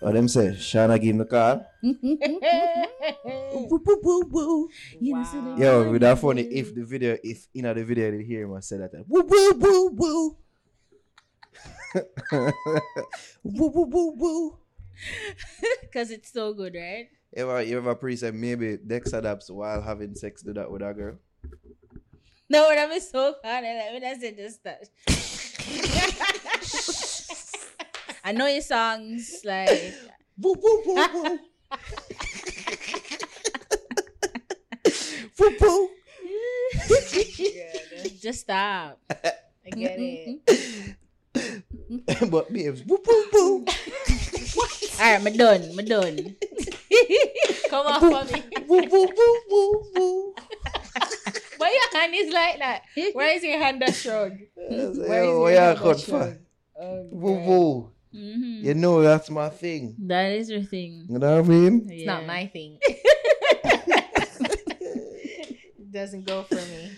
What them say? Shana give him the call. Woo, woo, woo, woo. You know, so the- Yo, would that funny if the video, if in the video they hear him I say that. time. Woo, woo, woo, woo. Woo, woo, woo, woo. Because it's so good, right? Ever, you ever pre say maybe Dex adapts while having sex do that with a girl? No, that was so funny. Like, when I said just that. I know your songs, like. Woo, woo, woo, woo. Woo, woo. just stop. I get it. but babes, woo woo woo. All right, I'm done. I'm done. Come on for me. Woo, woo, woo, woo, woo. Why your hand is like that? Why is your hand a shrug? Why Why is is your hand a cut for? shrug? Oh, Woo God. woo. Mhm. You know that's my thing. That is your thing. You know what I mean? It's not my thing. it doesn't go for me.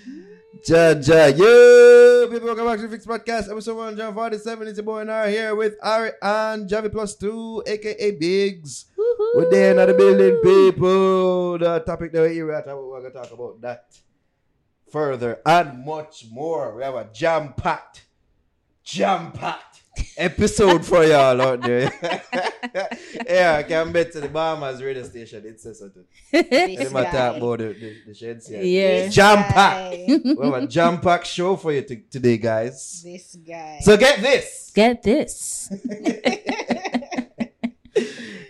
Ja, ja, yo! People, welcome back to the Fix Podcast, episode 1, John 47. It's your boy Nar here with Ari and Javi Plus 2, aka Biggs. We're there in the building, people. The topic that we're here at, we're going to talk about that further and much more. We have a jam packed, jam packed episode for y'all out there. yeah, I can bet to the Bahamas radio station. It says something. Might talk about the, the, the sheds here. Yeah. Jam. Guy. We have a jam packed show for you t- today, guys. This guy. So get this. Get this.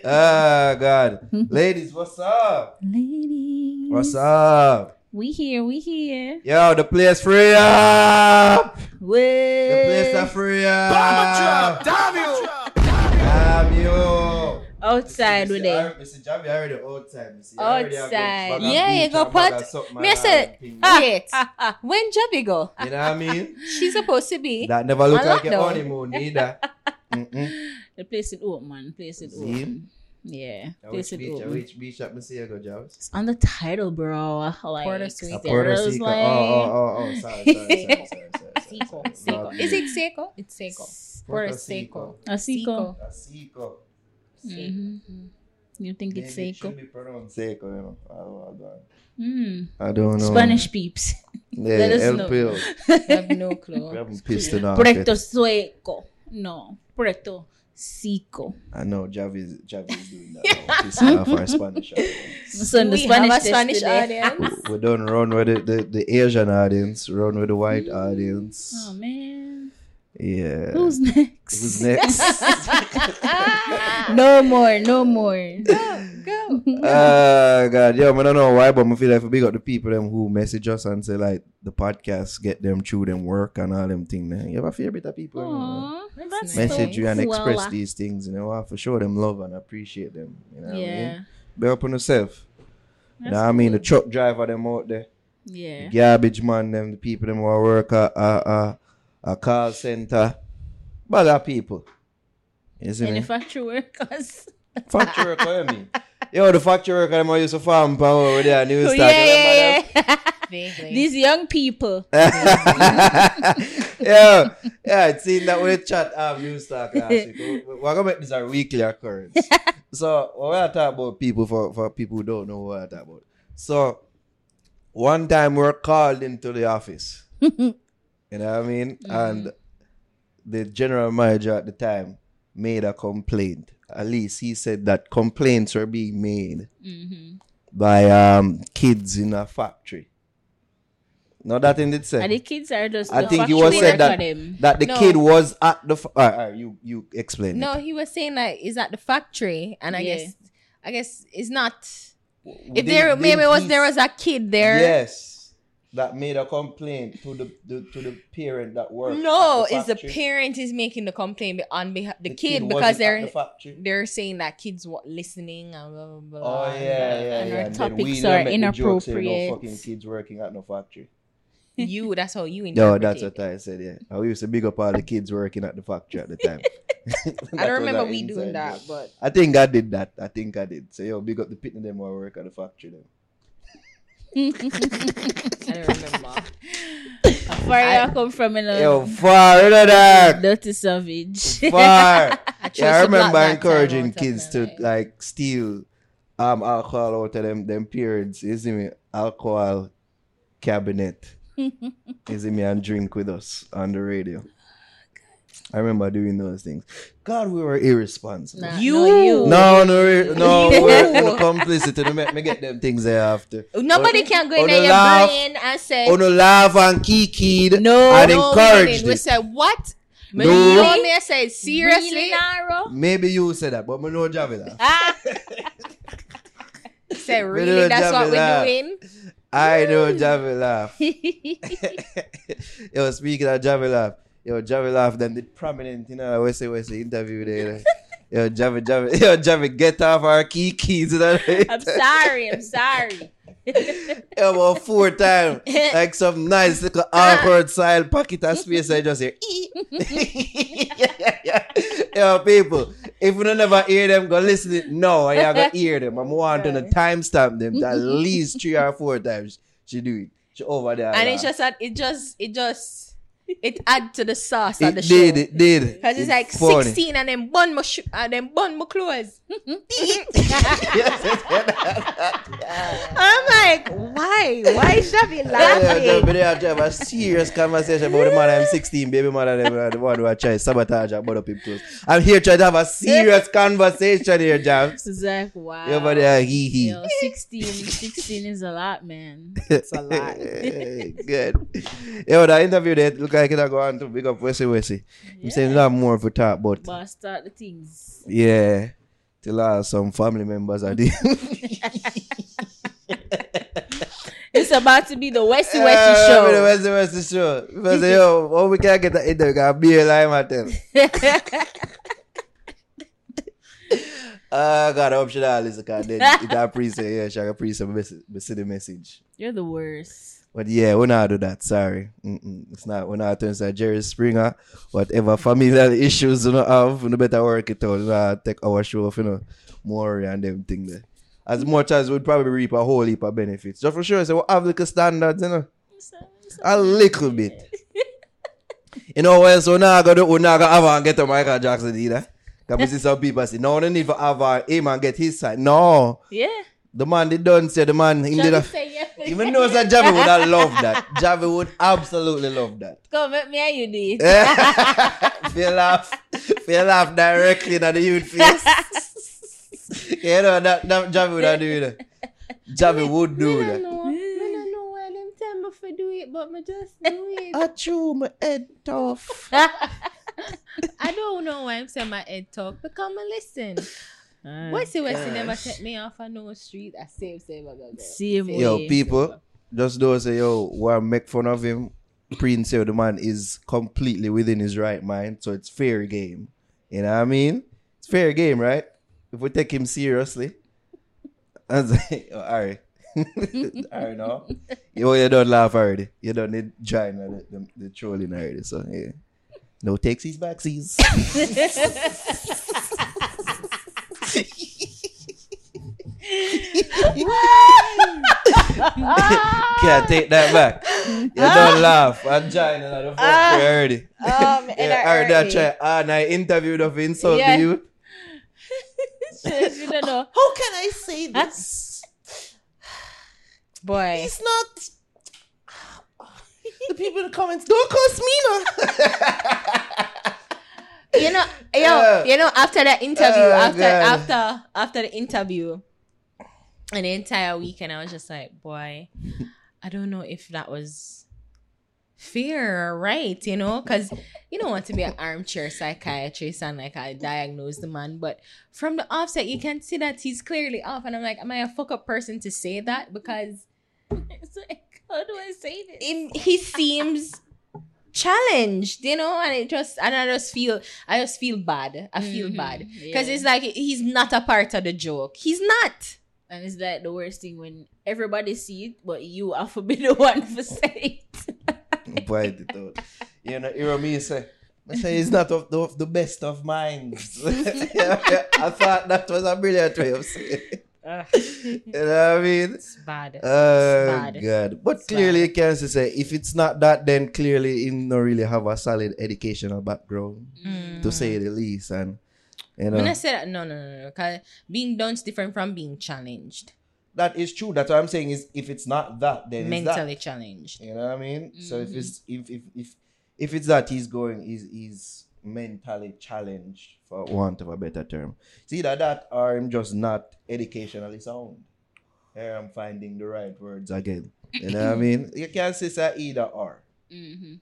Ah, God. Ladies, what's up? Ladies. What's up? We here, we here. Yo, the place free up. The place are free up. Damn you. Damn you. outside with it. Mr. Javi already outside. Mr. You already have Outside. got bag of Yeah, you bleach go and bag put- something Me said- Wait. when Javi go? You know what I mean? She's supposed to be. That never look like your honeymoon either. Mm-mm. The place is open, man. The Place is See? open. Yeah. Now, Place Which beach, open. which beach up me see you go, Javis? It's on the title, bro. Like Puerto Sweet. Puerto Rico. like- Oh, oh, oh, oh, sorry, sorry, sorry, sorry, sorry, sorry, Seco. sorry. Seco. Lovely. Is it Seco? It's Seco. Puerto Puerto Seco. A Seco. A Seco. Mhm. You think it's Maybe it Seco? should be pronounced Seco, you know. I don't know. Mm. I don't know. Spanish peeps. Yeah, Let us El know. I have no clue. We haven't pissed it off Puerto yet. Sueco. No. Puerto Seco. I know Javi's Javi's doing that. now, Pissing off our Spanish audience. So in the we Spanish, have a Spanish today. Eh? audience. We don't run with the, the, the Asian audience, run with the white audience. Oh man. Yeah. Who's next? Who's next? no more, no more. Go. Ah, God, yo, I don't know why, but I feel like if we big up the people them who message us and say like the podcast get them through them work and all them things. Man. You have a fair bit of people you know, Aw, That's that's nice. message you and cool. express these things, you know, I for sure them love and appreciate them. You know what I mean? Be up on yourself. You That's know what I mean? The truck driver them out there, Yeah. garbage man them, the people them who work at a, a, a call center. But of people. You see me? Manufacturer workers. Factory worker, you mean? Yo, the factory worker them who used to farm power over there, new Oh, stock. yeah, yeah, yeah. These young people. yeah, yeah, it's seen that with chat um, news stock last week. We- we- We're gonna make this a weekly occurrence. so we're gonna talk about people for, for people who don't know what I talk about. So one time we were called into the office. you know what I mean? And the general manager at the time made a complaint. At least he said that complaints were being made Mm-hmm. by um kids in a factory. No, that thing did say. And the kids are just. I the think you factory was said that that the No. kid was at the. F- all right, all right, you you explain. No, it. he was saying that he's at the factory, and I Yeah. guess, I guess it's not. If Didn't- there maybe was there was a kid there. Yes, that made a complaint to the, the to the parent that worked. No, the it's the parent is making the complaint on behalf the, The kid, wasn't because they're the they're saying that kids were listening and blah blah blah. Oh and, yeah, uh, yeah, and yeah. our And then we topics never are make the joke saying inappropriate. No fucking kids working at no factory. You, that's how you No, that's what I said. Yeah, I used to big up all the kids working at the factory at the time. I don't remember our we doing that, joke. but I think I did that. I think I did. So yo, big up the pit pitney them who work at the factory. Then. I don't remember. Where you come from, you know? Yo, far in the dark. Dirty savage. Far. I yeah, I remember encouraging time out of kids to life. like steal um alcohol out of them them periods. You see me? Alcohol cabinet. you see me and drink with us on the radio. I remember doing those things. God, we were irresponsible. Nah, You. No, you. No, no, no, we're we're complicit to make me get them things there after. Nobody can go in there your laugh, brain and say, On the laugh and kikied No, and no, we encouraged didn't. We it. said, what? Me No. you know me, I said, seriously? Really, Naro? Maybe you said that, but me know Javila. Ah. Say, know really? That's what we're doing? I know Javi laugh. yo, speaking of Javi laugh, yo, Javi laugh, then the prominent, you know, Wesley Wesley interview there. Yo, Javi, Javi, yo, Javi, get off our key keys. You know? I'm sorry. I'm sorry. Yo, about four times. Like some nice little awkward side pocket of space. I just hear, "Ee." Yo, people, if you don't never hear them, go listen it now. And you're to hear them. I'm wanting to timestamp them at least three or four times. She do it. She over there. And it's just that, it just, it just, it add to the sauce It of the show. did, it did. Because it's like funny. 16 and then bun my, sh- and then bun my clothes. I'm like, why? Why Shabby Yeah, yeah, laughing? but they are to have a serious conversation about the man I'm 16, baby mother, them are the one who trying to sabotage and butt up him clothes. I'm here trying to have a serious conversation here, Jams. Zach, wow. You over there, hee hee. Yo, 16, 16 is a lot, man. It's a lot. Good. Yo, that interview there look like it go on to big up Wesley Wesley. I'm saying a lot more for talk, but But start the things. yeah, till uh, some family members are there. It's about to be the Westy Yeah, Westy The show. Wesley Wesley show. Because yo, how we can't get the interview? Got beer lime at them. Uh, God, I hope she not listen because then it can pre-say, yeah, she can pre-say me message- me see the message. You're the worst. But yeah, we're not do that. Sorry, Mm-mm. it's not. We're not turning to Jerry Springer. Whatever familial issues you know have, you know better work it out. You know, take our show off, you know, more and them thing there. As much as we'd probably reap a whole heap of benefits. Just for sure, so we have little standards, you know, a little bit. You know what we not gonna do? We not gonna have and get to Michael Jackson either. Because some people say, no, no need for have him and get his side. No, Yeah. The man did done say the man a, say yes. even though that Javi would have loved that. Javi would absolutely love that. Come at me and you do it. feel laugh, feel laugh directly at the youth face. you know that, that Javi would have do that. Javi would do that. know. I don't know why them tell me for do it, but me just do it. I chew my head tough. I don't know why I'm saying my head talk. But come and listen. What's the Westy never take me off on no street? I save, save, blah, blah, blah. Same way. Yo, people, just don't say, yo, why make fun of him? Prince, yo, the man is completely within his right mind, so it's fair game. You know what I mean? It's fair game, right? If we take him seriously. I was like, oh, all right. all right, now. Yo, you don't laugh already. You don't need join the, the, the trolling already, so yeah. No takesies, backsies. Can't take that back. You don't laugh. I'm joining the fuck Ah. already. Um, and Yeah, I already I already- try. Ah, and I interviewed of insult Yeah. youth. you don't know. How can I say this? Boy. It's not. The people in the comments don't curse me now. you know, yo, Yeah. you know, after that interview, Oh, after God. after after the interview, and the entire weekend, I was just like, boy, I don't know if that was fear or right, you know, because you don't want to be an armchair psychiatrist and like I diagnose the man, but from the offset, you can see that he's clearly off, and I'm like, am I a fuck up person to say that because It's like, how do I say this? in, he seems challenged, you know, and it just and I just feel I just feel bad. I feel Mhm, bad because yeah. it's like he's not a part of the joke. He's not. And it's like the worst thing when everybody see it, but you have to be the one for say it. Point it out. You know, hear me say. I say it's not of the, of the best of minds. I thought that was a brilliant way of saying it. You know what I mean? it's bad. Oh bad. God! But It's clearly, bad. you can say if it's not that, then clearly he don't really have a solid educational background, to say the least. And you know When I say that, no, no, no, no. 'cause being done is different from being challenged. that is true. That's what I'm saying. Is if it's not that, then it's that. mentally challenged. You know what I mean? So if Mhm. it's if if if if it's that he's going, he's he's mentally challenged for want of a better term. It's either that or I'm just not educationally sound. Here I'm finding the right words again. You know what I mean? You can't say it's either or. Mm-hmm.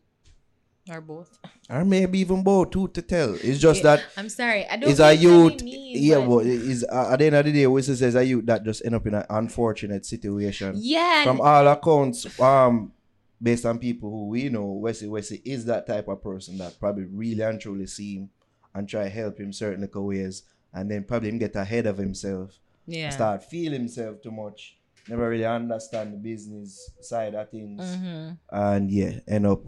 Or both. Or maybe even both, two to tell. It's just Yeah, that I'm sorry. I don't it's a youth. yeah, but- but is uh, at the end of the day, we say it's a youth that just end up in an unfortunate situation. yeah. From all accounts, um, based on people who we know, Wesley Wesley is that type of person that probably really and truly see him and try to help him certain little ways, and then probably him get ahead of himself, yeah. start feel himself too much, never really understand the business side of things, hmm and yeah, end up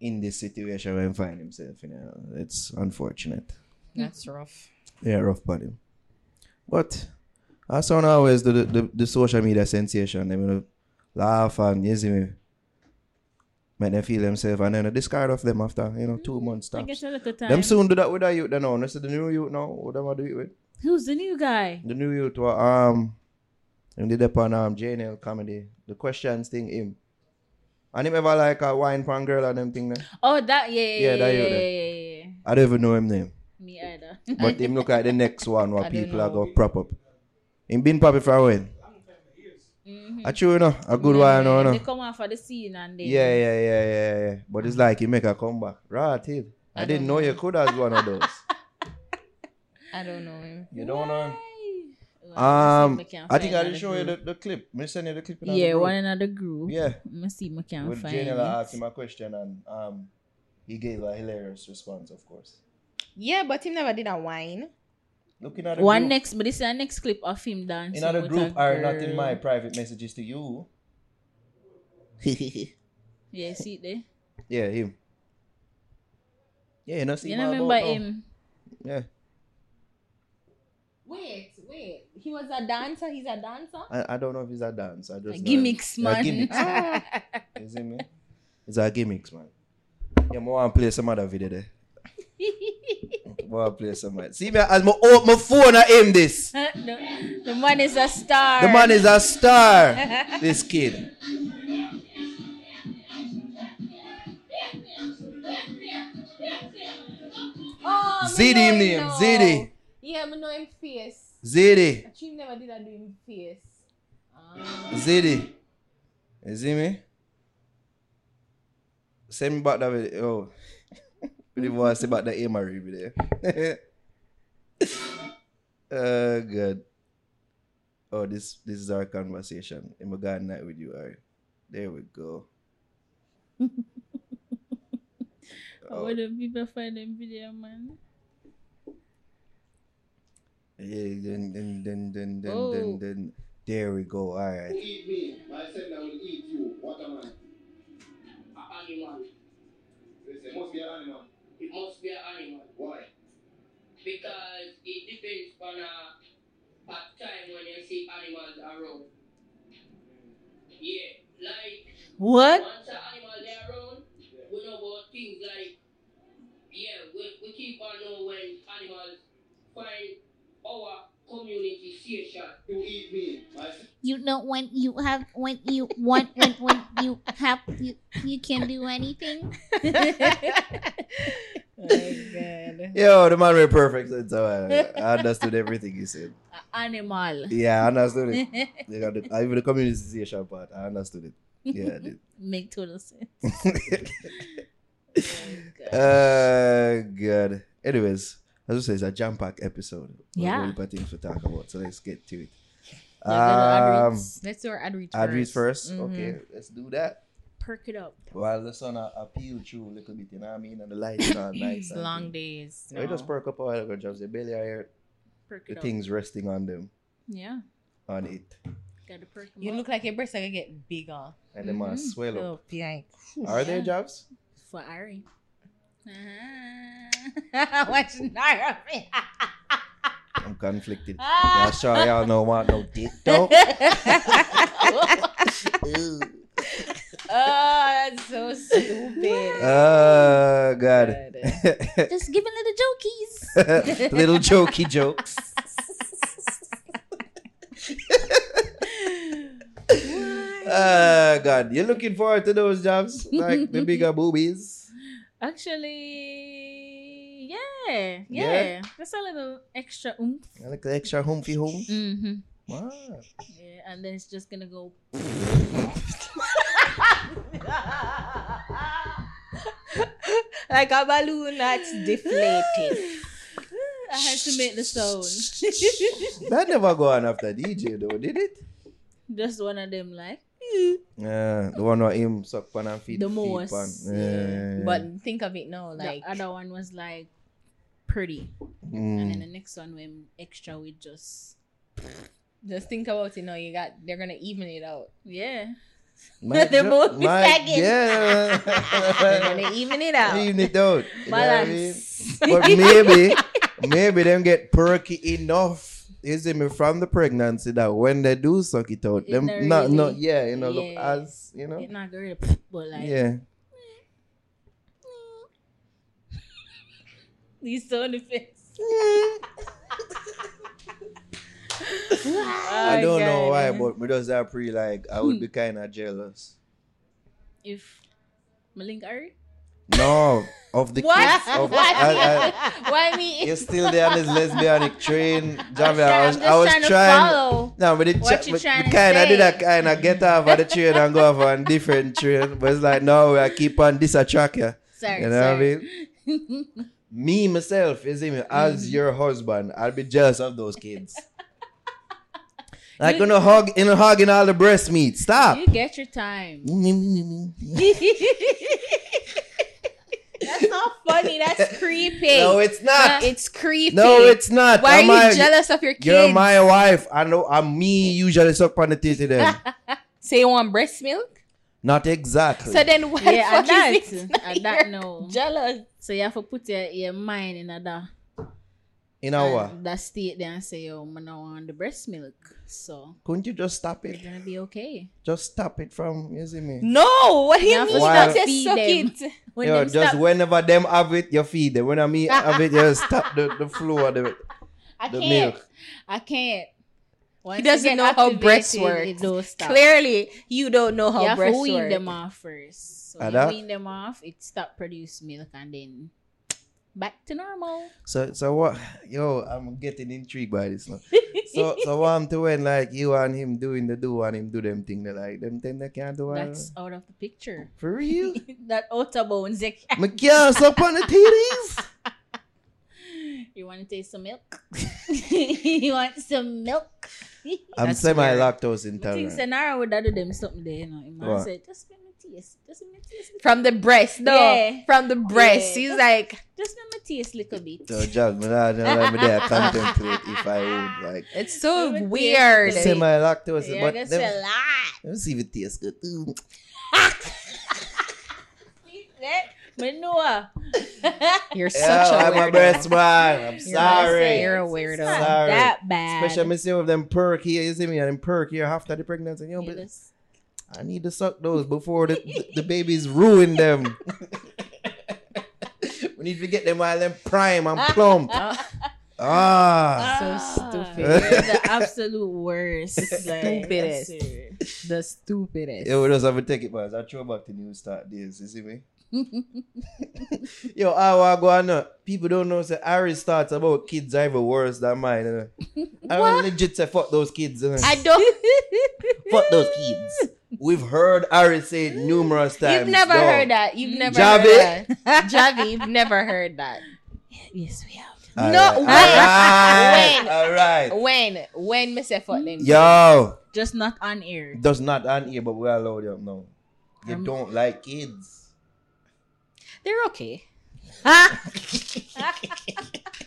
in this situation where he find himself. You know, it's unfortunate. That's rough. Yeah, rough buddy. But as soon always the, the the social media sensation, they will laugh and you see me. Make them feel themselves and then I discard of them after, you know, two months I guess a little time. Them soon do that with the youth, they know. This is the new youth now. What am I do it with? Who's the new guy? The new youth were um and did up on um JNL comedy. The questions thing him. And him ever like a wine pan girl and them thing there. Oh, that yeah, Yeah, yeah, yeah, that yeah, yeah, there. yeah, yeah. I don't even know him name. Me either. But him look like the next one where I don't people are know. go prop up. Him been poppy for when? A true, you. A good one, you know. They come off of the scene and they Yeah, yeah, yeah, yeah, yeah. But it's like you make a comeback. Right, it. I, I didn't don't know you could as one of those. I don't know him. You don't know him? Um, let me see if I think I did another show you group. the, the clip. Me send you the clip. in the Yeah, one another group. Yeah. Let me see if I can With find Janela asked it. him a question and um, he gave a hilarious response, of course. Yeah, but him never did a wine. Looking at One group. next, but this is the next clip of him dancing. in other group a are not in my private messages to you. Yeah, see it there. yeah, him. Yeah, you know, see You my know, remember about now. him? Yeah. Wait, wait. He was a dancer. He's a dancer. I, I don't know if he's a dancer. I just him- Gimmicks, man. Ah! gimmicks. You see me? It's a gimmicks, man. Yeah, want to play some other video there. Play some. See me as my open my phone I aim this. the, the man is a star. The man is a star. this kid. Oh, Ziddy him name. Ziddy. Yeah, I know him face. Ziddy. Actually, never did I do him face. Um, Ziddy. You see me? Send me back that video. Oh. Really want to say about the Amory video. oh, God. Oh, this this is our conversation. I'm going to night with you. All right. There we go. How would the people find them video, man? Yeah, then, then, then, then, then, Oh. then, then. There we go. All right. eat me. My son will eat you. What am I? An animal. Listen, must be an animal. It must be an animal Why? because it depends on a, a time when you see animals around. Yeah, like What? once an animal they around, we know about things like yeah, we, we keep on know when animals find our community station. To eat me. You know when you have when you want when when you have you you can do anything. oh God. Yo, the man made perfect sense. I I understood everything he said. Animal. Yeah, I understood it. You got the, even the community association part, I understood it. Yeah, I did. Make total sense. uh, good. Anyways, as I say, it's a jam packed episode. We've Yeah. got a heap of things to talk about, so let's get to it. Yeah, go to ad Um. Let's do our ad read first. ad reads 1st Mhm. Okay, let's do that. Perk it up. While the sun uh, appeal through a little bit, you know what I mean? And the lights are nice. It's and long things. days. So you just no. perk up a while ago, just the belly are Perk the it up. things resting on them, Yeah. on it. Gotta perk 'em You up. look like your breasts are gonna get bigger. And them are Mhm. swell up. Oh, yikes. Are there Yeah. jobs? for Ari. Uh-huh. Watch Nara. I'm conflicted. Yeah, sure y'all know want no dick though. Oh, that's so stupid. Oh god. Just giving little jokies. Little jokey jokes. Ah god. You're looking forward to those jobs? Like the bigger boobies? Actually, yeah, Yeah? yeah, Just a little extra oomph. Like the extra humpy home? Mm-hmm. Wow. Yeah, and then it's just gonna go. like a balloon that's deflated. I had to make the sound. That never go on after DJ though, did it? just one of them, like. Yeah, the one where him suck pan and feet. The feet most, pan. yeah. Yeah. But think of it now, like the other one was like pretty, and Mm. then the next one when extra with just just think about it now. You got they're gonna even it out. yeah. My They're jo- both my- sagging. Yeah. They're gonna even it out. Even it out. You know I mean? But maybe, maybe them get perky enough. See me from the pregnancy that when they do suck it out, It them not not really- not yeah, you know, look as you know, It not good, but like yeah. these sound effects. I don't know why, but me just are pre like I would be kind of jealous. if Malink Ari, No, of the What? kids. Of, What? I, I, Why me? you're still there on this lesbianic train, Javi. I was, I was trying trying. No, but it What you trying to kind say? did a kind of get off of the train and go off on different train. But it's like, no, I keep on this a track, yeah. Sorry, You know what I mean? Me, myself, you see me, as Mm-hmm. your husband, I'll be jealous of those kids. like, you know, hug, you know, hugging all the breast meat. Stop. You get your time. That's not funny. That's creepy. no, it's not. it's creepy. no, it's not. Why Am are you I- jealous of your kids? You're my wife. I know. I'm me. Usually suck on the titty then. Say you want breast milk? not exactly. So then why Yeah, the and fuck that, is it? and that no. Jealous. So you have to put your, your mind in a that, you know what? and that state there and say, yo, I don't want the breast milk. So Couldn't you just stop it? it's it? gonna be okay. Just stop it from. You see me? No, what do you You mean? to Why? Just feed suck them. it. When Yo, them just stop, whenever them have it, you feed them. When I me have it, you stop the, the flow of the, I the can't. milk. I can't. Once you doesn't know how breasts activated, work. It don't stop. Clearly, you don't know you have to wean them off first. So you wean them off, it stop produce milk and then back to normal. So so what? Yo, I'm getting intrigued by this now. So so what I'm doing like you and him doing the do and him do them thing they like them thing they can't do. uh, That's out of the picture. for real. that outer bones. they can't- Me can't on the titties. You want to taste some milk? you want some milk? I'm That's semi weird. lactose I think intolerant. Sonara would do them something there, you know. Him man What? said, just let me taste. Just let me taste. From the breast, no. Yeah. From the breast. Yeah. He's like, Just let me taste a little bit. So just me not just let me there contemplate if I would like it's so Let weird. taste semi lactose, Yeah, but that's them, a lot. let me see if it tastes good. Ooh. Manua. You're such Yeah, a oh, I'm a weirdo. breast man. I'm You're sorry. You're a weirdo. Sorry. that bad. Especially me see with them perk here, you see me, and them perk here after the pregnancy. You know, but I need to suck those before the, the, the babies ruin them. we need to get them while them prime and plump. Ah. So Ah, stupid. you're the absolute worst. like, Stupidest. The stupidest. Yo, we just have to take it, boys. I throw back to new start days. You see me? Yo, I want go on. uh, People don't know. Say Ari's thoughts about kids are even worse than mine. You know? I What? legit say fuck those kids. You know? I don't. fuck those kids. We've heard Ari say it numerous times. You've never No. heard that. You've never Javi? heard that. Javi, you've never heard that. yes, we have. All No, right, when? All right. When? All right. When? When me say? Yo, Just not on air. does not on here, but we allow them now. You Um, don't like kids. They're okay.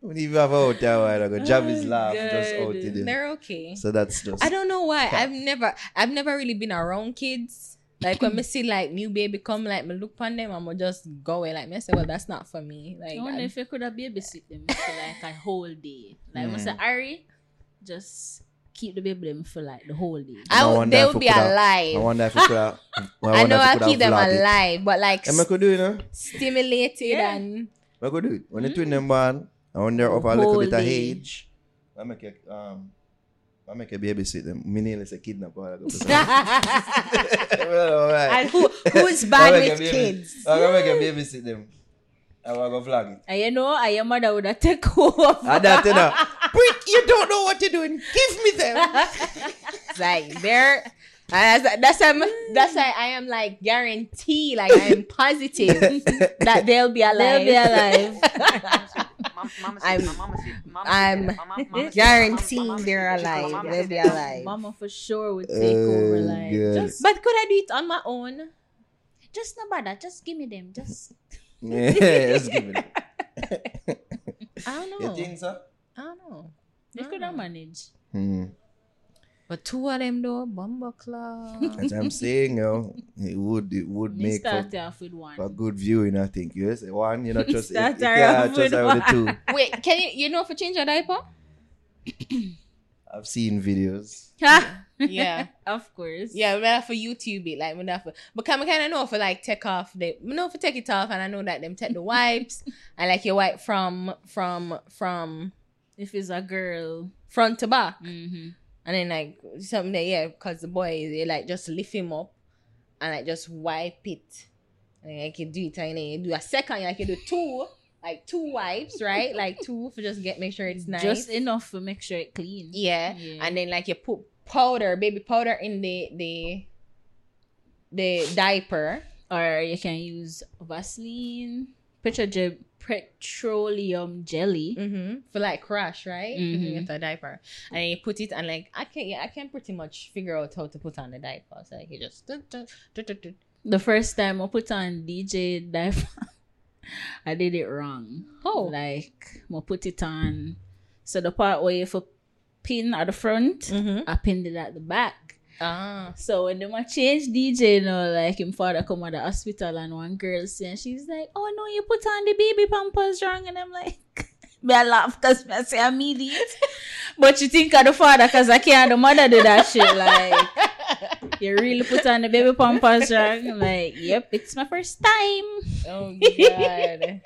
When you have out there, a while ago, Javis laugh just God. out today. They're okay. So that's just. I don't know why. I've never I've never really been around kids. Like when me see like new baby come, like me look on them, I'ma just go away. Like me say, well, that's not for me. Like I wonder I- if you could have babysit them for like a whole day. Like, mm. say, Ari, just keep the baby them for like the whole day. I No would, wonder they if would we be alive. I wonder if you could have. well, I wonder know I'll keep them have vlogged it. alive, but like And I could do it, you know. stimulated Yeah. and I could do it. When the twin them born, and when they're of a little bit of age, I make a um, I make a babysit them. Me nearly say kidnap alright. and who who's bad with baby- kids? I'm gonna make a babysit them. I'm gonna go vlog it. And you know, I your mother would have take over. And that, you know, Brick, you don't know what you're doing. Give me them. Like they're and that's that's why I'm- that's why I am like guarantee, like I am positive that they'll be alive. They'll be alive. I'm I'm guaranteeing they're alive. They'll be alive. Mama for sure would take over. Oh, Like, just But could I do it on my own? Just no bother. Just give me them. Just yeah, just give me them. I don't You know. think so? I don't know. They could have managed. Hmm. But two of them though, Bumble Club. As I'm saying, yo, it would it would Me make for, start off with one. for good viewing. I think yes, one you know just you, Start you her can't off just with have the two. Wait, can you you know if you change a diaper? I've seen videos. Yeah. of course. Yeah, we have for YouTube it, like we have for, but can we kind of know if we like take off the, we know if we take it off, and I know that them take the wipes, and like you wipe from from from If it's a girl. front to back, Mm-hmm. And then like something that yeah, because the boy they like just lift him up, and like just wipe it, and like you do it, and then you do a second, like you do two, like two wipes, right? Like two for just get make sure it's nice, Just enough to make sure it clean. yeah. Yeah. and then like you put powder, baby powder in the the the diaper. Or you can use Vaseline, petro- petroleum jelly. Mm-hmm. For like crush, right? Mhm. Mm-hmm. With a diaper, and you put it and like I can yeah I can pretty much figure out how to put on the diaper. So like you just The first time I put on DJ diaper, I did it wrong. Oh. Like, I put it on. So the part where you for pin at the front, Mhm. I pinned it at the back. Ah So when they ma change DJ, you know, like him father come out the hospital and one girl and she's like, "Oh no, you put on the baby pampers wrong," and I'm like, me I laugh because me I say I'm idiot, but you think of the father because I can't the mother do that shit like. You really put on the baby pampers wrong? I'm like, yep, it's my first time. oh god.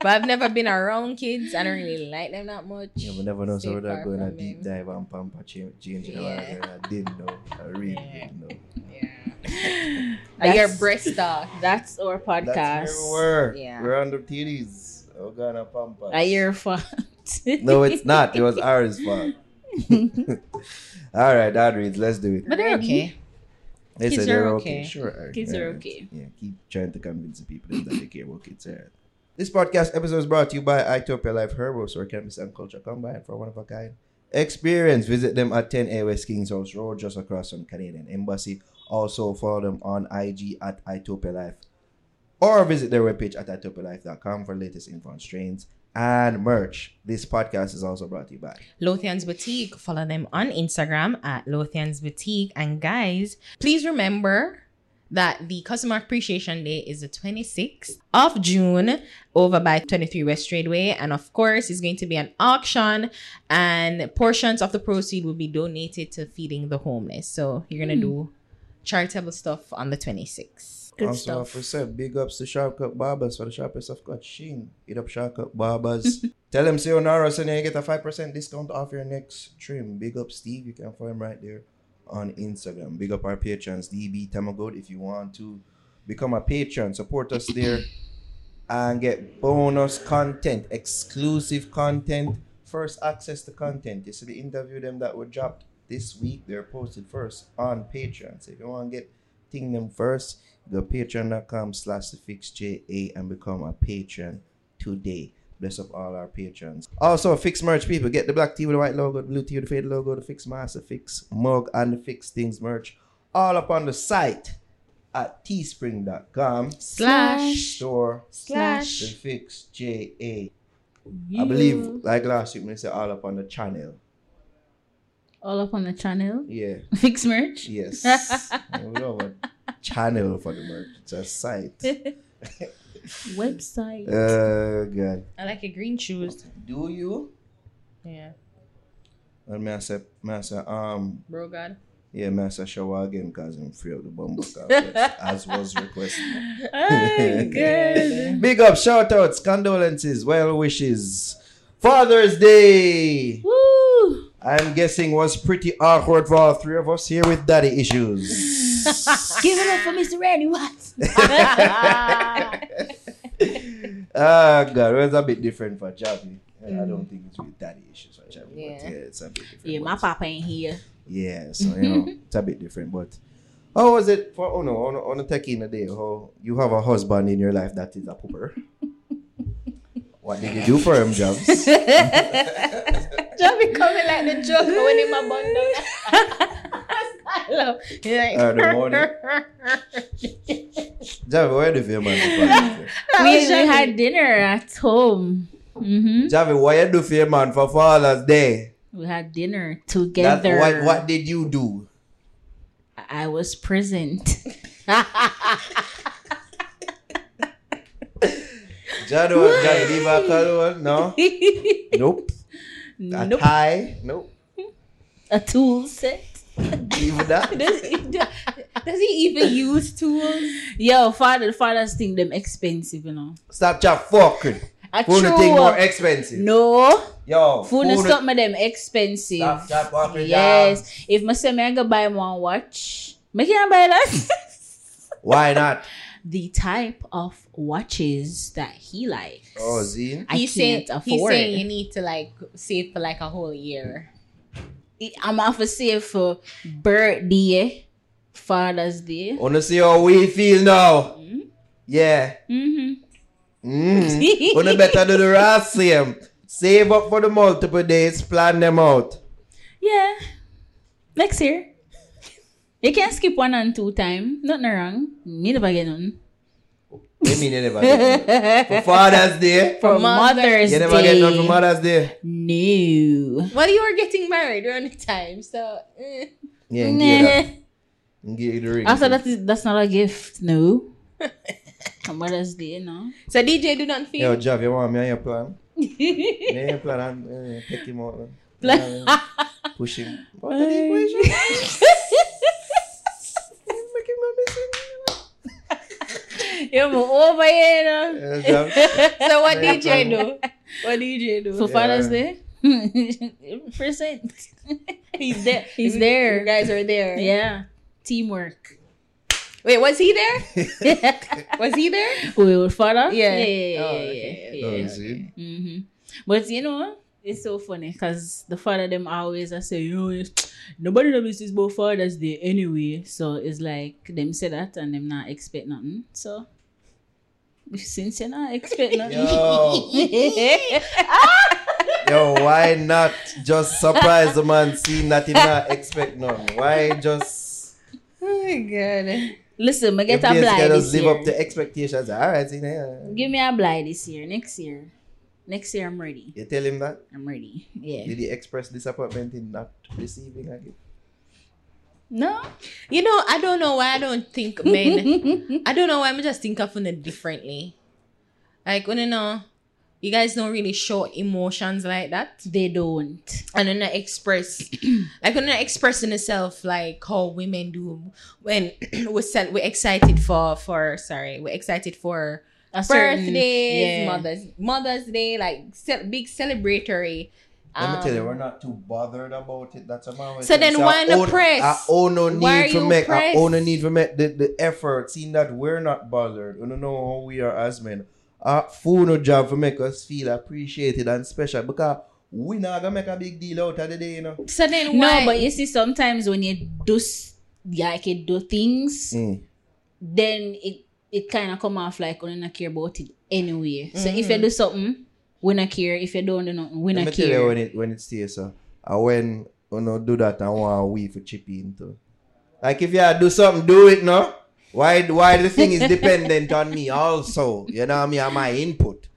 But I've never been around kids. I don't really like them that much. Yeah, we never know Stay so we're far going a deep them. dive on pamper change, changing the Yeah. water. I didn't know. I really Yeah. didn't know. Yeah. Like your That's- breast talk. That's our That's podcast. where we were. Yeah. We're on the titties. Oh god, a pampers. A year fault. No, it's not. It was ours fault. All right, that reads. Let's do it. But they're okay. They Kids said they're are okay. okay. Sure. Kids are okay. Yeah, keep trying to convince the people that they care about kids. Alright. This podcast episode is brought to you by Itopia Life Herbals, where cannabis and culture combine for one of a kind experience. Visit them at 10A West Kings House Road, just across from Canadian Embassy. Also, follow them on IG at Itopia Life or visit their webpage at itopialife.com for latest info on strains and merch. This podcast is also brought to you by Lothian's Boutique. Follow them on Instagram at Lothian's Boutique. And guys, please remember that the Customer Appreciation Day is the 26th of June over by 23 West Tradeway. And of course, it's going to be an auction and portions of the proceed will be donated to feeding the homeless. So you're going to hmm. do charitable stuff on the 26th. Good also, stuff. for said, big ups to Sharpcut Barbers for the sharpest of cut sheen. Hit up Sharpcut Barbers. Tell them Sayonara so you get a 5% discount off your next trim. Big up Steve. You can find him right there on Instagram. Big up our patrons, DB Tamagod. If you want to become a patron, support us there and get bonus content, exclusive content, first access to content. You see the interview them that were dropped this week, they're posted first on Patreon. So if you want to get thing them first, go patreon.com slash the fix JA and become a patron today. Bless up all our patrons. Also, fix merch people. Get the black tee with the white logo, the blue tee with the faded logo, the fix master, fix mug, and the fix things merch. All up on the site at teespring.com Slash. store Slash. the fix JA. I believe like last week when I said all up on the channel. all up on the channel. Yeah. Fix merch. Yes. we know what channel for the merch. It's a site. Website. Oh god. I like a green shoes. Do you? Yeah, And me I say, me I say, um, bro, God. yeah, me I say shower again because I'm free of the bumble as was requested. Oh, good. Big up, shout outs, condolences, well wishes. Father's Day. Woo! I'm guessing was pretty awkward for all three of us here with daddy issues. Give it up for Mr. Randy Watts. Ah, God, it's a bit different for Javi. I don't think it's with daddy issues for Javi, but Yeah. yeah, it's a bit different. yeah, my papa ain't here. Yeah, so you know, it's a bit different. But how was it for oh no, on on a tech in a day? How you have a husband in your life that is a pooper? what did you do for him, Jobs? Be coming like the joke when in my bundle. I love. He's like, Uh, the morning. Javi, what you do for your man? for Father's Day? we, we had dinner at home. hmm Javi, what you do for your man for Father's Day? We had dinner That, together. what what did you do? I was present. Jado, Jado, leave a cologne? No, nope. A nope. tie? Nope. A tool set. Even that. does, he, does he even use tools? Yo, father, fathers think them expensive, you know. Stop chat fucking. A Phone true. thing more expensive. no, Yo, phone phone- something them expensive. Stop chat fucking. Yes, if my say me I go buy one watch, me can buy that. Why not? the type of watches that he likes. Oh, Zine. I he's can't saying, He's saying you need to like save for like a whole year. I'm off for save for birthday, Father's Day. Wanna see how we feel now? Yeah. Mm-hmm. Mm. Wanna better do the rest same. Save up for the multiple days, plan them out. Yeah. Next year. You can skip one and two time. Nothing wrong. Me never get none. You mean you never get none? For Father's Day? For Mother's Mother's You never get none for Mother's Day? No. Well, you were getting married around the time, so eh. Yeah, and give you that. Nah. And give you the ring. After that, is, that's not a gift. No. For Mother's Day, no. so DJ do not feel. Yo, Jav, you want me on your plan? Me on your plan and uh, take him out. man. Yeah, Push him. What are the equation? Make him not missing. You're over here, no. Yeah, so what Yeah, DJ plan. do? What DJ do? For Yeah. Father's Day? Percent. He's there. He's there. You guys are there. Yeah. Teamwork. Wait, was he there? Was he there? Who with father? Yeah. Yeah, yeah, Oh, yeah, okay. yeah, Oh, yeah. see? hmm But you know, it's so funny because the father them always I say, you know, it's- nobody knows this about Father's Day anyway. So it's like them say that and them not expect nothing. So since you not expect nothing, Yo. Yo, why not just surprise the man seeing that he not expect none? Why just Oh my god. listen, me if get a this guy blind just this live up year. to expectations? All right, see there. Give me a blind this year. Next year, next year I'm ready. You tell him that. I'm ready. Yeah. Did he express disappointment in not receiving a gift? No. You know, I don't know why I don't think men. I don't know why I'm just think of it differently. Like when you know, you guys don't really show emotions like that. They don't. and then I express like when I expressing yourself like how women do when we're cel- we're excited for for sorry we're excited for A certain- yeah. mother's mother's day like ce- big celebratory Let me tell you, um, we're not too bothered about it. That's a man. So then why the press? I own no need to you make. I press? own no need to make the, the effort. Seeing that we're not bothered. We don't know how we are as men. Our full no job to make us feel appreciated and special because we not gonna make a big deal out of the day, you know. so then why No, but you see, sometimes when you do s- like you do things, Mm. then it it kind of come off like we not care about it anyway. So if you mm-hmm. do something, we not care. If you don't do nothing, we Let not me tell you care. when it when it stays so. And when you know do that, I want we for chip in too. Like if you do something, do it, no. Why why the thing is dependent on me also. You know what I mean? And my input.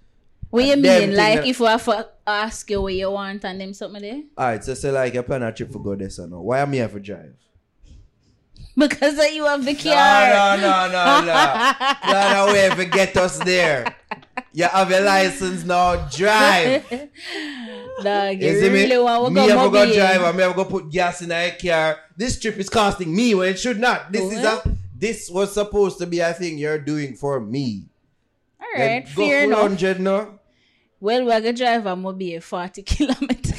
What you mean? Like that- if I ask you what you want and them something there? Alright, so say like you plan a trip for go there, so no. Why am I here for drive? because of you have the car, No, no, no, no, no. Plan a way to get us there. You have your license now. Drive. Dog, you You see really me? want to Me go ever go drive and me ever go put gas in a car. This trip is costing me when it should not. This is a this was supposed to be a thing you're doing for me. All right, Then fair full enough. hundred no. Well, we're gonna drive a mobile 40 kilometers.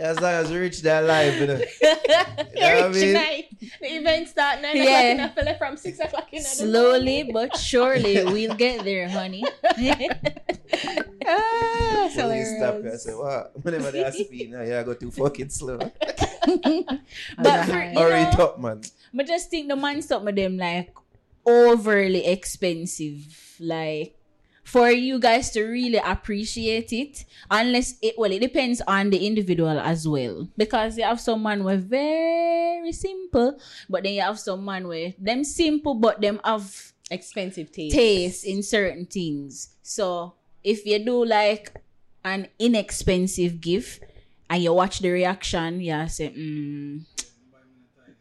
As long as we reach that life, you know. You know what I mean? Tonight, the event start nine Yeah. o'clock in a fella from six o'clock in the Slowly but surely we'll get there, honey. Ah, So you stop hilarious. and say, what? Whenever they ask me now you go too fucking slow. but for, you Hurry know, up, man. but just think the man stop with them like overly expensive. Like for you guys to really appreciate it, unless it well, it depends on the individual as well. Because you have some man who are very simple, but then you have some man where them simple but them have Expensive taste. taste in certain things. So if you do like an inexpensive gift and you watch the reaction, you say, mm,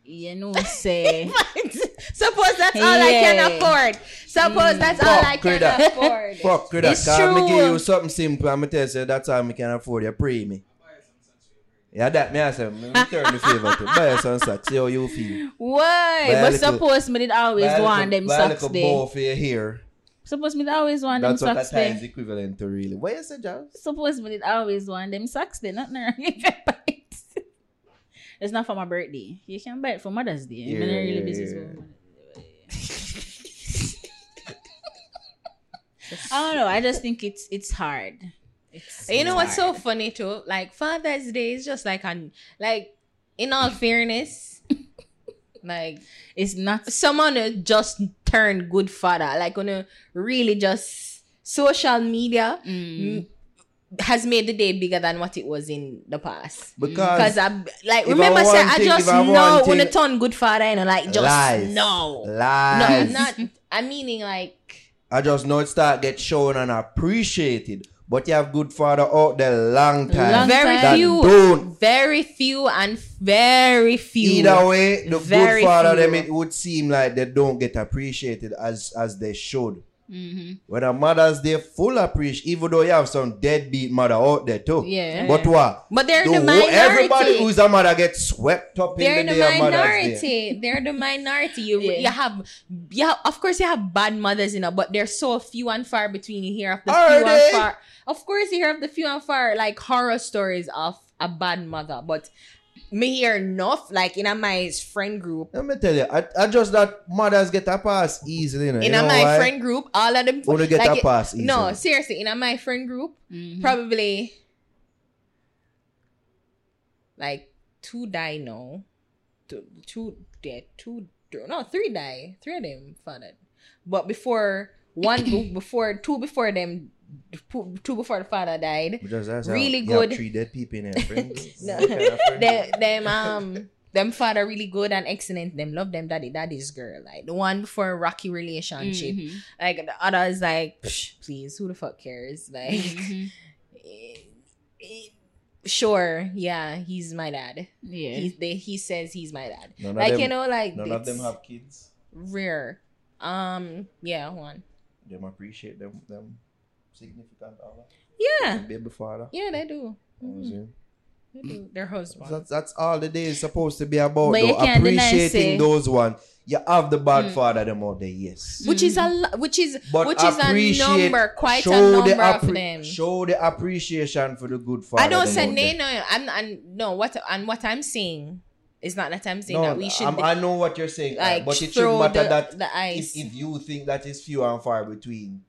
you know, say Suppose that's all I can afford. Suppose mm. that's all I can that. afford. Fuck with that. It's Cause me true. give you something simple and me tell you that's all me can afford. You pray me. Yeah, that me I say, me return the favor to buy some socks. See how you feel. why? Buy But little- suppose me did always want little- them buy a little there. bow for your hair. Suppose me did always want That's them what that time's there. equivalent to really. What you say, John? Suppose me did always want them socks there. Nothing wrong with that. It's not for my birthday. You can buy it for Mother's Day. I'm not Yeah, really yeah, busy. yeah. For Mother's Day. I don't know. I just think it's it's hard. It's, You know it's what's so funny too? Like Father's Day is just like an like in all fairness, like It's not. someone who just turned good father, like gonna really just social media Mm. m- has made the day bigger than what it was in the past. Because Because I like if I remember say want I just if I know thing- when a turn good father and like just Lies. no. No, lies. I'm not I'm meaning like I just know it start get shown and appreciated. But you have good father out there long time. Long very time. few don't. very few and very few. Either way, the Very good father few. them it would seem like they don't get appreciated as as they should. Mhm. When a mother's day full appreciation, even though you have some deadbeat mother out there too. Yeah. But what? But they're The the whole- minority. everybody who's a mother gets swept up they're in the the day of Mother's Day. minority. They're the minority. You Yeah. you have yeah, of course you have bad mothers, you know, but they're so few and far between. You hear of the Are few they? and far. Of course, you hear of the few and far like horror stories of a bad mother, but me hear enough like in a my friend group. Let me tell you, I, I just that mothers get a pass easily. You know, In you a know my why? friend group, all of them Wanna get like a pass easily. No, seriously, in a my friend group, Mhm. probably like two die now. Two, two dead. Two, no, three die. Three of them fathered. But before one, before two before them, two two before the father died. Because that's really how, good. three dead people in there, friend. No. What kind of friend? Them, them um them father really good and excellent. Them love them daddy daddy's girl. Like the one before rocky relationship. Mhm. Like the other is like, Psh, please, who the fuck cares? Like. Mhm. eh, sure, yeah, he's my dad. Yeah. Mm-hmm. He they, he says he's my dad. None like them, you know, like none of them have kids. rare. Um, yeah, one. Them appreciate them them significant other. Yeah, Baby father. yeah, they do. You know what I'm Mhm. saying? They do. Their husband. That's, that's all the day is supposed to be about. But you Though. can't Appreciating say- those ones. You have the bad Mm. father them out there, yes. which is a lo- which is But which is a number, quite a show the number of appre- them. Show the appreciation for the good father. I don't say no, no. I'm, I'm no. What and what I'm saying is not that I'm saying No, that we should I'm- I know what you're saying, uh, like but it shouldn't matter the, that the ice. if, if you think that is few and far between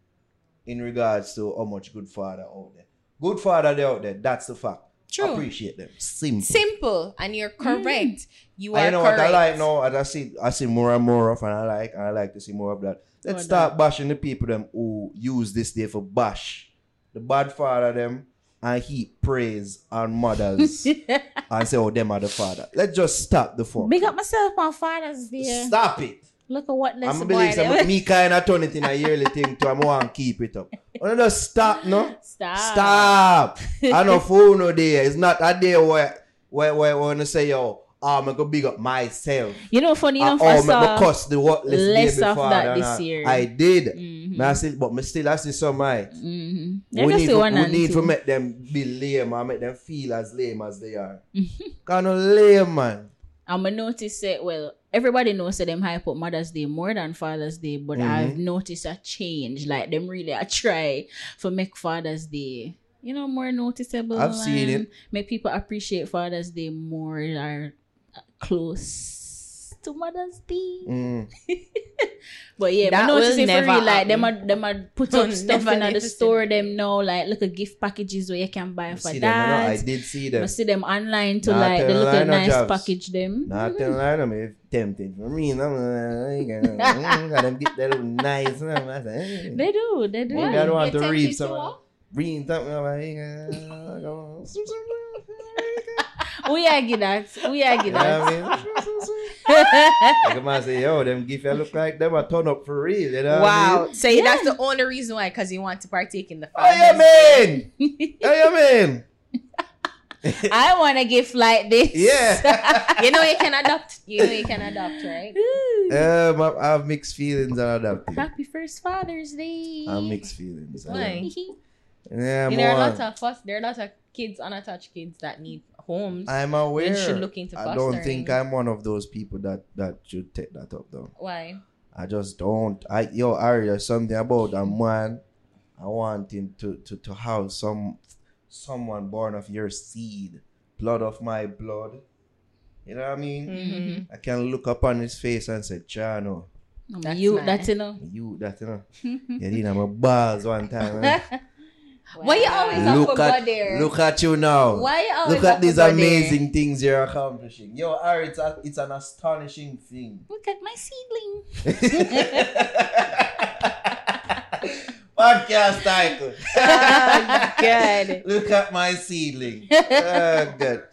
in regards to how much good father out there. Good father they out there, that's the fact. True. Appreciate them. Simple. Simple, and you're mm. correct. You are I know correct. what I like now, as I see I see more and more of and I like and I like to see more of that. Let's start bashing the people them who use this day for bash. The bad father them and heap praise on mothers and say, oh, them are the father. Let's just stop the fuck. Big up myself on Father's Day. Stop it. Look at what this I'm believe some me kind of turn it in a yearly thing too. I'm want to keep it up. Wanna just stop, no? Stop. Stop. I know phone no day. It's not a day where where where when I say yo, I'm gonna big up myself. You know, funny enough, I oh, saw cuss the what less, less of that this I- year. I did. Mhm. Me I still, but me still I see some right. Mm-hmm. We need, to, we need to make them be lame and make them feel as lame as they are. kind of lame, man. I'm gonna notice it. Well, everybody knows that them hype up Mother's Day more than Father's Day, but Mhm. I've noticed a change. Like them really, I try for make Father's Day, you know, more noticeable. I've seen it. Make people appreciate Father's Day more. Are close to Mother's Day. Mm. But yeah, That but notice will it for never real. Like them, are, them are put Will up stuff in the store. Them now, like look at gift packages where you can buy for See them, you know, I did see I them. see them online to Nah, like tell they look at nice jobs. package them. Not telling lie, them if tempted for me. I'm like, got them get that look nice. And I'm like. They do, they do. Maybe I don't want to read some. Read something. I'm like, we argue that. We argue You know what I mean? Like a man say, yo, them gift you look like them a turn up for real. You know what I Wow. mean? So that's the only reason why, because you want to partake in the How you Father's mean? How you mean? I want a gift like this. Yeah. you know you can adopt. You know you can adopt, right? um, I, I have mixed feelings on adopting. Happy first Father's Day. I have mixed feelings. Why? Yeah, You know, there are more- lots of fos- there are lots of kids, unattached kids that need homes. I'm aware. should look into I don't think. I'm one of those people that that should take that up though. Why? I just don't. I yo Ari, there's something about a man. I want him to to to have some someone born of your seed, blood of my blood. You know what I mean? Mm-hmm. I can look upon his face and say, Chano, That's you, nice. that's you know. you that you know. you did my balls one time. man. Why you always have look to at go there? look at you now. Why you always Look have at to these go there? amazing things you're accomplishing. Yo, Ari, it's, a, it's an astonishing thing. Look at my seedling. Podcast title. Oh, God. Look at my seedling. Oh, good.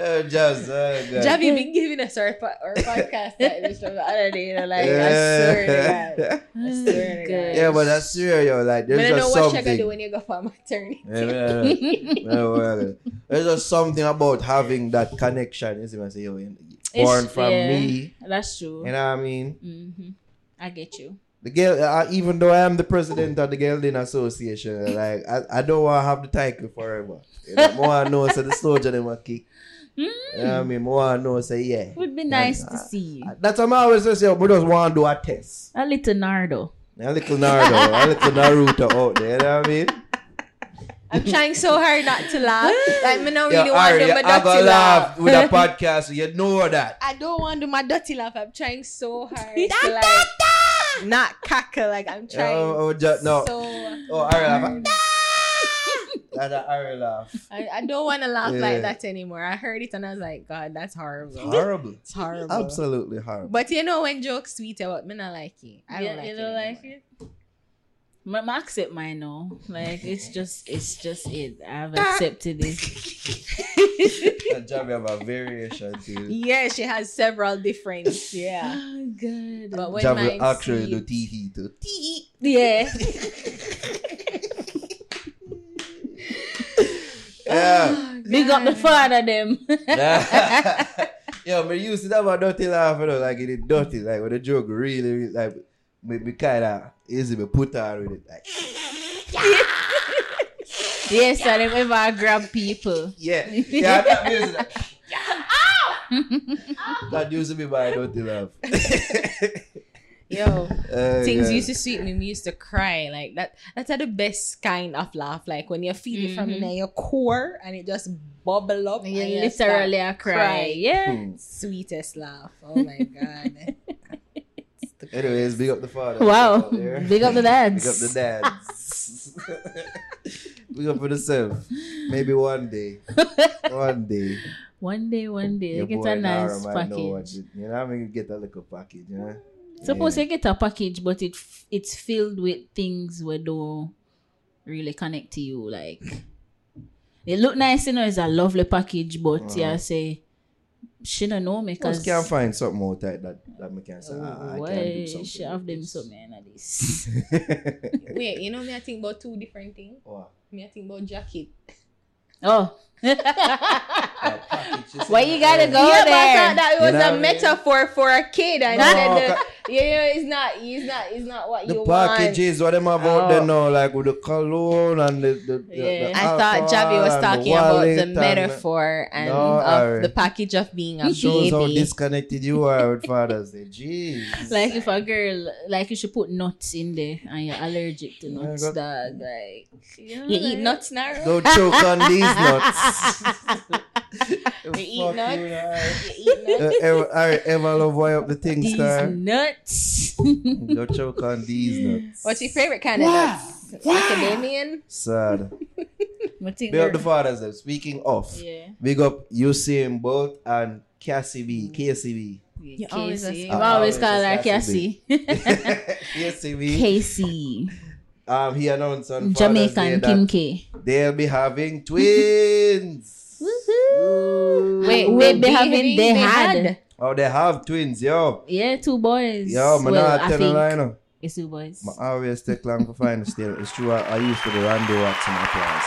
Oh, just, oh, good. Javi been giving us our, our podcast titles from the other day. You know, like, I swear to God. I swear to God. Yeah, but I swear, yo, like, But I there's don't know just what you're gonna do something. when you go for maternity. Yeah, yeah, yeah. Yeah, well, There's just something about having that connection. You see, I say, yo, born It's- from yeah, me. That's true. You know what I mean? hmm I get you. The girl, uh, even though I am the president of the Girlding Association, like I, I don't want to have the title forever. You know, more I know say the soldier them a kick. You know what I mean? More I know say yeah. Would be nice And, to uh, see That's what I always say. We just want to do a test. a little Nardo. A little Naruto, a little Naruto out there. You know what I mean? I'm trying so hard not to laugh. Like, me not Yo, really want to Ari, do my I gonna dirty laugh. laugh with a podcast. So you know that. I don't want to do my dirty laugh. I'm trying so hard to like not cackle. Like I'm trying. Oh, oh, ju- no. So Oh, Ari laugh. Hard. That's Ari laugh. I, I don't want to laugh Yeah. like that anymore. I heard it and I was like, God, that's horrible. Horrible. It's horrible. Absolutely horrible. But you know when jokes sweet eh, about me, I like it. I don't like you it. don't like anymore. it? Ma- ma accept mine now. Like it's just it's just it. I've ah. accepted it. And Javi have a variation to it. Yeah, she has several different. Yeah. oh god. But when Javi mine actually see do it- tee too. yeah. Yeah. Oh, Big up the father them. Yo, me used to have a dirty laugh, you know, like it is dirty, like when the joke really, really like, me be kind of easy to put on with it, like, yes, I them ever grab people. yeah, yeah, that music, like, that used to be my dirty laugh. Yo, Oh, things God. used to sweet me. We used to cry like that. That's the best kind of laugh. Like when you feel it from Mhm. in your core and it just bubble up. You and you literally start a cry. cry. Yeah. Hmm. Sweetest laugh. Oh my god. Anyways, big up the father. Wow. Big up the dads. Big up the dads. big up for the self. Maybe one day. One day. One day, one day, your you get boy a nice Nara might know what package. it- You know, I mean, you get a little package, you know? Suppose Yeah. you get a package, but it it's filled with things where don't really connect to you. Like it look nice, you know, it's a lovely package, but Uh-huh. yeah, say she don't know me Just because can't find something out that that, that me can say. ah, I can do why something. she have them with something like this. this. Wait, you know me? I think about two different things. What? Me, I think about jacket. oh, A package, you why say, you gotta go yeah, but I there? thought that it was You know what I a mean? metaphor for a kid, and No, said the, ca- you know, it's not, it's not, it's not what The you want. The packages, what them have out Oh. there now, like with the cologne and the, the, the, Yeah. the. I thought Javi was talking the about wallet the and metaphor and No, of alright. the package of being a It shows how disconnected you are with Father's Day. Jeez. Like if a girl, like you should put nuts in there and you're allergic to Yeah, nuts, got- dog. Like you, know, You eat nuts now? Go choke on these nuts. You eat Fuck nuts? you, alright. You eat nuts? Uh, ever, alright, ever love why up the thing These star. nuts. Go choke on these nuts. What's your favorite kind of nuts? Macadamian? Sad. I think Big up the they're- fathers them. Speaking of, yeah. big up Usain Bolt and Cassie B. KCB. You always Casey. ask- You I always always call her ask Cassie. KCB. Casey. Um, he announced on Father's Day Jamaican that Kim K. they'll be having twins. Woohoo. Wait, Will wait, be having they had. Oh, they have twins, yo. Yeah, two boys. Yo, man, well, not I tell think line. It's two boys. I always take long to find the still. It's true, I, I used to the Randy Watson applause.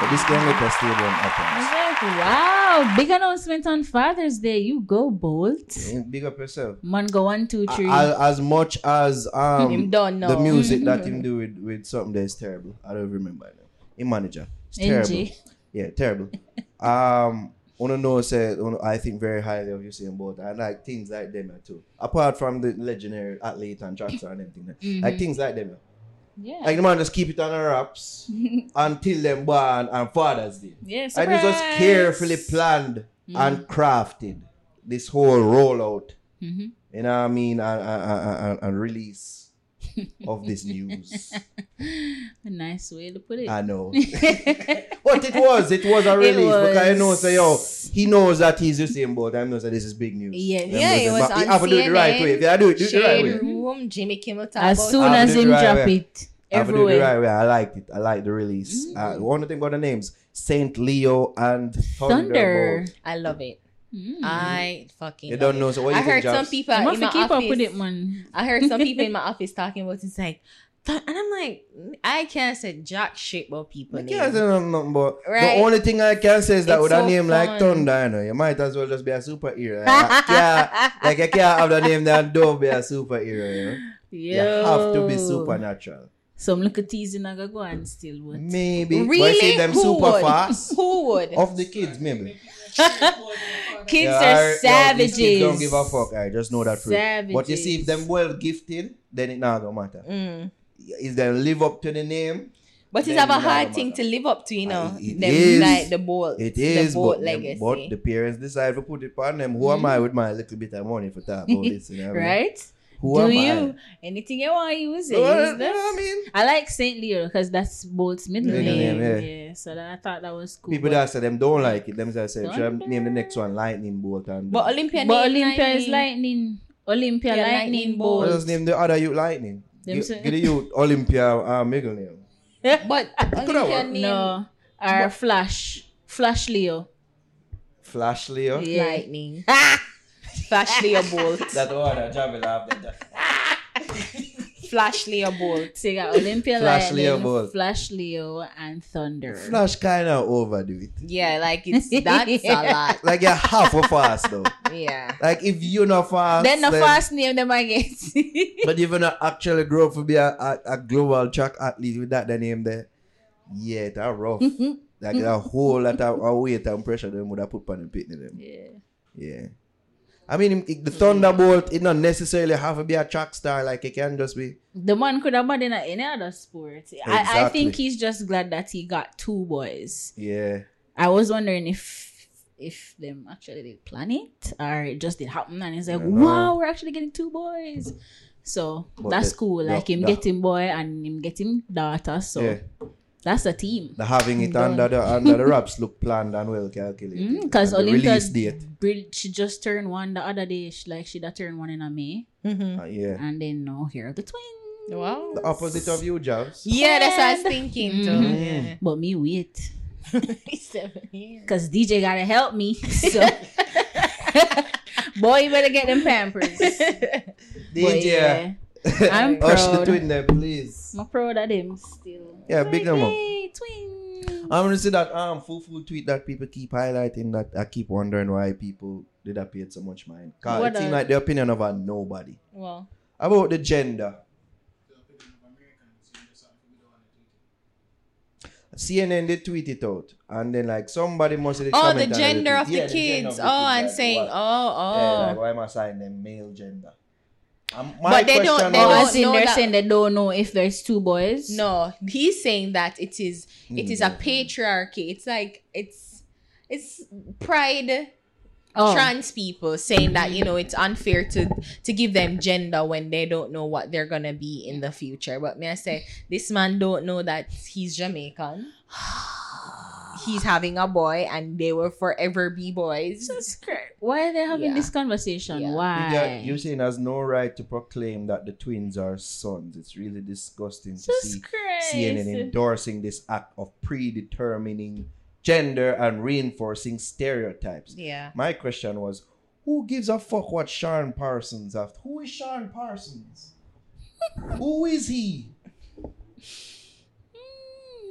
But this can get a stadium applause. Wow, big announcement on Father's Day. You go Bolt. Eh, Big up yourself. Man, go one, two, three. A- As much as Him um don't know. the music that him do with, with something that is terrible. I don't remember now. Him manager. It's terrible. NG. Yeah, terrible. um, wanna know say I think very highly of Usain Bolt. I like things like them too. Apart from the legendary athlete and tractor and everything, Mm-hmm. like things like them. Yeah. Like the man just keep it on the wraps until them born and Father's Day. yeah, And it was carefully planned and crafted. This whole rollout, Mhm. you know what I mean, and, and, and, and release of this news. A nice way to put it. I know. but it was, it was a release because I know, was. say, yo, he knows that he's the same boat. I know that this is big news. Yes. You know, Yeah, it was but on you have to do it the right way. If you do it, do it the right Shade way. Room, Jimmy Kimmel talk as soon as him right drop way. it, I have do it the everywhere. right way. I liked it. I like the release. Uh, one thing about the names Saint Leo and Thunder. Thunderbolt. I love it. Mm. I fucking You don't know, so what I you think, heard some Jobs? people You in must my keep office. up with it, man. I heard some people in my office talking about it's like, and I'm like, I can't say jack shit about people. I can't say nothing, nothing but Right. the only thing I can say is that It's with a so name like. Thunder, you, know, you might as well just be a superhero. Like, I can't, like you can't have the name that don't be a superhero. You, know? you have to be supernatural. Some little teasing I go and still, but Maybe. But Really? see them Who super would? fast. Who would? Of the kids, maybe. kids Yeah, are alright, yo, savages. kids don't give a fuck. I just know that for Savages. But you see, if them well gifted, then it not don't matter. Mm. If they live up to the name, But it's have a hard thing matter. to live up to, you know. Uh, it them, is. like the boat. It is the boat But, legacy. them, but the parents decide to put it on them. Who am I with my little bit of money for that about this? You know what I mean? right? Who Do am you? Anything you want to use it. Well, use you know that. what I mean? I like Saint Leo because that's Bolt's middle Middle name. name, Yeah. yeah. so that I thought that was cool. People that say them don't like it. Them say, say should I name the next one Lightning Bolt and but Olympia but name Olympia is lightning. lightning. Olympia Yeah, lightning, lightning bolt. What does name the other youth Lightning? Them You, say- get the youth Olympia uh, middle name. But Olympia name No, or Flash. Flash Leo. Flash Leo. Yeah. lightning. Flash Leo Bolt. That one that Javi laughed at. Flash Leo Bolt. So you got Olympia Flash lightning, Leo Bolt. Flash Leo, and Thunder. Flash kind of overdo it. Yeah, like it's that's a lot. Like you're half a fast though. Yeah. Like if you're not fast, then the fast name them I get. But if you not actually grow up to be a, a, a global track athlete with that the name there, yeah, that's rough. like a whole lot of of weight and pressure them would have put on the pitney them. yeah. Yeah. I mean, the Thunderbolt, it not necessarily have to be a track star. Like, it can just be. The man could have been in any other sport. I, I think he's just glad that he got two boys. Yeah. I was wondering if if them actually did plan it or it just did happen and he's like, wow, we're actually getting two boys. So But that's the- cool. the- Like him the- getting boy and him getting daughter. So Yeah. That's a team. The having it Done. under the under the wraps look planned and well calculated. Because And the date. She just turned one the other day. She, like she that turned one in a May, Mm-hmm. Uh, yeah. and then now here are the twins. Wow. The opposite of you, Jobs. Yeah, that's what I was thinking too. Mhm. Yeah. But me wait, Seven years. cause DJ gotta help me. So Boy, you better get them pampers. Boy, DJ. I'm proud. Hush the twin there, please. I'm proud of them still. Yeah, big them up. Hey, twin. I'm gonna see that um full full tweet that people keep highlighting that I keep wondering why people did paid so much mind. Cause What it seems like the opinion of a nobody. well, About the gender. CNN did tweet it out, and then like somebody must have oh, the gender of the Yeah, gender kids. of the oh, and like, saying, what- oh, yeah, like, oh. why am I assigning them male gender? Um, But they don't- they was- don't- as in know they're that- saying they don't know if there's two boys. No, he's saying that it is it is a Mm. patriarchy. It's like it's it's pride Oh. trans people saying that you know it's unfair to to give them gender when they don't know what they're gonna be in the future. But may I say this man don't know that he's Jamaican. He's having a boy and they will forever be boys. Jesus Christ. Why are they having Yeah. this conversation? Yeah. Why? You got- You're saying has no right to proclaim that the twins are sons. It's really disgusting to Jesus see Christ. CNN endorsing this act of predetermining gender and reinforcing stereotypes. Yeah. My question was, who gives a fuck what Sean Parsons have? Who is Sean Parsons? who is he?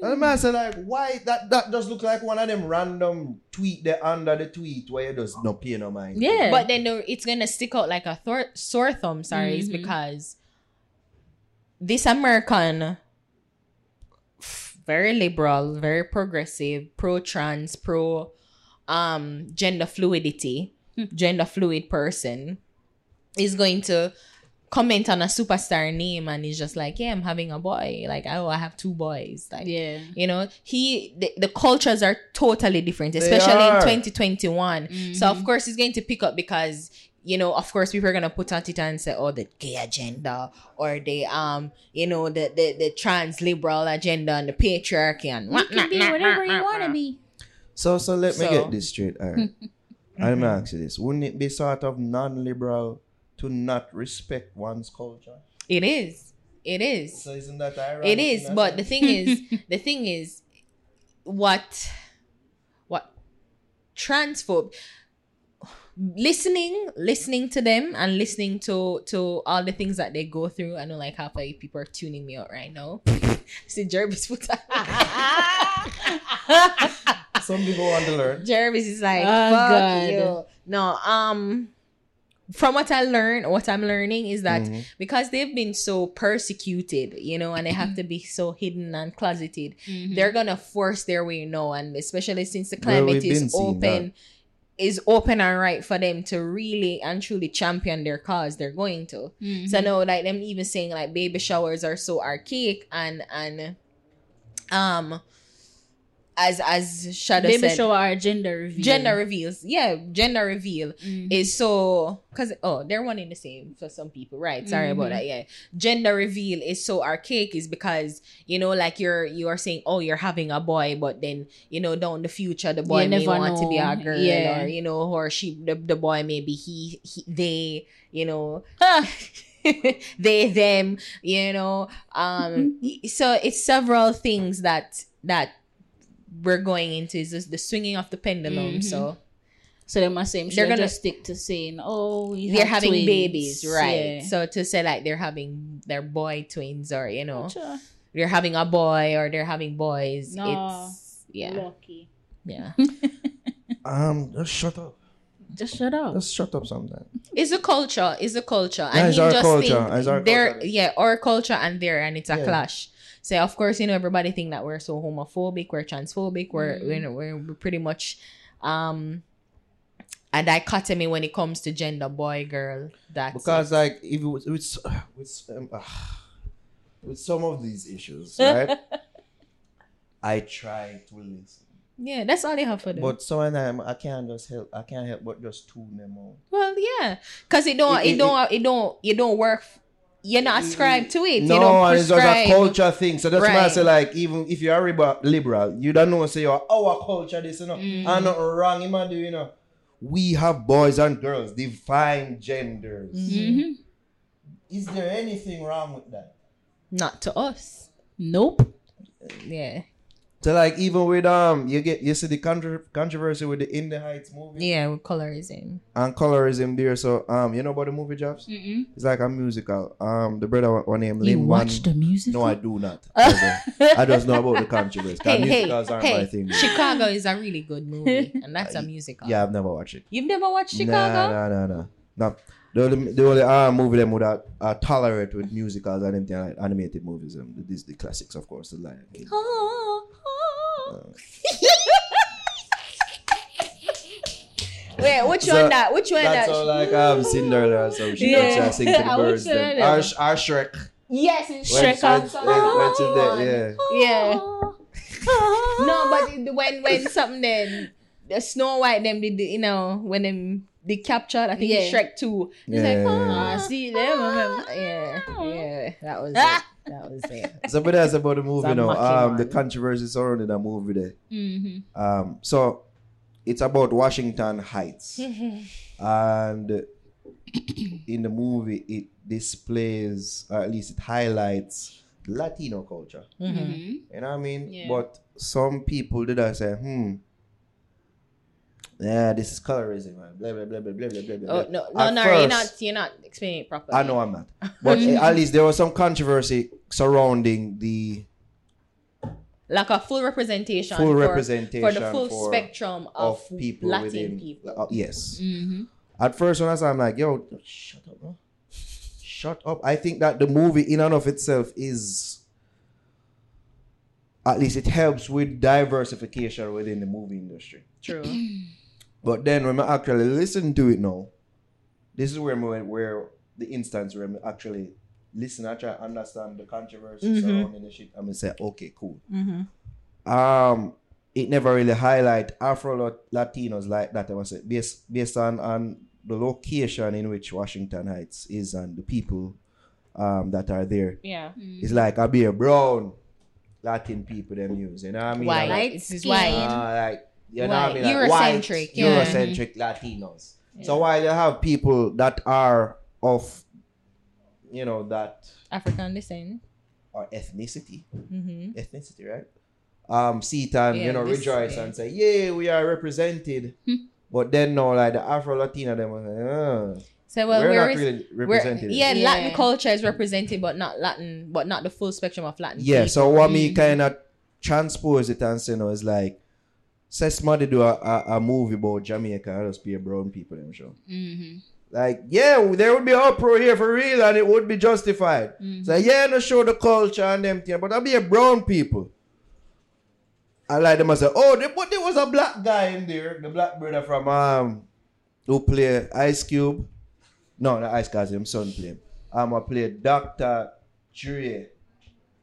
And the man said, like, why that that does look like one of them random tweet there under the tweet where you just no pay no mind. Yeah. But then the- it's gonna stick out like a thor- sore thumb, sorry, is Mhm. because this American, very liberal, very progressive, pro trans, pro um gender fluidity, gender fluid person is going to comment on a superstar name and he's just like, yeah, I'm having a boy. Like, oh, I have two boys. Like, yeah. you know, he the, the cultures are totally different, especially in are. 2021. So of Mhm. course he's going to pick up because you know, of course, people are gonna put out it and say, "Oh, the gay agenda," or the um, you know, the the, the trans liberal agenda and the patriarchy and You can be whatever you want to be. So so let me So- get this straight. All right. Let me ask you this. Wouldn't it be sort of non-liberal to not respect one's culture? It is. It is. So isn't that ironic? It is. in that But the thing is, the thing is, what, what, transphobe. Listening, listening to them, and listening to to all the things that they go through. I know, like half of you people are tuning me out right now. See, Jervis put some people want to learn. Jervis is like, Oh, fuck God. you. No, um, from what I learned, what I'm learning is that Mhm. because they've been so persecuted, you know, and they have to be so hidden and closeted, Mhm. they're gonna force their way now, and especially since the climate we've is open, is open and right for them to really and truly champion their cause. They're going to. Mhm. So no, like them even saying like baby showers are so archaic and and um as as Shadow baby said, shower or gender reveal. gender reveals, yeah, gender reveal. Mhm. is so because oh they're one in the same for some people right? Sorry about Mhm. that yeah. Gender reveal is so archaic is because you know like you're you are saying oh you're having a boy but then you know down the future the boy You may want to be a girl Yeah. or you know or she the, the boy maybe he, he they you know. They them you know. Um so it's several things that that we're going into is just the swinging of the pendulum Mhm. so So they must say They're they're gonna- gonna just stick to saying, "Oh, we they're have having twins." babies, right? Yeah. So to say like they're having their boy twins, or you know, Sure. they're having a boy or they're having boys. No. It's yeah, Lucky. yeah. Um, just shut up. Just shut up. Just shut up sometime. It's a culture. It's a culture, Yeah, and it's our just culture, think it's our there, culture. yeah, our culture and there, and it's a Yeah. clash. So of course, you know, everybody think that we're so homophobic, we're transphobic, we're Mm. we're, we're pretty much um a dichotomy when it comes to gender, boy, girl. That's Because it. like if it was with with um, ah, with some of these issues, right? I try to listen, yeah, that's all they have for them. but sometimes I can't just help. I can't help but just tune them out. Well, yeah, because it don't, It- it, it- don't, it, don't, you don't work. You're not ascribed to it. No, you don't and it's just a culture thing. So that's why I say like even if you're a liberal, you don't know say you're our culture this, you know. Mm. And nothing wrong, in do you know. We have boys and girls, defined genders. Mhm. Is there anything wrong with that? Not to us. Nope. Yeah. So like even with um you get you see the contro- controversy with the In the Heights movie Yeah, with colorism. and colorism there. So um you know about the movie jobs? Mm-mm. It's like a musical. Um the brother one name You Lin watched the Wan. music? No, I do not. I just know about the controversy. 'cause Hey, hey, musicals aren't my hey! thing. Chicago is a really good movie, and that's a musical. Yeah, I've never watched it. You've never watched Chicago? Nah, nah, nah, nah. No. The only, the only uh, movie them would uh, uh, tolerate with musicals and anything like animated movies, um, the Disney classics, of course, The Lion King. Wait, which So, one that? Which one That's that? all like um, Cinderella or some shit. Yeah. Yeah. sing to the I birds. wish Then. knew. Our, our Shrek. yes, it's Shrek. when, and- when, when to the, yeah. Yeah. No, but it- when when something then the Snow White them did you know when them they captured I think Yeah. it's Shrek two. It's Yeah, like yeah, yeah. Ah, see them. remember? yeah, yeah, that was it. That was it. So, but that's about the movie you now. mucky Um, the man. controversy surrounding the movie there. Mhm. Um, so it's about Washington Heights, and in the movie it displays, or at least it highlights Latino culture. Mhm. Mhm. You know what I mean? Yeah. But some people did I say, hmm. Yeah, this is colorism, man. Blah blah blah blah blah blah blah. Oh no, no, At no, you're not you're not explaining it properly. I know I'm not. But eh, at least there was some controversy surrounding the like a full representation full for, representation for the full for- spectrum of, of people Latin within. people. uh, yes. Mhm. At first, when I saw, I'm like, yo, shut up, bro. Shut up. I think that the movie, in and of itself, is at least it helps with diversification within the movie industry. True. But then when I actually listen to it now, this is where me- where the instance where I actually listen, I try to understand the controversy Mhm. surrounding the shit. I'm gonna say, okay, cool. Mm-hmm. Um, it never really highlight Afro Latinos like that. I must say, based based on on the location in which Washington Heights is and the people um that are there. Yeah. It's like a be a brown Latin people them use. You know what I mean? White. Like, It's his white. uh, like you know what I White. mean? Like white, Eurocentric, yeah. Eurocentric Latinos. So while you have people that are of, you know, that African descent. or ethnicity, Mm-hmm. ethnicity, right? Um, see it and Yeah, you know rejoice yeah. and say, "Yeah, we are represented." but then no, like the Afro Latina, them, was like, uh, So well, we're we're, not really represented. yeah, Yeah. Latin culture is represented, but not Latin, but not the full spectrum of Latin. Yeah, people. so what me Mhm. kind of transpose it and say no is like, say somebody do a, a, a movie about Jamaica and just be a brown people them show. Mhm. Like, yeah, there would be uproar here for real and it would be justified. Mhm. So yeah, no show the culture and them thing, but I'll be a brown people. I like them I say, oh, there, but there was a black guy in there, the black brother from um who play Ice Cube. No, not Ice Cube, him son play. him. Um, I play Dr. Dre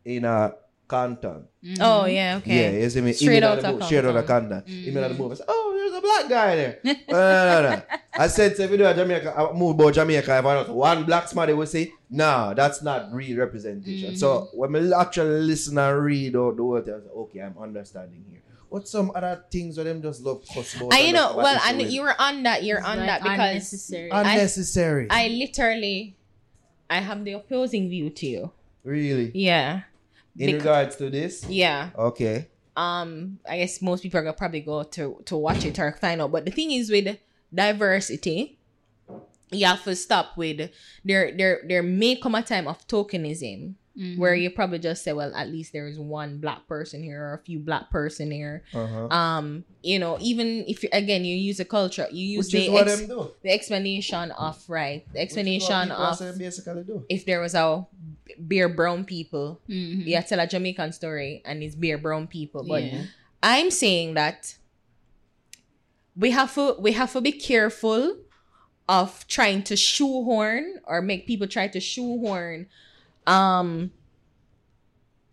in a Canton. Mm-hmm. Oh yeah, okay. Yeah, you see me? Straight out of book, Straight out of Compton. Canton. Even at the movie, I said, oh, there's a black guy there. no, no, no, no. I said, if you do a Jamaica, a movie about Jamaica, if I not one black somebody will say, no, that's not real representation. So mm-hmm. when we actually listen and read out the whole thing, I say, okay, I'm understanding here. What some other things where them just love cuss about? I and know. that's Well, and you were on that. You're on Like that because unnecessary. unnecessary. I literally, I have the opposing view to you. really, Yeah. In Bec- regards to this, yeah. okay. um i guess most people are gonna probably go to to watch it or find out but the thing is with diversity you have to stop with there there there may come a time of tokenism Mhm. where you probably just say well at least there is one black person here or a few black person here Uh-huh. um you know even if you again you use a culture you use Which the, ex- the explanation of right the Which is what explanation of basically do. if there was a bare brown people Mhm. yeah tell a jamaican story and it's bare brown people but Yeah. I'm saying that we have to we have to be careful of trying to shoehorn or make people try to shoehorn um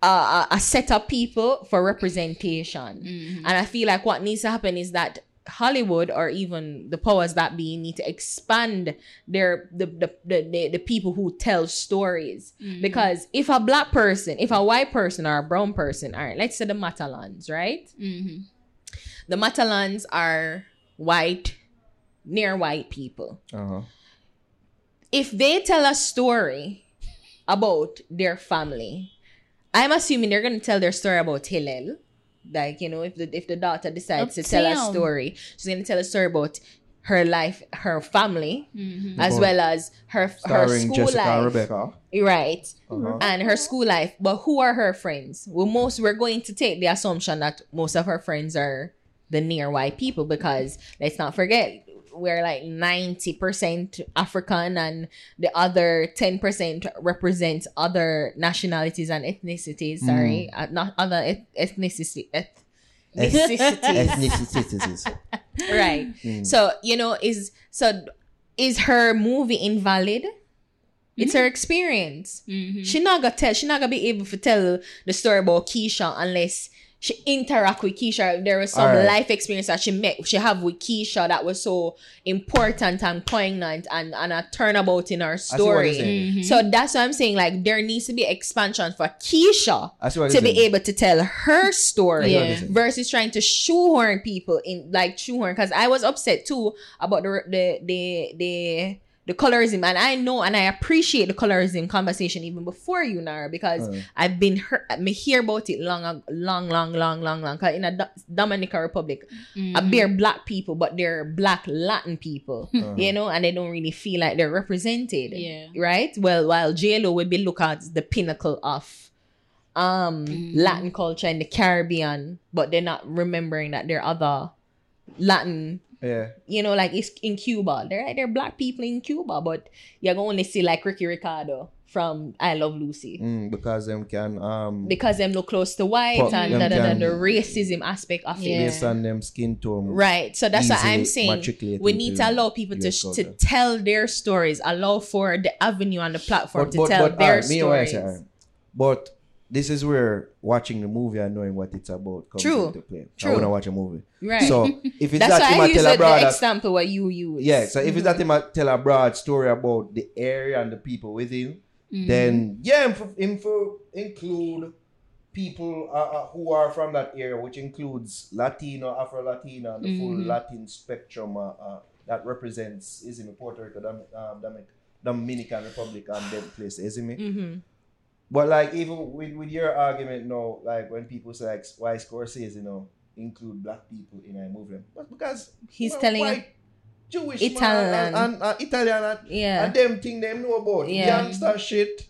a, a, a set of people for representation. Mhm. And I feel like what needs to happen is that Hollywood or even the powers that be need to expand their the the, the, the, the people who tell stories. Mhm. Because if a black person, if a white person or a brown person, all right, let's say the Matalons, right? Mhm. The Matalons are white, near white people. Uh-huh. If they tell a story about their family, I'm assuming they're going to tell their story about Hillel, Like you know, if the if the daughter decides to Up tell a story, she's gonna tell a story about her life, her family, Mhm. as well as her her school Jessica life. Rebecca. Right. Uh-huh. And her school life. But who are her friends? Well, most we're going to take the assumption that most of her friends are the near white people because let's not forget we're like 90% African and the other 10% represent other nationalities and ethnicities. Sorry, uh, not other eth- ethnicity. Eth- ethnicities. Ethnicities. right. Mm. So, you know, is so is her movie invalid? It's her experience. Mhm. She not gonna tell. She not gonna be able to tell the story about Keisha unless she interact with Keisha. There was some Alright. life experience that she met. She have with Keisha that was so important and poignant and and a turnabout in her see what you're story. saying. Mhm. So that's what I'm saying. Like there needs to be expansion for Keisha I see what to be able to tell her story Yeah. versus trying to shoehorn people in like shoehorn because I was upset too about the the the the the colorism and I know and I appreciate the colorism conversation even before you Nara because Uh. I've been heard me hear about it long long long long long long cause in a Do- Dominican Republic Mhm. I bear black people but they're black Latin people Uh-huh. you know and they don't really feel like they're represented Yeah. right? Well, while JLo would be looked at the pinnacle of um Mhm. Latin culture in the Caribbean, but they're not remembering that there are other Latin, Yeah. you know, like it's in Cuba. There, there are black people in Cuba, but you're gonna only see like Ricky Ricardo from I Love Lucy. Mm, because them can um Because them look close to white and da, da, da, the racism aspect of Yeah. it. based on them skin tone. Right. So that's what I'm saying. We need to allow people to, to tell their stories, allow for the avenue and the platform But, to but, tell but, their alright, me stories. say, alright. But this is where watching the movie and knowing what it's about comes True. into play. True. I want to watch a movie. Right. So if it's That's that why I use tell a the, example what you use. yeah. So if it's that him a tell a broad story about the area and the people within, Mhm. then yeah, him for, him for include people uh, uh, who are from that area, which includes Latino, Afro Latina, and the full Mhm. Latin spectrum uh, uh, that represents is in Puerto Rico, Dom, um, Dominican Republic, and them place isn't it? Mm-hmm. But like even with, with your argument now, like when people say like why Scorsese, you know, include black people in a movie, but because He's well, telling white, Jewish Italian. man and, and, and Italian and, Yeah. and them thing them know about Yeah. gangster shit.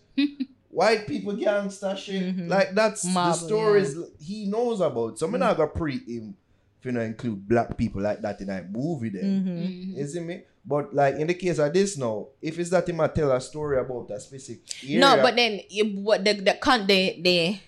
White people gangster shit. Mhm. Like that's Mob, the stories he knows about. So I'm not gonna pre him if you know include black people like that in a movie then. Mm-hmm. Mhm. Isn't me? But like in the case of this now, if it's that him a tell a story about a specific area, No, but then you, what the the con the, the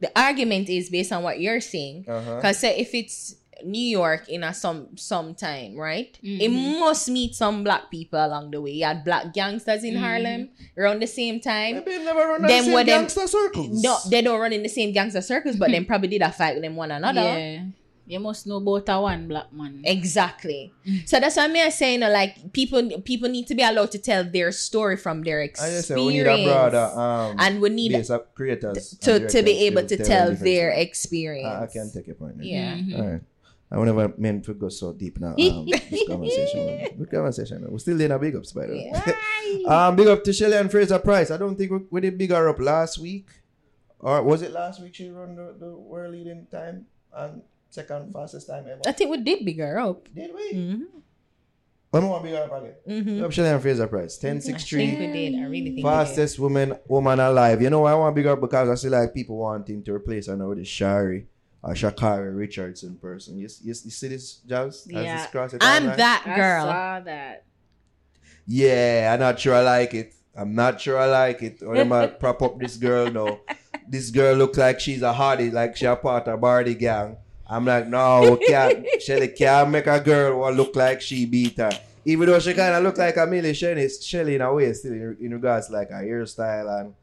the argument is based on what you're saying. uh-huh. Because say if it's New York in a some some time, right? It Mhm. must meet some black people along the way. You had black gangsters in Mhm. Harlem around the same time. Maybe him never run Them the same what them- gangster circles. No, they don't run in the same gangster circles, but then probably did a fight with them one another. Yeah. You must know about a one black man. Exactly. Mm. So that's what I'm saying. You know, like people, people need to be allowed to tell their story from their I experience, just say we need a brother um and we need base of creators to, to be able to a tell different their experience. I, I can take your point. man. Yeah. Mhm. All right. I never meant to go so deep now. Um, this conversation. Good conversation. We're still in a big ups, by the way. um, big up to Shelly-Ann Fraser-Pryce. I don't think we, we did big her up last week. Or was it last week she run the, the world leading time and second fastest time ever? I think we did bigger up. Did we? Mm-hmm. When we want big her up again? Mm-hmm. Big up Shelly-Ann Fraser-Pryce. I 1063. think we did. I really think Fastest woman woman alive. You know why I want big up because I see like people wanting to replace her now with the Shari or Sha'Carri Richardson person. You, you, you see this, Jazz? Has Yeah. this cross the we did. I'm timeline? that I girl. saw that. Yeah, I'm not sure I like it. I'm not sure I like it. Or am I prop up this girl No. This girl looks like she's a hardie, like she a part of Bardi gang. I'm like, no, we can't. Shelly can't make a girl what look like she beat her. Even though she kind of look like a Millie Shelly, Shelly in a way, still in, in regards to like her hairstyle and.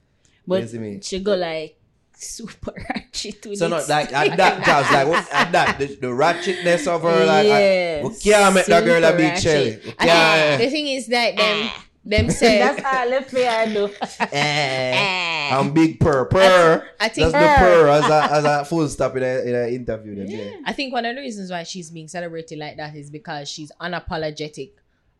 But you see me? she go like super ratchet with So it. not like at that cause like what, at that the, the ratchetness of her like I, Yes, we can't make that girl a super big ratchet. Shelly. We I can't. think the thing is that them, them say, That's all the fair do. Eh, I'm big purr purr. I think That's the purr as a, as a full stop in a, in a interview. Then, yeah. I think one of the reasons why she's being celebrated like that is because she's unapologetic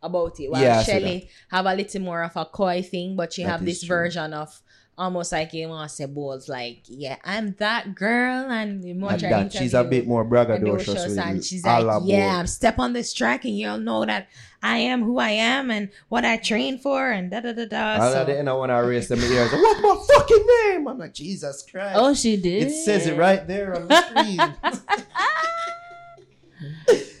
about it. While Yeah, Shelly have a little more of a coy thing, but she That have this true. version of almost like you want to say balls like, yeah, I'm that girl, and the more And that she's a bit more braggadocious Braggadocious, with and she's like, yeah, Bull. I'm step on this track, and you'll know that I am who I am and what I train for, and da da da da. And So- at the end, I want to erase them ears. What's my fucking name? I'm like, Jesus Christ. Oh, she did. It says it right there on the screen.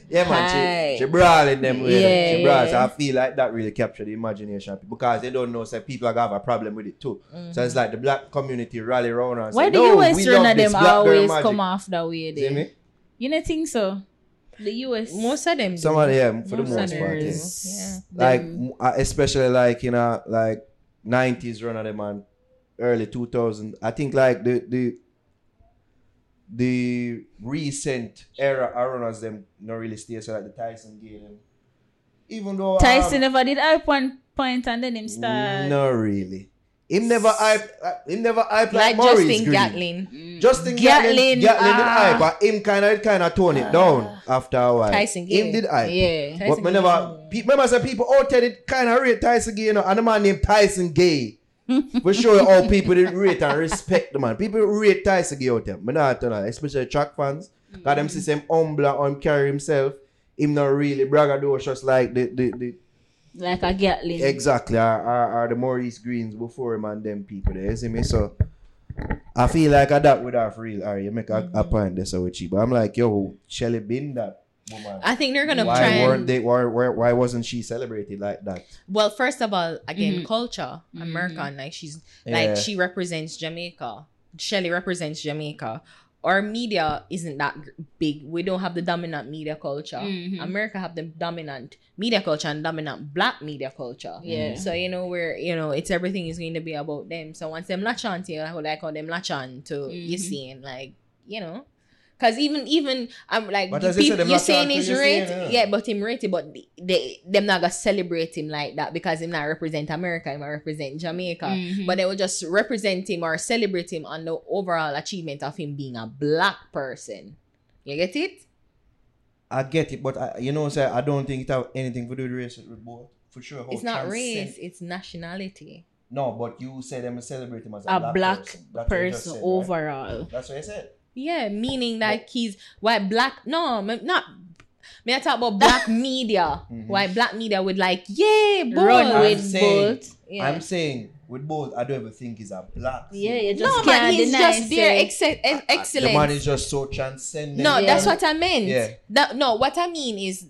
yeah, man. Hi. She, she brawling them with Yeah, She brawling. So yeah. I feel like that really captured the imagination because they don't know say people are gonna have a problem with it too. So it's mm-hmm. like the black community rally around and Why say, the no, US we run love of this them always come off that way? See me? You don't think so? The US. most of them, do. Some of them, for the Most of most part, do. yeah. yeah. like Them- uh, especially like you know like 90s run of them and early 2000 i think like the the the recent era runners them not really stay so like the tyson Gay them even though Tyson um, never did hype one point and then him start. no really him never hype uh, him never hype like, Like Maurice Justin Green. Gatlin, Justin Gatlin, Gatlin, Gatlin did ah. hype, but him kind of kind of tone it down after a while. Tyson him Gay. did hype. Yeah. Tyson But me Gay. never, pe- remember I said people all there it kind of rate Tyson Gay, you know, and the man named Tyson Gay. we show you how people did rate and respect the man. People rate Tyson Gay out there. But not you know, especially track fans. Got them see him humble and him carry himself. Him not really braggadocious like the, the, the Like a Gatlin. exactly are, are, are the Maurice Greens before him and them people there. You see me? So I feel like I that with half real. Or you make a, a point there so with you. But I'm like, yo, Shelly been that woman. I think they're gonna why try. weren't And, they? Why, why, why wasn't she celebrated like that? well, first of all, again, Mhm. culture. American, like she's Yeah. like she represents Jamaica. Shelly represents Jamaica. Our media isn't that big. We don't have the dominant media culture. Mhm. America have the dominant media culture and dominant black media culture. Yeah. So you know where you know it's everything is going to be about them. So once them latch on to you, like, like how them latch on to you Mhm. seeing like you know. Cause even even I'm like But you as you said, people, them you're saying to he's you rate, seeing, yeah. yeah. but him rated, but they, they them not gonna celebrate him like that because him not represent America, him not represent Jamaica. Mhm. But they will just represent him or celebrate him on the overall achievement of him being a black person. You get it? I get it, but I, you know, say I don't think it have anything to do with race with both. For sure, it's not transcend- race, it's nationality. No, but you said them celebrate him as a, a black, black person, That's what you just person right? overall. That's what I said. Yeah, meaning like he's white black. No, me- not. May I talk about black media. Mhm. White black media would like, yeah, boy. Run I'm with saying- both. Yeah. I'm saying with both, I don't even think he's a black. Yeah, thing. you just no, can't man, he's deny just there. say- Ex- ex- excellent. The man is just so transcendent. No, Yeah. that's what I meant. Yeah. That no, what I mean is,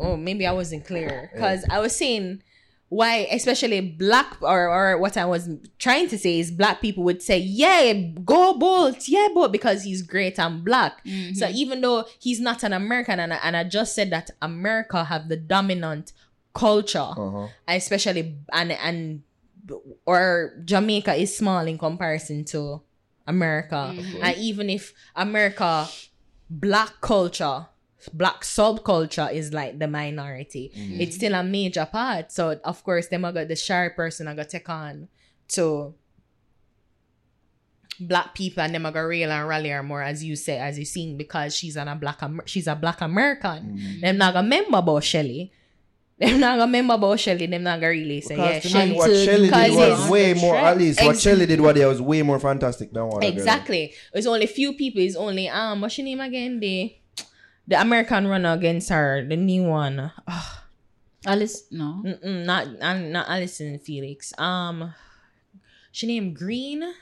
oh, maybe I wasn't clear because I was saying why, especially black or or what I was trying to say is black people would say, yeah, go Bolt, yeah, Bolt, because he's great and black. Mhm. So even though he's not an American, and I, and I just said that America have the dominant culture, Uh-huh. especially and and or Jamaica is small in comparison to America. Mhm. And even if America black culture, black subculture is like the minority, Mhm. it's still a major part. So of course them I got the shy person I got take on to black people and them I got real and rally her more as you say, as you seen, because she's an a black Amer- she's a black American. Mhm. Them not gonna remember about Shelly. Them not gonna remember about Shelly. Them not gonna really say, yeah, Because to Shelly. what Until- Shelly did was way more, trend. at least what Ex- Shelly did what was way more fantastic than what Exactly. It's only few people. It's only um, what's your name again? The the American runner against her, the new one. Ugh, Alice, no. mm-mm, not not Allyson Felix. Um, she named Green. I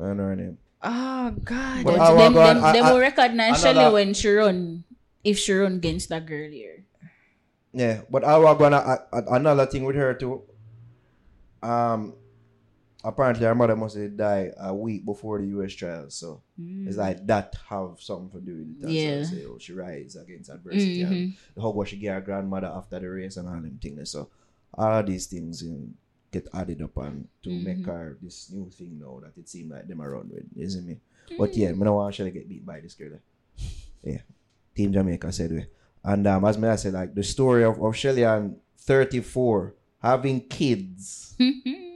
don't know her name. Oh God. But But I them, walk them, I- them I- will recognize another- Shelly when she run, if she run against that girl here. Yeah, but I was gonna uh, uh, another thing with her too. Um, apparently her mother must have died a week before the U.S. trial, so it's like that have something to do with it. Yeah. Say, oh, she rise against adversity. and Mhm. How was she get her grandmother after the race and all them things. So all of these things you know, get added up and to Mhm. make her this new thing now that it seemed like them around with, isn't me? But yeah, me no want Shelly get beat by this girl. Yeah. Team Jamaica said we. And um, as me I said, like the story of, of Shelly and 34 having kids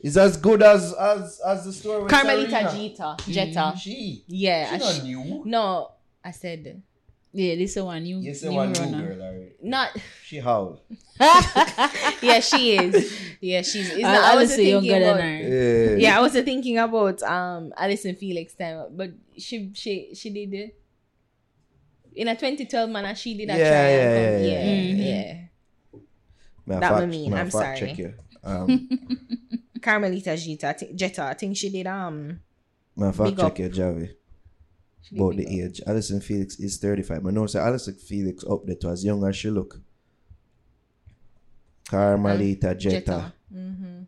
is as good as as as the story with Carmelita Serena. Jeter. Jeter. She. Yeah. She I not sh- new. no, I said Yeah, this is one new, You see new one new runner. girl, alright. Not She how? yeah, she is. Yeah, she's. It's Uh, not, I Alice wasn't is thinking younger than about. her. Yeah. Yeah, I wasn't thinking about um Allyson Felix time, but she she she did it in a 2012 manner. She did a Yeah, try. yeah, yeah, yeah, yeah. yeah. May I That fact- what I mean, may I I'm fact sorry. Check you. Um, Carmelita Jeter, I think, Jeter, I think she did um. may I fact Big up. check you, Javi. About the up. age. Allyson Felix is 35. I no, say Allyson Felix up there to as young as she look. Carmelita Jeter. Mm-hmm.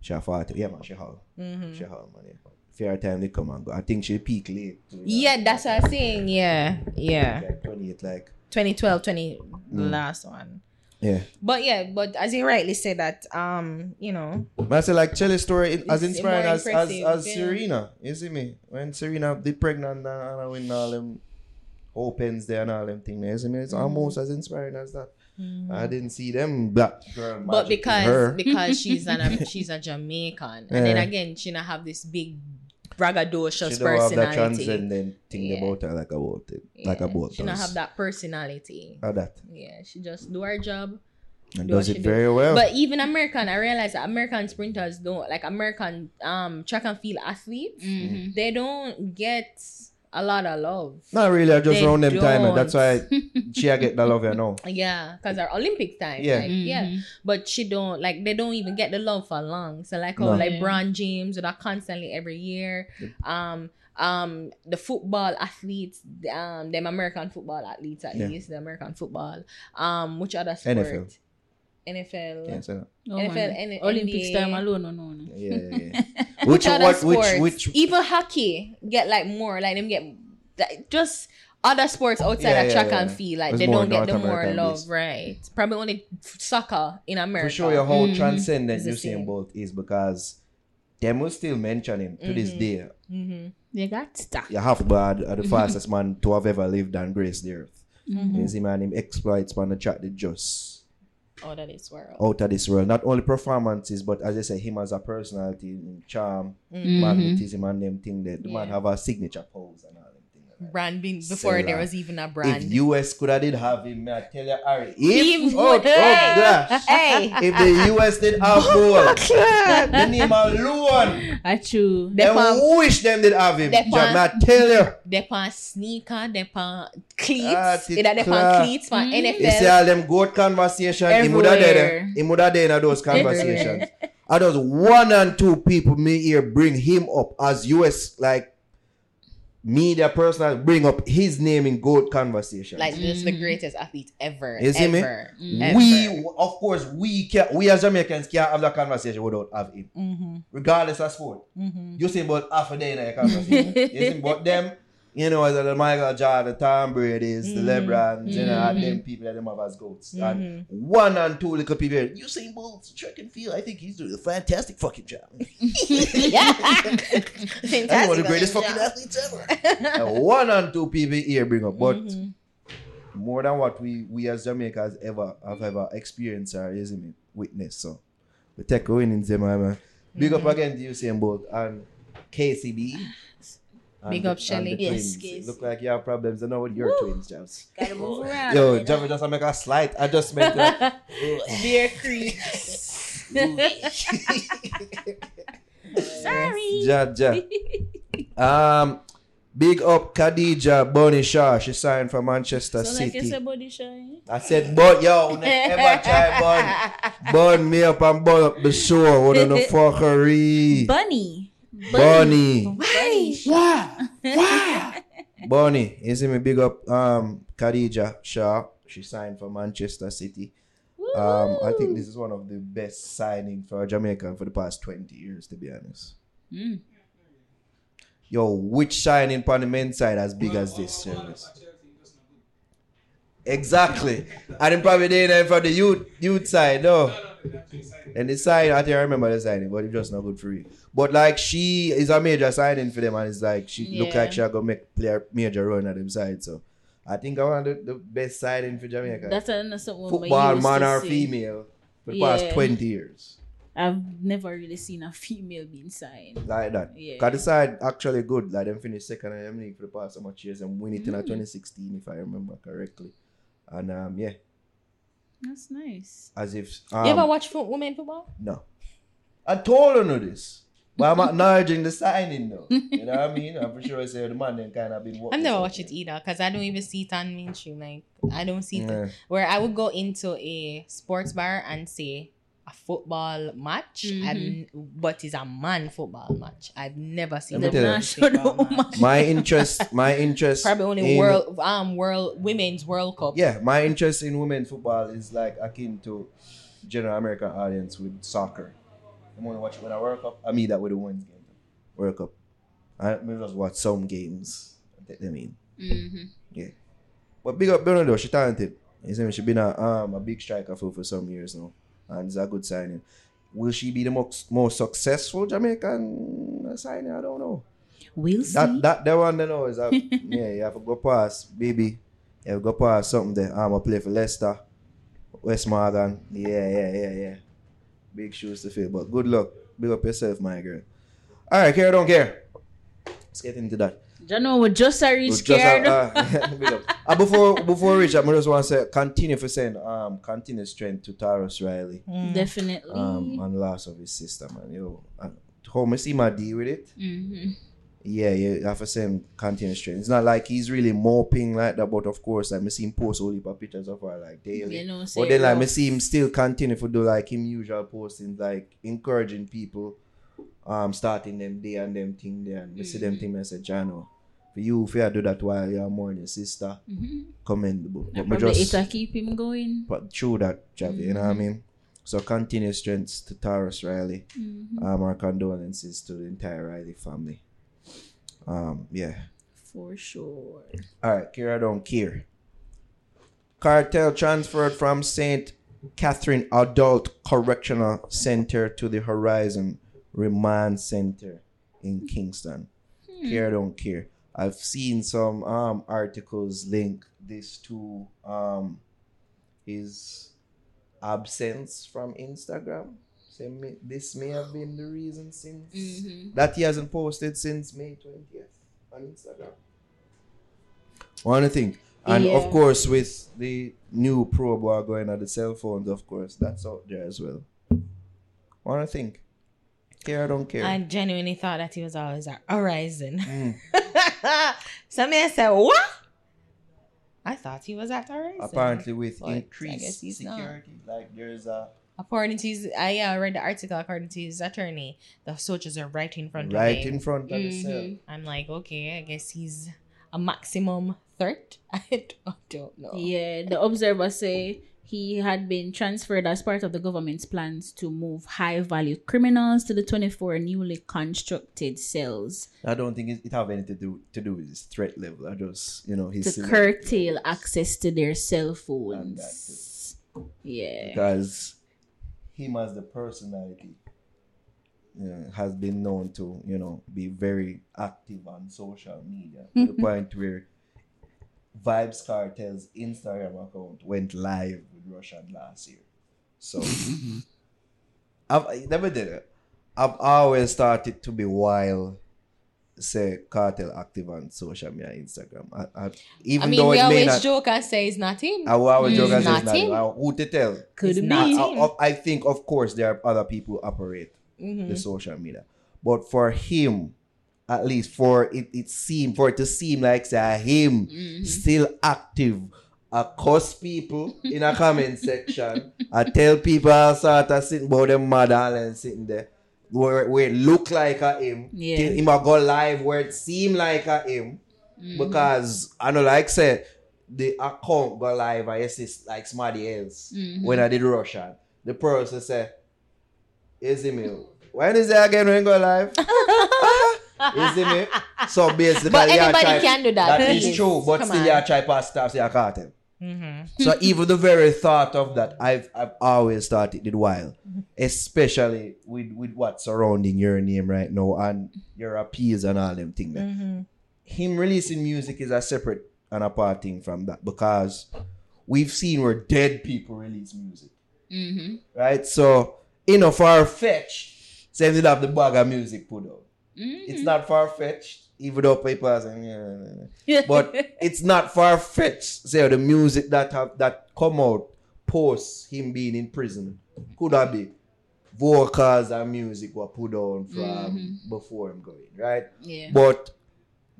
She a 40. Yeah, man, she howl. Mm-hmm. She howl, man. Yeah. Fair time they come and go. I think she peak late. too, Yeah, that's what I'm saying. Yeah, yeah. Like 28, like. 2012, 20 Mm. last one. Yeah. But yeah, but as you rightly said that um, you know, But I say like Shelly's story as inspiring as, as, as yeah. Serena. You see me? When Serena did pregnant and, and I win all them opens there and all them things. You see me? It's almost as inspiring as that. I didn't see them black girl but because because she's an she's a Jamaican, and then again she not have this big braggadocious she don't have that personality. transcendent thing Yeah. about her like about it. Like Yeah, about she not have that personality. Or that. Yeah, she just do her job. And do does she it do. very well. But even American, I realize that American sprinters don't like American um track and field athletes. Mhm. They don't get a lot of love. Not really, I just They round them time. and That's why she get the love you know. Yeah, because our Olympic time. Yeah. Like, yeah. Mhm. But she don't like they don't even get the love for long. So like how No. like Yeah. Bron James do that constantly every year. Um um the football athletes, um them American football athletes at Yeah. least, the American football. Um which other sport? NFL. NFL. Yeah, so, Oh, NFL, man. N- Olympics NBA. time alone, no, no, no. yeah, yeah, yeah. Which, which, other what, sports? which, which, even hockey get like more like them get like, just other sports outside Yeah, of yeah, track yeah. and field like It's they don't get the North more American love based. right probably only soccer in America to show you how Mhm. transcendent It's the Usain. Bolt is because them will still mention him to this Mhm. day. mm-hmm. They got stuck. You have to be the the fastest man to have ever lived and graced the earth. Mm-hmm. You see, man, him exploits on the track they just out of this world out of this world. Not only performances, but as I say, him as a personality, him charm, Mhm. magnetism, and them thing that the man have a signature pose and brand being before Say there was even a brand If US could have did have him, may I tell you, Harry, if, If- oh, oh hey, gosh, hey if the US did have gold, the name alone, I true. They them pan- wish them did have him. They pan- I tell you. they pan sneaker they pan Ah, cleats it either they clap. pan cleats pan Mhm. You see all them goat conversation, he would have Everywhere. there. He would have there in those conversations. I just one and two people me here bring him up as US like media personal bring up his name in goat conversation. like just the Mhm. greatest athlete ever You see me? ever, Mm. ever. we of course we can we as Jamaicans can't have that conversation without have him. mm-hmm. Regardless of sport. Mm-hmm. You see about half a day in a conversation. you see but them you know, as the Michael Jordan, the Tom Brady's, the Mhm. LeBrons, you know, and Mhm. them people that them have as goats. Mm-hmm. And one and two little people, you see Bolt's track and field. I think he's doing a fantastic fucking job. yeah. That's one of the greatest fucking athletes ever. And one and two people here bring up, but Mhm. more than what we we as Jamaicans ever have ever experienced or isn't it witness. So we take a win in man. Big Mm-hmm. up again to Usain Bolt and KCB. And Big the- up, Shelly. the Yes, Look like you have problems. I know what your twins, Jams. Gotta move around. Yo, Javi just make a slight adjustment. to- Beer creeps. Sorry. Ja, ja. Um, big up Khadija Bunny Shaw. She signed for Manchester So like City. body shine. I said, but yo, never try bun, bun me up and bun up the show. What on the fuckery? Bunny. Bunny. Why? Why? Why? Bunny. You see me big up um Khadija Shaw. She signed for Manchester City. Um, I think this is one of the best signings for a Jamaican for the past 20 years, to be honest. Mm. Yo, which signing on the men's side as big as this? Jonas? Exactly. And then probably they there for the youth youth side, no. And the sign, I think I remember the signing, but it's just not good for you. But like she is a major signing for them, and it's like she look like she gonna make player major run at them side. So I think I want the, the best signing for Jamaica. That's another we Football man or see. female for the past twenty years. I've never really seen a female being signed. like that. Yeah. Cause the side actually good. Like them finished second in the league for the past so much years and win it in Mm. 2016 if I remember correctly. And um yeah, That's nice. as if you ever um, watch fo- women football? no. I told her no this. But I'm acknowledging the signing though. You know what I mean? I'm for sure I say the man then kind of been I've never watched it either because I don't even see it on mainstream. Like I don't see it Yeah. where I would go into a sports bar and say a football match, Mhm. and but it's a man football match. I've never seen Let a tell you. woman National match. match. My interest my interest Probably only in- world um world women's World Cup. Yeah, my interest in women's football is like akin to general American audience with soccer. I'm gonna watch it when I World Cup. I mean that with the women's game. World Cup. I may just watch some games. and take them in. Mm-hmm. But big up Bruno though, she talented. You see me, she been a um a big striker for, for some years now. And it's a good signing. Will she be the most, most successful Jamaican signing? I don't know. We'll see. That that that one I know is a, yeah, you have to go past baby. You have to go past something there. I'm a play for Leicester, Wes Morgan. Yeah, yeah, yeah, yeah. Big shoes to fill. But good luck. Big up yourself, my girl. Alright, care don't care. Let's get into that. You know, we just a It reach was just, scared. uh, uh. Uh, before before we reach, I just want to say continue for saying um continue strength to Tarrus Riley Definitely. um on the loss of his sister man. Yo, uh, how me see my deal with it. mm-hmm. Yeah, yeah, have to say him continue strength. It's not like he's really moping like that, but of course, like me see him post all heap of pictures of her like daily. You know, say but then like me rough. see him still continue to do like him usual postings, like encouraging people, um, starting them day and them thing there. And me see them Mhm. thing, I say, Jano, for you, if you do that while you're mourning sister, Mm-hmm. commendable. But Probably just it'll keep him going. but through that, Javi, you know what I Mhm. mean? So continue strength to Tarrus Riley. Mm-hmm. Um, our condolences to the entire Riley family. Um, yeah. For sure. All right, Kira don't care. Kartel transferred from St. Catherine Adult Correctional Center to the Horizon Remand Center in Kingston. Kira don't care. I've seen some um articles link this to um his absence from Instagram. Say may, this may have been the reason since Mm-hmm. that he hasn't posted since May 20th on Instagram. One thing. And Yeah. of course, with the new probe going on the cell phones, of course, that's out there as well. One think. Care or don't care. I genuinely thought that he was always at Horizon. Mm. Some man said, What? I thought he was at Horizon. Apparently, with But I increased guess he's not. security, like there's a According to his, I uh, read the article. According to his attorney, the soldiers are right in front right of him. in front of the cell. Mhm. I'm like, okay, I guess he's a maximum threat. I don't know. Yeah, the observer say he had been transferred as part of the government's plans to move high value criminals to the 24 newly constructed cells I don't think it, it have anything to do to do with his threat level. I just you know he's to curtail access to their cell phones. Yeah. because him as the personality know, has been known to you know be very active on social media to the point where Vybz Kartel's Instagram account went live with Russian last year. So I've I never did it. I've always started to be wild. Say Kartel active on social media, Instagram. I, I, even I mean, though we it may always not, joke and say it's not him. I will always joke Mm, and say it's not not him. Who to tell? Could It's be. not I, him. I, I think, of course, there are other people who operate Mhm. the social media, but for him, at least for it, it seemed for it to seem like say him Mhm. still active. I cuss people in a comment section. I tell people all sort of sitting about them mad and sitting there. Where, where it look like a him. Yeah. Till him a go live where it seem like a him. Mhm. Because I know like say the account go live I see like somebody else Mhm. when I did Russian. The person say, Is me? When is it again when go live? Is it me? So basically, But you anybody try- can do that, That is true, but Come still you try pass stuff so you can't tell. Mhm. So even the very thought of that, I've I've always thought it did while, especially with with what's surrounding your name right now and your appeals and all them things. Mhm. Him releasing music is a separate and apart thing from that because we've seen where dead people release music, Mhm. right? So you know, far fetch, Same did have the bag of music put out. Mm-hmm. It's not far fetched, even though people are saying, yeah, yeah, yeah. but it's not far fetched. Say the music that have that come out post him being in prison could have been vocals and music were put on from before him going, right? yeah. But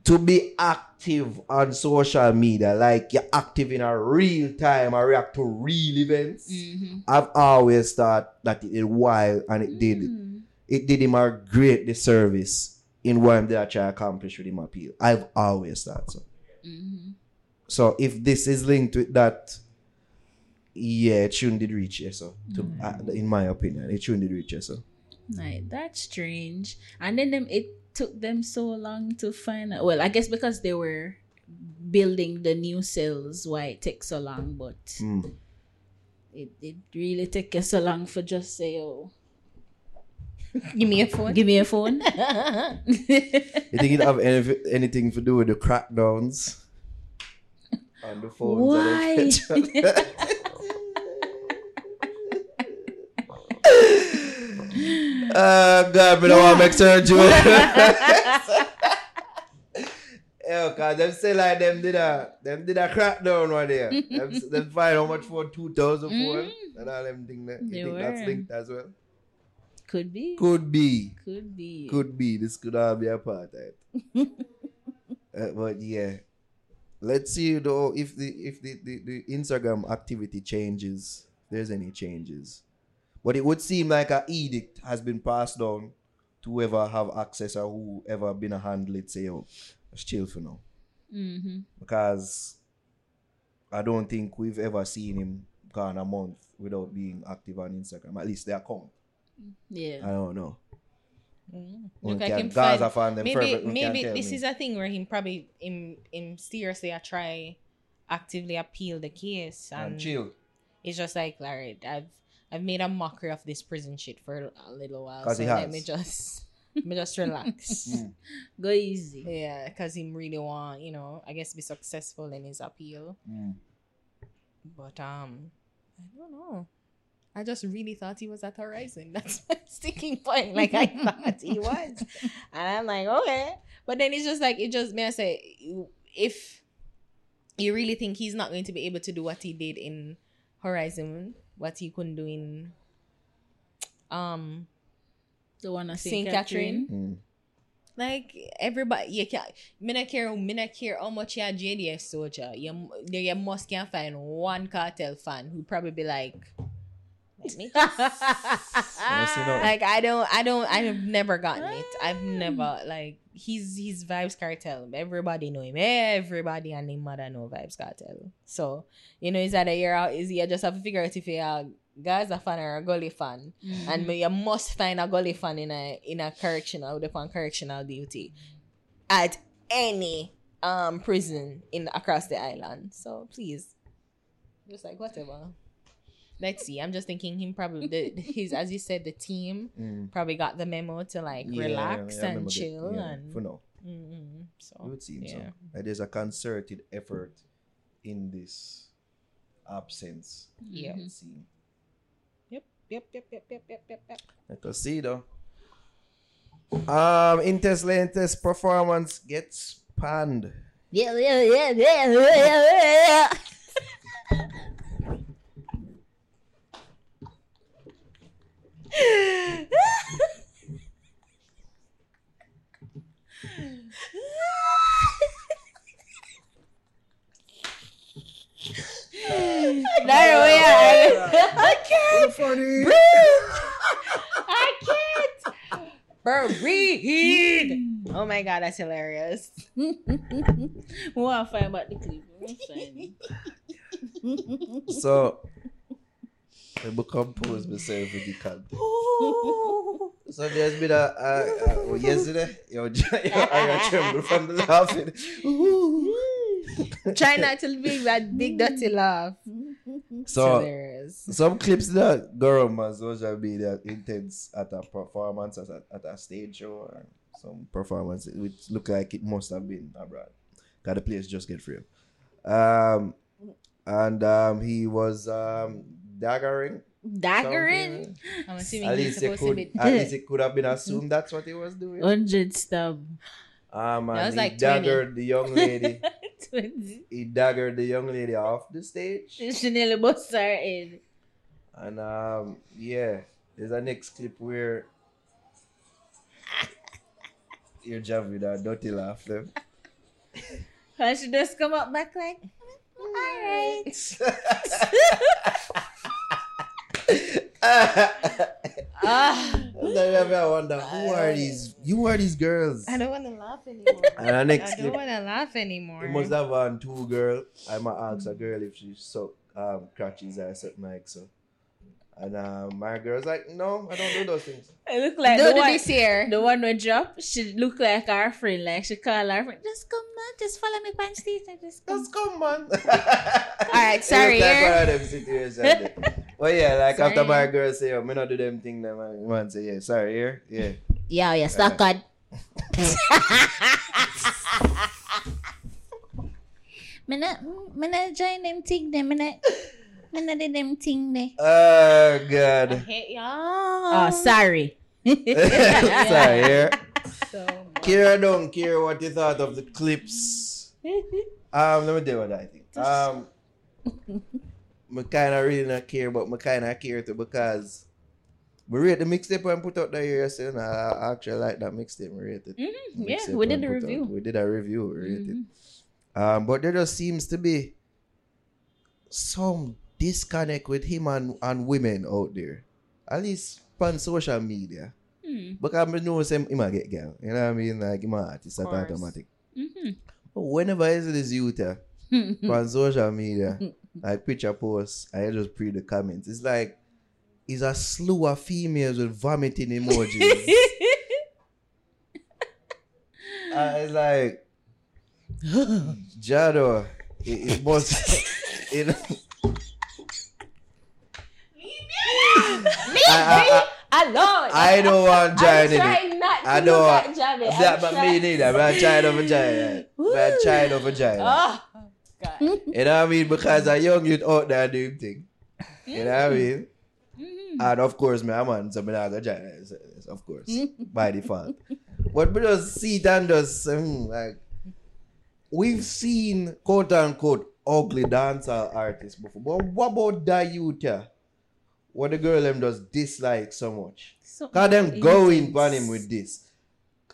to be active on social media, like you're active in a real time and react to real events, Mm-hmm. I've always thought that it did wild and it did Mm. It did him a great disservice in what I'm trying to accomplish with him appeal. I've always thought so. Mm-hmm. So if this is linked with that, yeah, it shouldn't did reach here. So, to, uh, in my opinion, it shouldn't did reach here. So, Like that's strange. And then them it took them so long to find out. Well, I guess because they were building the new cells, why it takes so long. But mm. it it really take us so long for just say, oh, Give me a phone. give me a phone. you think it have any, anything to do with the crackdowns on the phones? Why? Oh God, me don't want to make surgery. Yo, cause them say like them did a them did a crackdown one there. them, them find how much for two thousand phone and all them thing that. Mm. They You think that's linked as well? Could be. Could be. Could be. Could be. This could all be a part of it. Uh, but yeah. Let's see though if the if the, the, the Instagram activity changes. There's any changes. But it would seem like a edict has been passed on to whoever have access or whoever been a handle it say oh let's chill for now. Mm-hmm. Because I don't think we've ever seen him gone a month without being active on Instagram. At least their account. Yeah. I don't know. Mm. One Look like can- him Gaza find- fan them maybe fervent, maybe this me. is a thing where him probably him him seriously I try actively appeal the case And and chill. it's just like alright I've I've made a mockery of this prison shit for a little while 'Cause so he has. let me just let me just relax Mm. Go easy. yeah because him really want you know I guess be successful in his appeal Mm. but um I don't know I just really thought he was at Horizon. That's my sticking point. Like I thought he was, and I'm like, okay. But then it's just like it just may I say, if you really think he's not going to be able to do what he did in Horizon, what he couldn't do in um The one I Saint Saint Catherine. Catherine. Mm. like everybody, you can me not care, me not care how much you are JDF soldier. You there you must can find one Kartel fan who probably be like, let me like I don't I don't I have never gotten it. I've never like he's he's Vybz Kartel. Everybody know him. Everybody and him mother know Vybz Kartel. So you know is that a year out is you just have to figure out if you're a Gaza fan or a Gully fan. Mm-hmm. And you must find a Gully fan in a in a correctional upon correctional duty at any um prison in across the island. So please. Just like whatever. Let's see. I'm just thinking him probably the, his as you said the team Mm. probably got the memo to like Yeah, relax yeah, and that. chill Yeah, and for now. Mm-mm. It so would seem so. Like there's a concerted effort in this absence. Yeah. it would seem. Yep, yep, yep, yep, yep, yep, yep, yep. Let us see though. Um, Intest Lentes performance gets panned. Yeah, yeah, yeah, yeah, yeah, yeah. There we are. I can't Funny. I can't breathe. Mm. Oh my god, that's hilarious. We want to find about the clip. We find it. So, I will compose myself with the content. So there's been a, a, a oh, yesterday, yo, I tremble from the laughing. Try not to be that big dirty laugh. So some clips that go around my social media Intence at a performance at a, at a stage show or some performance which look like it must have been abroad. Cause the place just get free. Um and um he was um daggering Daggering. I'm assuming At least, it to could, be. at least it could have been assumed that's what he was doing. 100 stab. Ah man, That was he like 20. daggered the young lady. Twenty. he daggered the young lady off the stage. She nearly bust her head. And um, yeah, there's a next clip where you're Jav with a dirty laugh. Them. And she just come up back like, alright. Ah, Sometimes I wonder who are these? You are these girls? I don't want to laugh anymore. And next I don't want to laugh anymore. you must have on two girl. I might ask a girl if she suck um crotches or something like so. And um, my girl's like, no, I don't do those things. It look like Do the the one, this year. the one we drop. She look like our friend. Like she call our friend. Just come on, just follow me punch stage and just come. Just come man. All right, sorry, It look like yeah. one of them situations. there. well, yeah, like after my girl say, oh, me not do them thing, then my man say, yeah, sorry, here, yeah. Yeah, yeah, stuck on. Me not, me not join them thing them. Me not, me not do them thing there. Oh I God. hate y'all. Oh, sorry. sorry, here. So Kira, don't care what you thought of the clips. Um, let me tell you what I think. Um, I kind of really not care, but I kind of care too because we rate the mixtape and put out the year, so you I actually like that mixtape. We rate it. Mhm, Yeah, we did and the review. out. We did a review. We rate it. Mhm. Um, but there just seems to be some disconnect with him and, and women out there. At least on social media. Hmm. Because I know him a get girl. You know what I mean? Like him artist Course. automatic. Mhm. But whenever I see this youth uh, on social media, like picture posts, I just read the comments. It's like it's a slew of females with vomiting emojis. it's like Jado, it, it must it, I, alone. I, I don't want I'm Jado. trying not I don't want Javi. that, I'm but me neither. I'm a child of a giant. I'm child of a giant. Oh, God. You know what I mean? Because a young youth out there doing thing. You know what I mean? Mhm. And of course, me, I'm on some giants, of course, by default. But we just see it and just, um, like, we've seen quote unquote ugly dancer artists before. But what about that youth here? What the girl them does dislike so much? So Cause them going on him with this.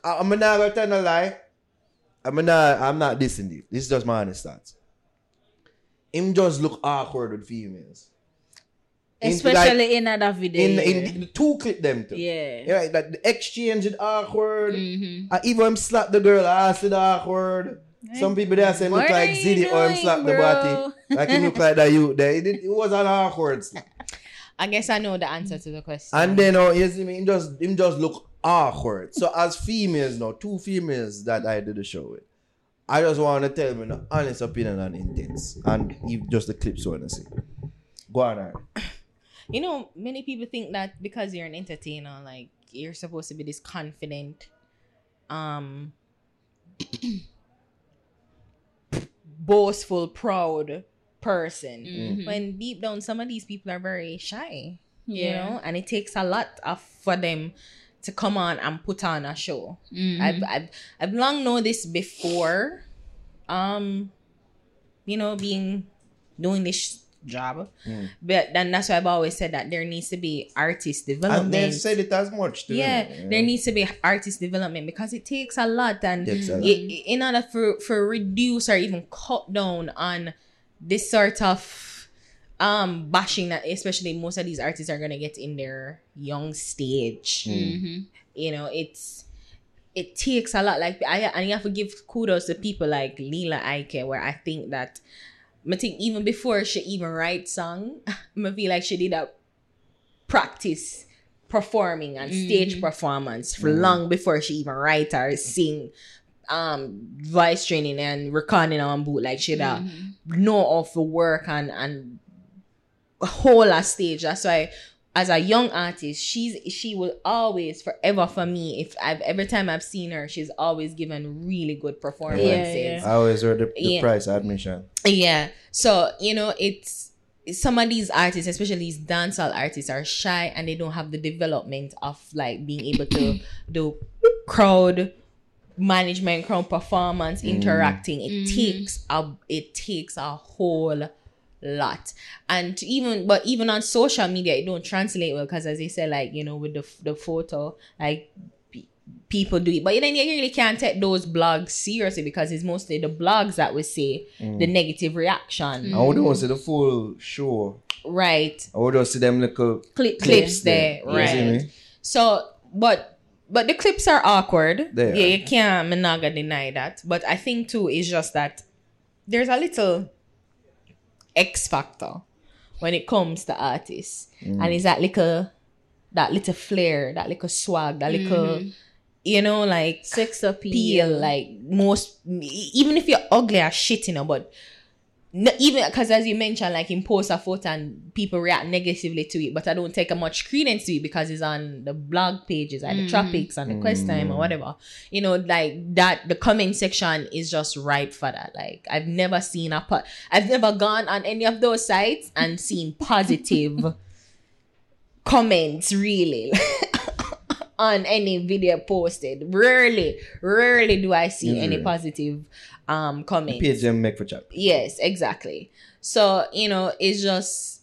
I, I'm not gonna tell a lie. I'm not. I'm not dissing it. This is just my honest thoughts. Him just look awkward with females. In- Especially in other video. In in the two clip them too. yeah. Yeah, like that the exchange is awkward. Mhm. Uh, even him slap the girl ass it awkward. Some people there say look like you Ziddy or him slap the body. Like him look like that you there. It, it was an awkward slap. I guess I know the answer to the question. And then uh, you see me, him just him just look awkward. So as females now, two females that I did the show with, I just want to tell me the honest opinion on Intence. And if just the clips you want to see. Go on, Aaron. you know, many people think that because you're an entertainer, like you're supposed to be this confident, um, boastful, proud person. Mhm. When deep down, some of these people are very shy, you know, and it takes a lot of for them to come on and put on a show. Mhm. I've, I've I've long known this before, um, you know, being doing this job, Mm. but then that's why I've always said that there needs to be artist development. And development. they said it as much too. yeah, know, there needs to be artist development because it takes a lot, and a lot. in order for for reduce or even cut down on this sort of um bashing that especially most of these artists are gonna get in their young stage Mhm. you know it's it takes a lot like i and you have to give kudos to people like Lila Iké, where i think that i think even before she even write song i feel like she did a practice performing and stage Mhm. performance for Mhm. long before she even write or sing um voice training and recording on boot like she'd uh, Mhm. know of the work and and whole a stage. That's why as a young artist, she's she will always forever for me. If I've every time I've seen her, she's always given really good performances. Yeah, yeah. I always heard the, the Yeah. price admission. Yeah. So, you know, it's some of these artists, especially these dancehall artists, are shy and they don't have the development of like being able to do crowd management, crowd performance, mm. interacting. It mm. takes a it takes a whole lot. And to even but even on social media it don't translate well because as I said like you know with the the photo like pe- people do it. But then you really can't take those blogs seriously because it's mostly the blogs that would say mm. the negative reaction. I would want to see the full show. right. I would want to see them little Clip, clips there, You see right. so but but the clips are awkward They are. yeah you can't I'm not gonna deny that but i think too it's just that there's a little x factor when it comes to artists Mm. and it's that little that little flair that little swag that little Mm-hmm. you know like Sex appeal. appeal like most even if you're ugly as shit you know but n- even because as you mentioned like in post a photo and people react negatively to it but i don't take a much credence to it because it's on the blog pages like the mm. tropics and the quest time or mm. whatever. You know like that the comment section is just ripe for that. Like i've never seen a po- i've never gone on any of those sites and seen positive comments really on any video posted. Rarely, rarely do I see any positive um comments. Page them make for chat. Yes, exactly. So, you know, it's just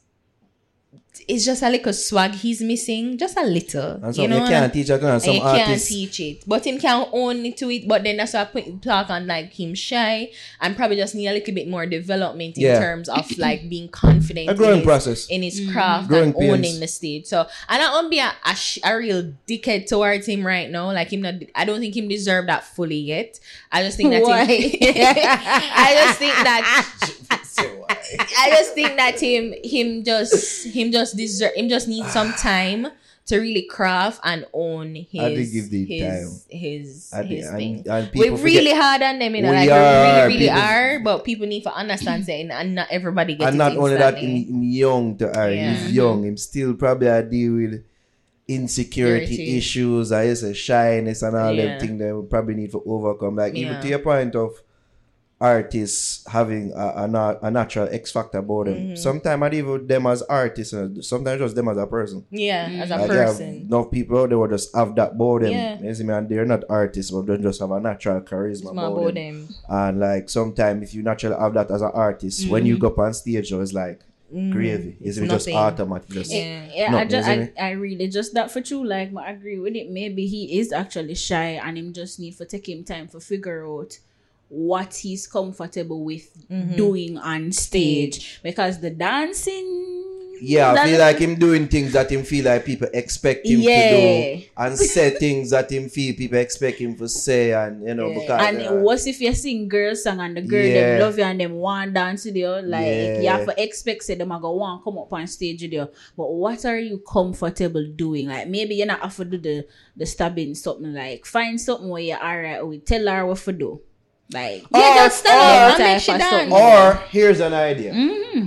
it's just a little swag he's missing. Just a little. And some you you, can't teach that. And and some you can't teach it. But him can own it to it. But then that's why I put talk on like him shy and probably just need a little bit more development in Yeah. terms of like being confident A in growing his- process. in his mm. craft Growing and owning pains. the stage. So and I don't want to be a, a, a real dickhead towards him right now. Like him, not, I don't think him deserve that fully yet. I just think that Why? him, I just think that I just think that him him just him just deserve him just needs some time to really craft and own his I did give the his his, I his think- thing. We're really hard on them, you know, We like we really, really people- are. But people need to understand saying, and not everybody gets and not only that, him, him young to her. Yeah. He's young. Him still probably a deal with insecurity Security. issues. I guess a shyness and all Yeah. them things that we probably need to overcome. Like even to your point of artists having a, a, a natural X factor about them. Mm-hmm. Sometimes not even them as artists. uh, Sometimes just them as a person. Yeah, as a Like, person. enough people out there will just have that about them. Yeah. You see me? And they're not artists, but they just have a natural charisma It's about, about them. them. And like sometimes if you naturally have that as an artist, when you go up on stage, so it's like gravy. It's, Mm-hmm. It's just nothing. automatic. Just Yeah. Yeah, No, I, just, I, I really just that for true. Like, I agree with it. Maybe he is actually shy, and him just need for take him time for figure out what he's comfortable with Mm-hmm. doing on stage. Because the dancing, Yeah, I feel like him doing things that him feel like people expect him Yeah. to do, and say things that him feel people expect him to say, and you know Yeah. because And uh, what if you sing girl song and the girl Yeah. them love you and them want dance with you? Like you Yeah. have to expect say them a go want come up on stage with you. But what are you comfortable doing? Like maybe you're not have to do the the stabbing something like find something where you're alright with. Tell her what to do. Like Yeah, Or- just stand up or- and make she type dance. Or here's an idea. Mm-hmm.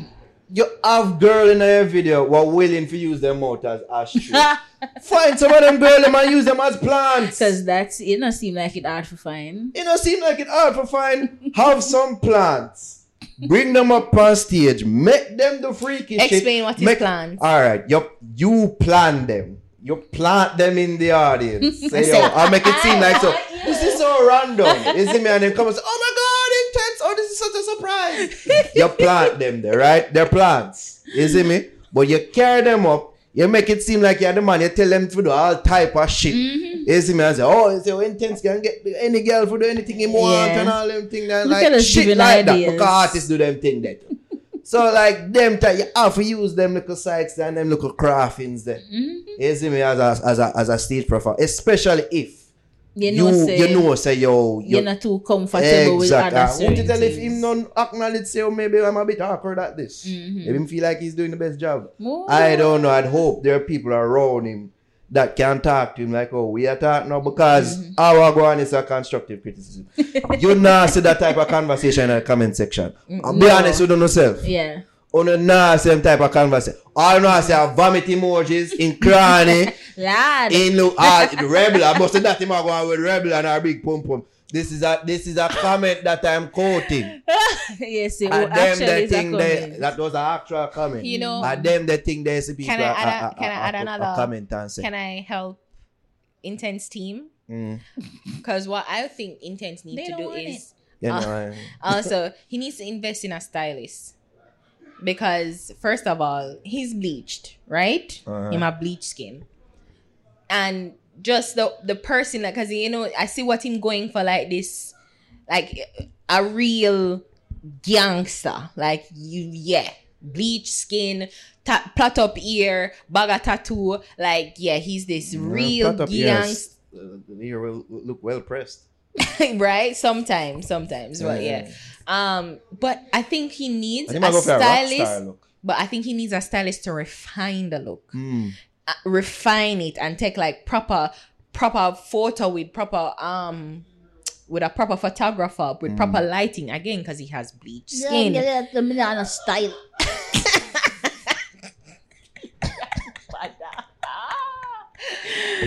You have girl in your video who are willing to use their mouth as ashtray. Find some of them girl them and use them as plants. Cause that's it don't seem like it hard to find. It don't seem like it hard to find. Have some plants. Bring them up on stage. Make them the freaky shit. Explain what is Make- plants. All right, you you plan them. You plant them in the audience. Say yo, I'll make it seem like so. Is so random. You see me and then come and say, oh my god, Intence. Oh, this is such a surprise. you plant them there, right? They're plants. You see me? But you carry them up. You make it seem like you're the man. You tell them to do all type of shit. You see me and say, oh, you say, oh, Intence can get any girl for do anything he want Yeah. and all them things. And Look at like shit like that. ideas. Because artists do them thing that. So like them type, you have to use them little sites and them little craftings there. You see me as a, as a, as a stage profile, Especially if You you, know you, say know say yo, you're you not too comfortable with Exactly. other I want to certain tell if him non acknowledge say, oh, maybe I'm a bit awkward at this. Mm-hmm. If him feel like he's doing the best job. Oh. I don't know. I'd hope there are people around him that can talk to him like, oh, we are talking now because Mm-hmm. our go on is a constructive criticism. you not see that type of conversation in the comment section. I'll be No. honest with yourself. Yeah. On the not same type of conversation. All I know I say are vomit emojis in cranny. Lad. in look the rebel. I must have that him a go with rebel and our big pum pum. This is a this is a comment that I'm quoting. yes, it And will them actually they is a think they, that was an actual comment. You know, and them they think they see people Can I a- add a- a- a- can I a- add a- a another- comment and say. Can I help Intence team? Mm. Because what I think Intence need They to don't do want is You know, Uh, I- also he needs to invest in a stylist. Because first of all, he's bleached, right? Uh-huh. Him a bleached skin. And just the the person like cause you know, I see what him going for like this like a real gangster. Like you yeah. Bleach skin, ta- plot up ear, bag of tattoo. Like, yeah, he's this Mm, real plot up gangster. Uh, the ear will look well pressed. right? Sometimes, sometimes, but yeah. Um, but I think he needs think I go for a stylist. look. But I think he needs a stylist to refine the look, Mm. uh, refine it, and take like proper, proper photo with proper um, with a proper photographer with proper Mm. lighting again because he has bleached skin. get it, the banana style.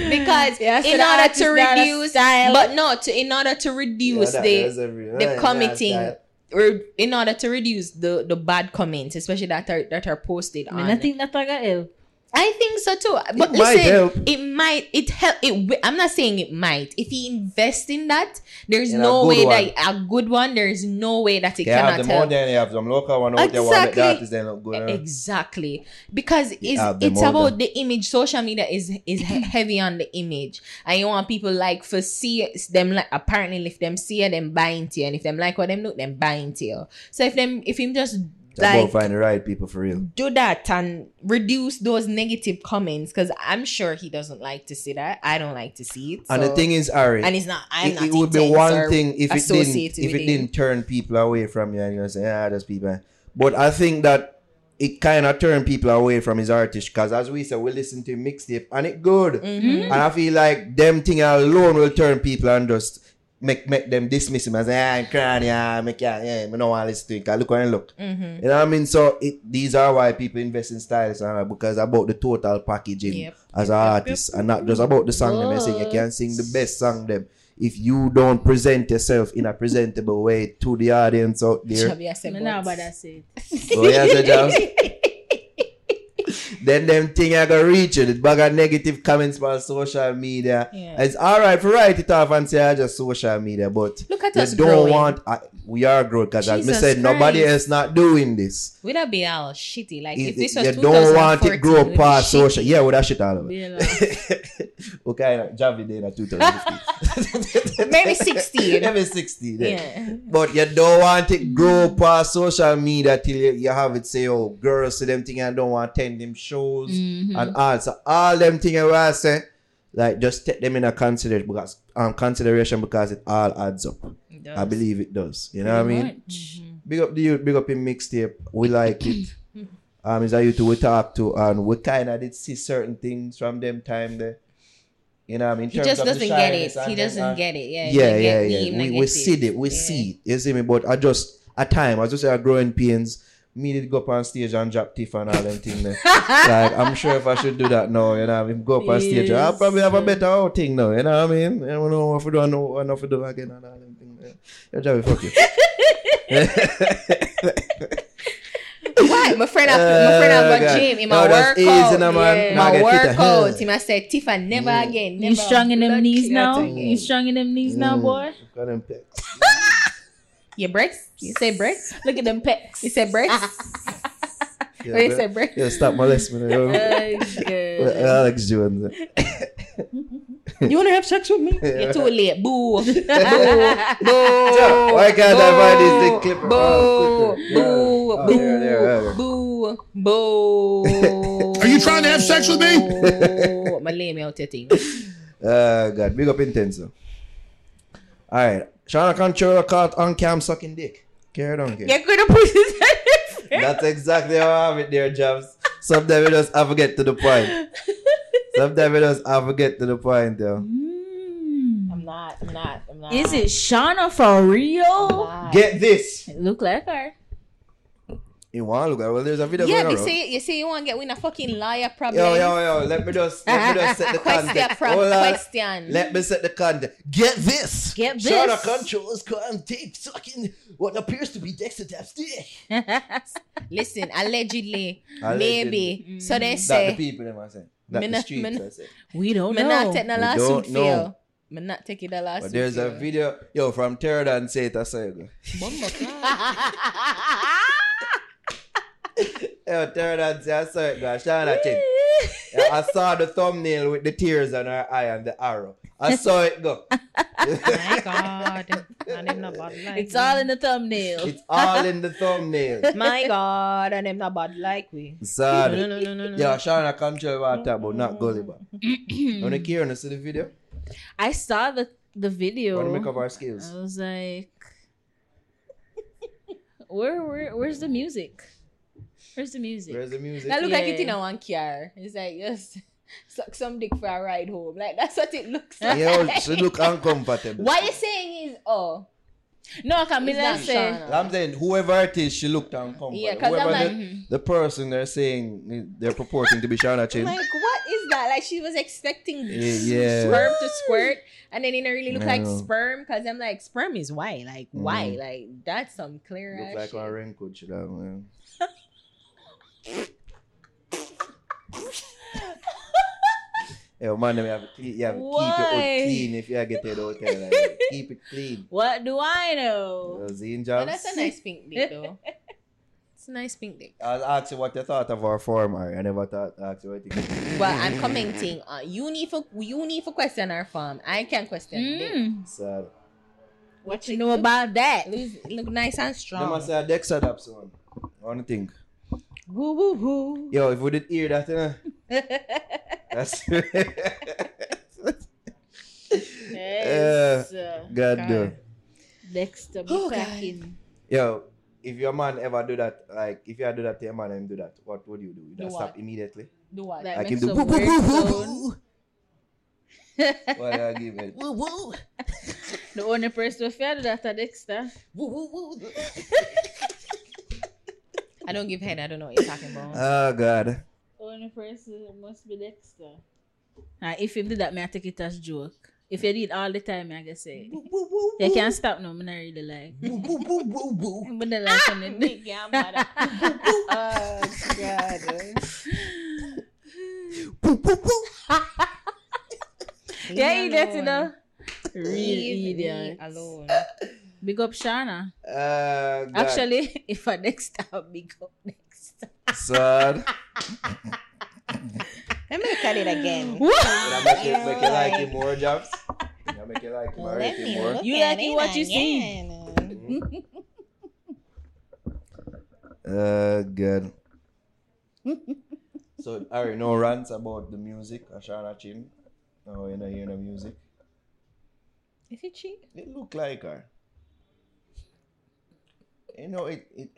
Because Yeah, so in order to reduce, but no, to in order to reduce Yeah, that- the the yeah, committing that's or in order to reduce the the bad comments, especially that are that are posted I on. mean, I think that I got help. I think so too. But might listen, help. it might it help. It I'm not saying it might. If he invest in that, there's In a no good way that a good one. There's no way that it They have cannot more help. they have some local one out there. One Exactly. that artists they look good. huh? Exactly, because it's have it's about the image. Social media is is he- heavy on the image, and you want people like for see them like apparently if them see it, them buying to you, and if them like what them look, them buying to you. So if them if him just Like find the right people for real. do that and reduce those negative comments, because I'm sure he doesn't like to see that. I don't like to see it. and the thing is, Ari, and it's not. I'm it, not. it would be one thing if it didn't if it didn't turn people away from you and you're saying, ah, there's people. But I think that it kind of turned people away from his artist because as we said, we listen to mixtape and it good. Mhm. And I feel like them thing alone will turn people and just make make them dismiss him as ah, I'm crying, yeah, make yeah, yeah, I don't want to listen to it. 'cause look how he look. Mhm. You know what I mean? So it, these are why people invest in stylists and all because about the total packaging Yep. as an artist and not just about the song them. You sing, you can sing the best song them. If you don't present yourself in a presentable way to the audience out there, Shabby, I said, Me know but- about that say. oh yeah, so just, then them thing I gonna reach you. The bag of negative comments on social media. Yeah. It's alright for write it off and say I just social media, but Look at us don't growing. want. I, we are growing because as I Jesus said, nobody Christ. else not doing this. Would that be all shitty? Like It- if this was you don't want it grow past social. Yeah, with that shit all over. Like, okay, Javi did in 2015. Maybe 16. Maybe 16. then. Yeah. But you don't want it grow past social media till you, you have it say, oh, girls see them thing and don't want to attend them shows mhm. and all. So all them thing I say, like just take them in a consider because um consideration because it all adds up. I believe it does. You know what I Pretty mean? much. Big up the youth, big up in mixtape. We like it. um, it's a youth we talk to, and we kind of did see certain things from them time there. You know what I mean? In He terms just of the doesn't get it. He doesn't and- get it. Yeah. Yeah, yeah, yeah. We, we see it. We Yeah. see it. You see me? But I just, at time, I just say I growing pains. Me did go up on stage and drop tiff and all them things like, I'm sure if I should do that now, you know, if I go up on stage, I'll probably have a better outing now, you know what I mean? I don't know what to do, I know what not to do again and all them things there. Yeah, Javi, fuck you. Why? My friend, have, my friend have Oh, a God. gym in my that's workout. easy. Yeah. Now My get fit. workout. He must say, Tifa, never Mm. again. You strong in them knees now? You strong in them knees now, Mm. boy? Got them pecs. Your breasts? You say breasts? Look at them pecs. You say breasts? Yeah, Or you bro. say breasts? Yeah, stop molesting me. Oh, you know. good. Alex Jones. You want to have sex with me? You're too late. Boo. Boo. Joe, why can't I find this big clipper? Boo. Oh, quicker. Boo. Oh, there, there, there. Boo. Boo. Are you trying to have sex with me? Boo. My lay me out your thing. Uh, God, big up Intenso. Alright. Shana Controller caught on cam sucking dick. Carry on, kid. You could have put it That's exactly how I have it there, Jobs. Sometimes we just have to get to the point. Sometimes we just have to get to the point, though. Mm. I'm not. I'm not. I'm not. Is it Shauna for real? Get this. It look like her. You want to look at Well, there's a video Yeah, going you around. say you see, you want to get win a fucking liar problem. Yo, yo, yo, let me just, let me just set the question, context. prob- Hold on. question. Let me set the context. Get this. Get Shauna this. controls can't take sucking what appears to be Dexta Daps dick. Listen, allegedly, Allegedly. maybe. Mm. So they say. That the people them are saying. That Me the not- streets me- are saying. we don't me know. not take no We lawsuit don't for know. you. Me not taking the lawsuit But there's for a video, yo, from Pterodon say it a second. Yo, Pterodon say I saw it, go. Shauna chin. Yeah, I saw the thumbnail with the tears on her eye and the arrow. I saw it go. Oh my God. And them not bad like It's me. all in the thumbnail. It's all in the thumbnail. My God. And them not bad like we. Sad. No, no, no, no, no. Yo, Shauna control what I talk about, not Gulliver. When you Kieran see the video, I saw the the video. want to make up our skills. I was like, where, where, where's the music? Where's the music? Where's the music? That look like it in a one car. It's like just suck some dick for a ride home. Like that's what it looks like. Yo, she look uncomfortable. What you saying is, oh, no, Camila It's not say. Shauna. I'm saying whoever it is, she looked uncomfortable. Yeah, 'cause I'm whoever like- the, the person they're saying they're purporting to be Shauna I'm Chin. like, what is that? Like she was expecting this. yeah. sperm to squirt, and then it didn't really look like sperm because I'm like, sperm is white. Like why? Mm. Like that's some clear Look like shit. one raincoat should have. Man. Yo, man, you have to, clean, you have to keep it clean if you get to the hotel. Like, keep it clean. What do I know? Uh, Zine But jobs. that's a nice pink dick though. it's a nice pink dick. I'll ask you what you thought of our form. Ari. I never thought ask you what you think. Well, I'm commenting. Uh, you need for you need for question our farm. I can question dick. Mm. Sad. What you know about that? Look, look nice and They strong. must say a Dexta Daps soon. I want to think. Woo woo woo. Yo, if we did hear that, you know, that's. Yes. uh, God, God. no. Dexta be Oh, cracking. Yo, if your man ever do that, like if you do that to your man and him do that, what would you do? You Do just what? stop immediately. Do what? Like, Like make him do some woo, woo, weird woo, woo, sound. woo. What I give it? Woo woo The only person who do that are Dexta. woo woo woo. I don't give head. I don't know what you're talking about. Oh God. Oh, Only person must be Dexta. Now, if you do that, me I take it as joke. If you do it all the time, I can say. Woo woo woo. You can't stop no, me not really like. Woo woo woo woo woo. But then like when you do- Big damn mother. oh God. Woo woo woo. Yeah, idiot, you know. Real idiot. alone. Big up Shauna. Uh, God. Actually, if a Dexta, big up next. sad. Let me look at it again. Did I make you, make you like him more, Jobs? Did I make you like him or rate more? You like it what you see. Uh, good. so, Ari, no rants about the music, Ashana Chin. No, you know, you know music. Is it she? It look like her. You know, it, it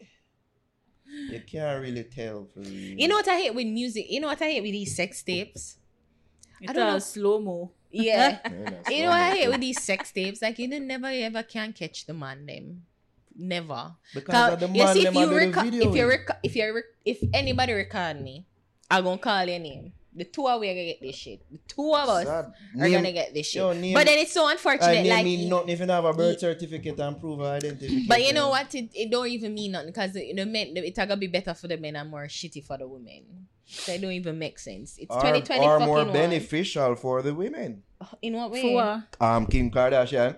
you can't really tell for You know what I hate with music? You know what I hate with these sex tapes? It's don't all know. slow mo. Yeah. You know, you know what I hate with these sex tapes? Like you don't never ever can catch the man name. Never. because of the you man see, if you a the record, video if you with. rec- if you rec- if anybody record me, I'm gonna call your name. The two of we are gonna get this shit. The two of us Sad. are Name- gonna get this shit. yo, name- but then it's so I unfortunate. name like, mean nothing if you don't have a birth certificate and prove of identification. but you know what? It, it don't even mean nothing because the men it gonna be better for the men and more shitty for the women. So it don't even make sense. It's Or, 2020 or fucking more one. beneficial for the women. In what way? For what? Um, Kim Kardashian.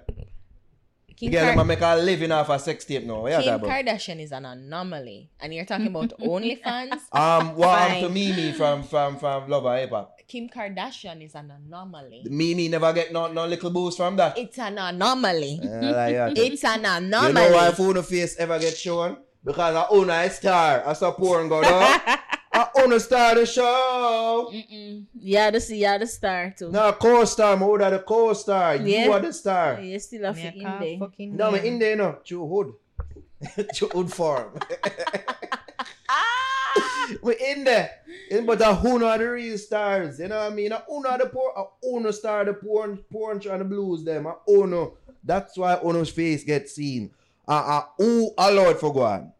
Kim, Again, Kar- I'm make a living off a sex tape now. What Kim? Kardashian is an anomaly, and you're talking about OnlyFans. Um, what happened to Mimi from from from Love and Hip Hop? Kim Kardashian is an anomaly. Mimi never get no no little boost from that. It's an anomaly. Uh, like that. It's an anomaly. you know why phone face ever get shown? Because I own a star. I support and go down. I own a star the show. Mm-mm. Yeah, the yeah the star too. No co-star, my other the co-star. Yeah. You are the star. You still have to a in car there. No, me name. in there, no. True hood. True hood farm. we in there. In, but a who know the real stars. You know what I mean? A who know the poor, a who know star the porn, porn and the blues them. A who know. That's why Uno's face gets seen. Uh, uh, who allowed for go on?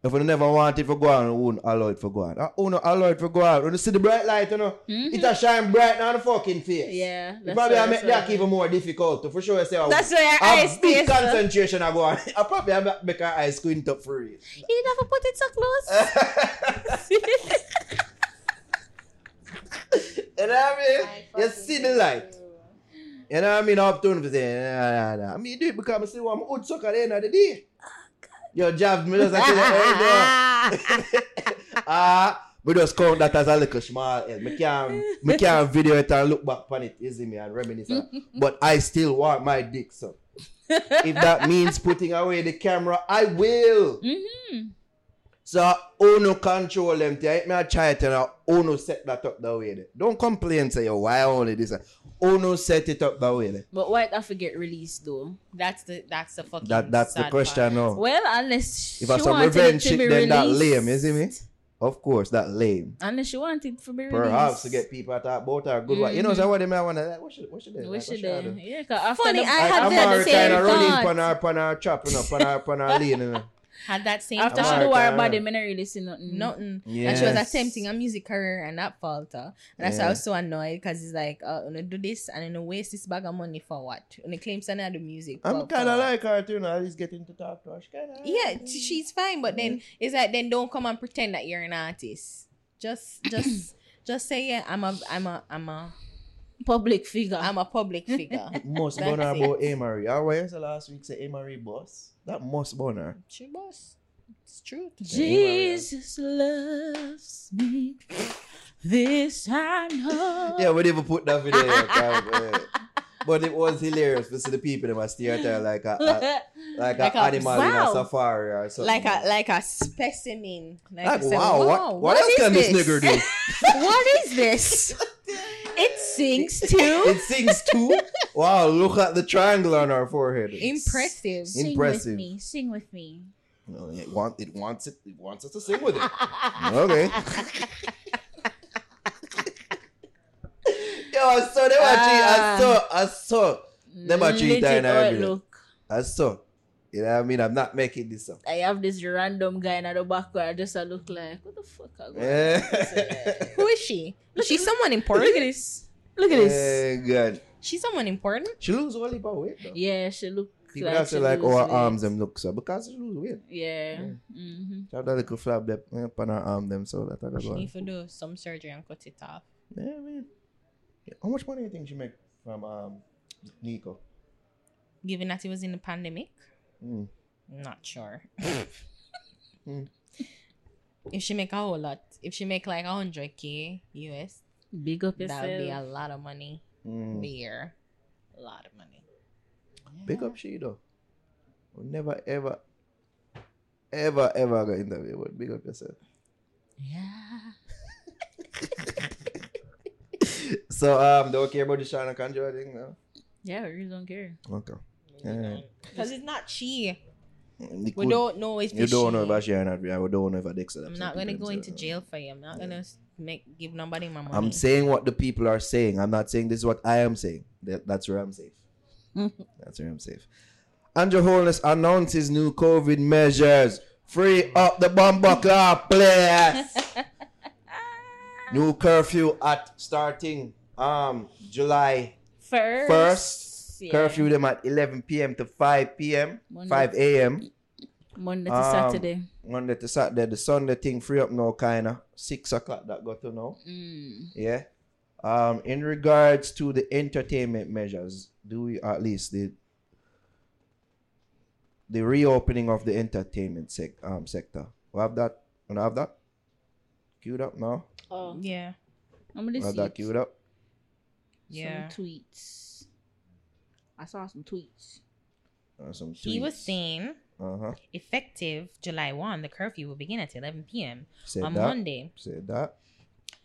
If you never want it to go on, you won't allow it for go on. Uh, You not allow it for go on. When you see the bright light, you know, it a shine bright on the fucking face. Mm-hmm. Yeah, that's probably what- a make that what- even more difficult to for sure say oh, That's why your a eyes big concentration I go on. I probably have to make her eyes squint up for it. You to put it so close. You know what I mean? You see the light. You know what I mean? Up to him say, nah, nah, nah. I mean, do it because I see one hood suck at the end of the day. Yo, Jav, me just say, hey, no. Ah, we just count that as a little small help. Me can't, me can't video it and look back on it, you see me, and reminisce. but I still want my dick so. if that means putting away the camera, I will. Mhm. So, Uno control them. thing. Me a try it and Uno set that up the way. there. Don't complain, say, yo, why only this? Uno set it up the way. there. But why that get released though? That's the that's the fucking. That, that's the question part. now. Well, unless If she I some revenge shit, be then that lame, you see me? Of course, that lame. Unless she wanted to be released. Perhaps to get people to talk about her good one. You know, mm-hmm. so what they may want to, what should, what should they We like, should what do. do? Yeah, cause after Funny, the, I Like, had after the Amari the kind same of running thought. pan her, pan her chop, you know, pan her, pan her lane, you know. Had that same After she thought. do her America. body, me not really see nothing. Nothing. Yes. And she was attempting a music career and that falter. And that's why I was so annoyed because it's like, uh, you know, do this and then waste this bag of money for what? And it claims and the music. I'm kind of like her too, now. At least getting to talk to her. She kinda, Yeah, t- she's fine, but then it's like then don't come and pretend that you're an artist. Just just just say yeah, I'm a I'm a I'm a Public figure. I'm a public figure. Most vulnerable burn her Amory. How was the last week say Amory boss? That must burn her. she must. It's true. Jesus loves me. This I know. Yeah, we never put that video. But it was hilarious to see the people that must stare at like a, a like, Like a a- animal in wow. a safari or something. Like a like a specimen. Like, Like, say, wow, what, what, else can this nigger do? what is this? It sings too. it sings too. Wow, look at the triangle on our forehead. Impressive. Sing Impressive. with me. Sing with me. Well, it, want, it wants it. It wants us to sing with it. okay. Yo, I saw them actually. I saw. I saw. Them a cheat Legit in how our it video. look. I saw. You know what I mean? I'm not making this up. I have this random guy in the background just a look like, what the fuck? I go Yeah. Who is she? Is she someone important. Look at this. Look at this. Eh, good. She's someone important. She lose all heap of weight though. Yeah, she look People like have to like lose our weight. arms them look so because she lose weight. Yeah. Mm-hmm. She have that little flap there eh, upon her arm them so that I She go. need to do some surgery and cut it off. Yeah, man. How much money do you think she make from um Nico? Given that it was in the pandemic, Mm. not sure. Hmm. If she make a whole lot, if she make like a hundred k US, Big up yourself. that would be a lot of money Mm. a. A lot of money. Big up she though. We never ever ever ever got interview, but big up yourself. Yeah. So um don't care about the Shauna Conjure thing now? Yeah, I really don't care. Okay. Yeah. Because it's not she. We We don't know if you don't know she. if she or not. We don't know if I Dexta. I'm not gonna go into jail for you. I'm not gonna make give nobody my money. I'm saying what the people are saying. I'm not saying this is what I am saying. That, that's where I'm safe. that's where I'm safe. Andrew Holness announces new COVID measures. Free up the bomber club, please. new curfew at starting um July First. 1st. yeah. Curfew them at 11 p.m. to 5 p.m. Monday. 5 a.m. Monday to Um, Saturday. Monday to Saturday. The Sunday thing free up now, kinda. 6 o'clock that got to know. Mm. Yeah. Um, in regards to the entertainment measures, do we at least the the reopening of the entertainment sec, um, sector? We have that. We have that queued up now. Oh, yeah, I'm gonna have see that queued up. yeah. some tweets. I saw some tweets. Uh, some He was saying Uh huh. effective July 1, the curfew will begin at 11 p.m. Said on that. Monday. Said that.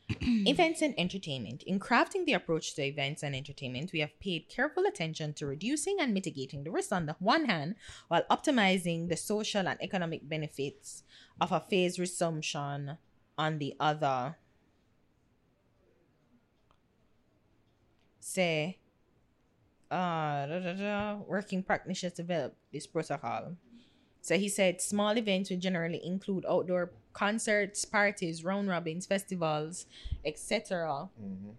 Events and entertainment. In crafting the approach to events and entertainment, we have paid careful attention to reducing and mitigating the risk on the one hand, while optimizing the social and economic benefits of a phased resumption on the other. Say, uh, da, da, da, working practitioners develop this protocol. So he said small events would generally include outdoor concerts, parties, round robins, festivals, etc. Mhm.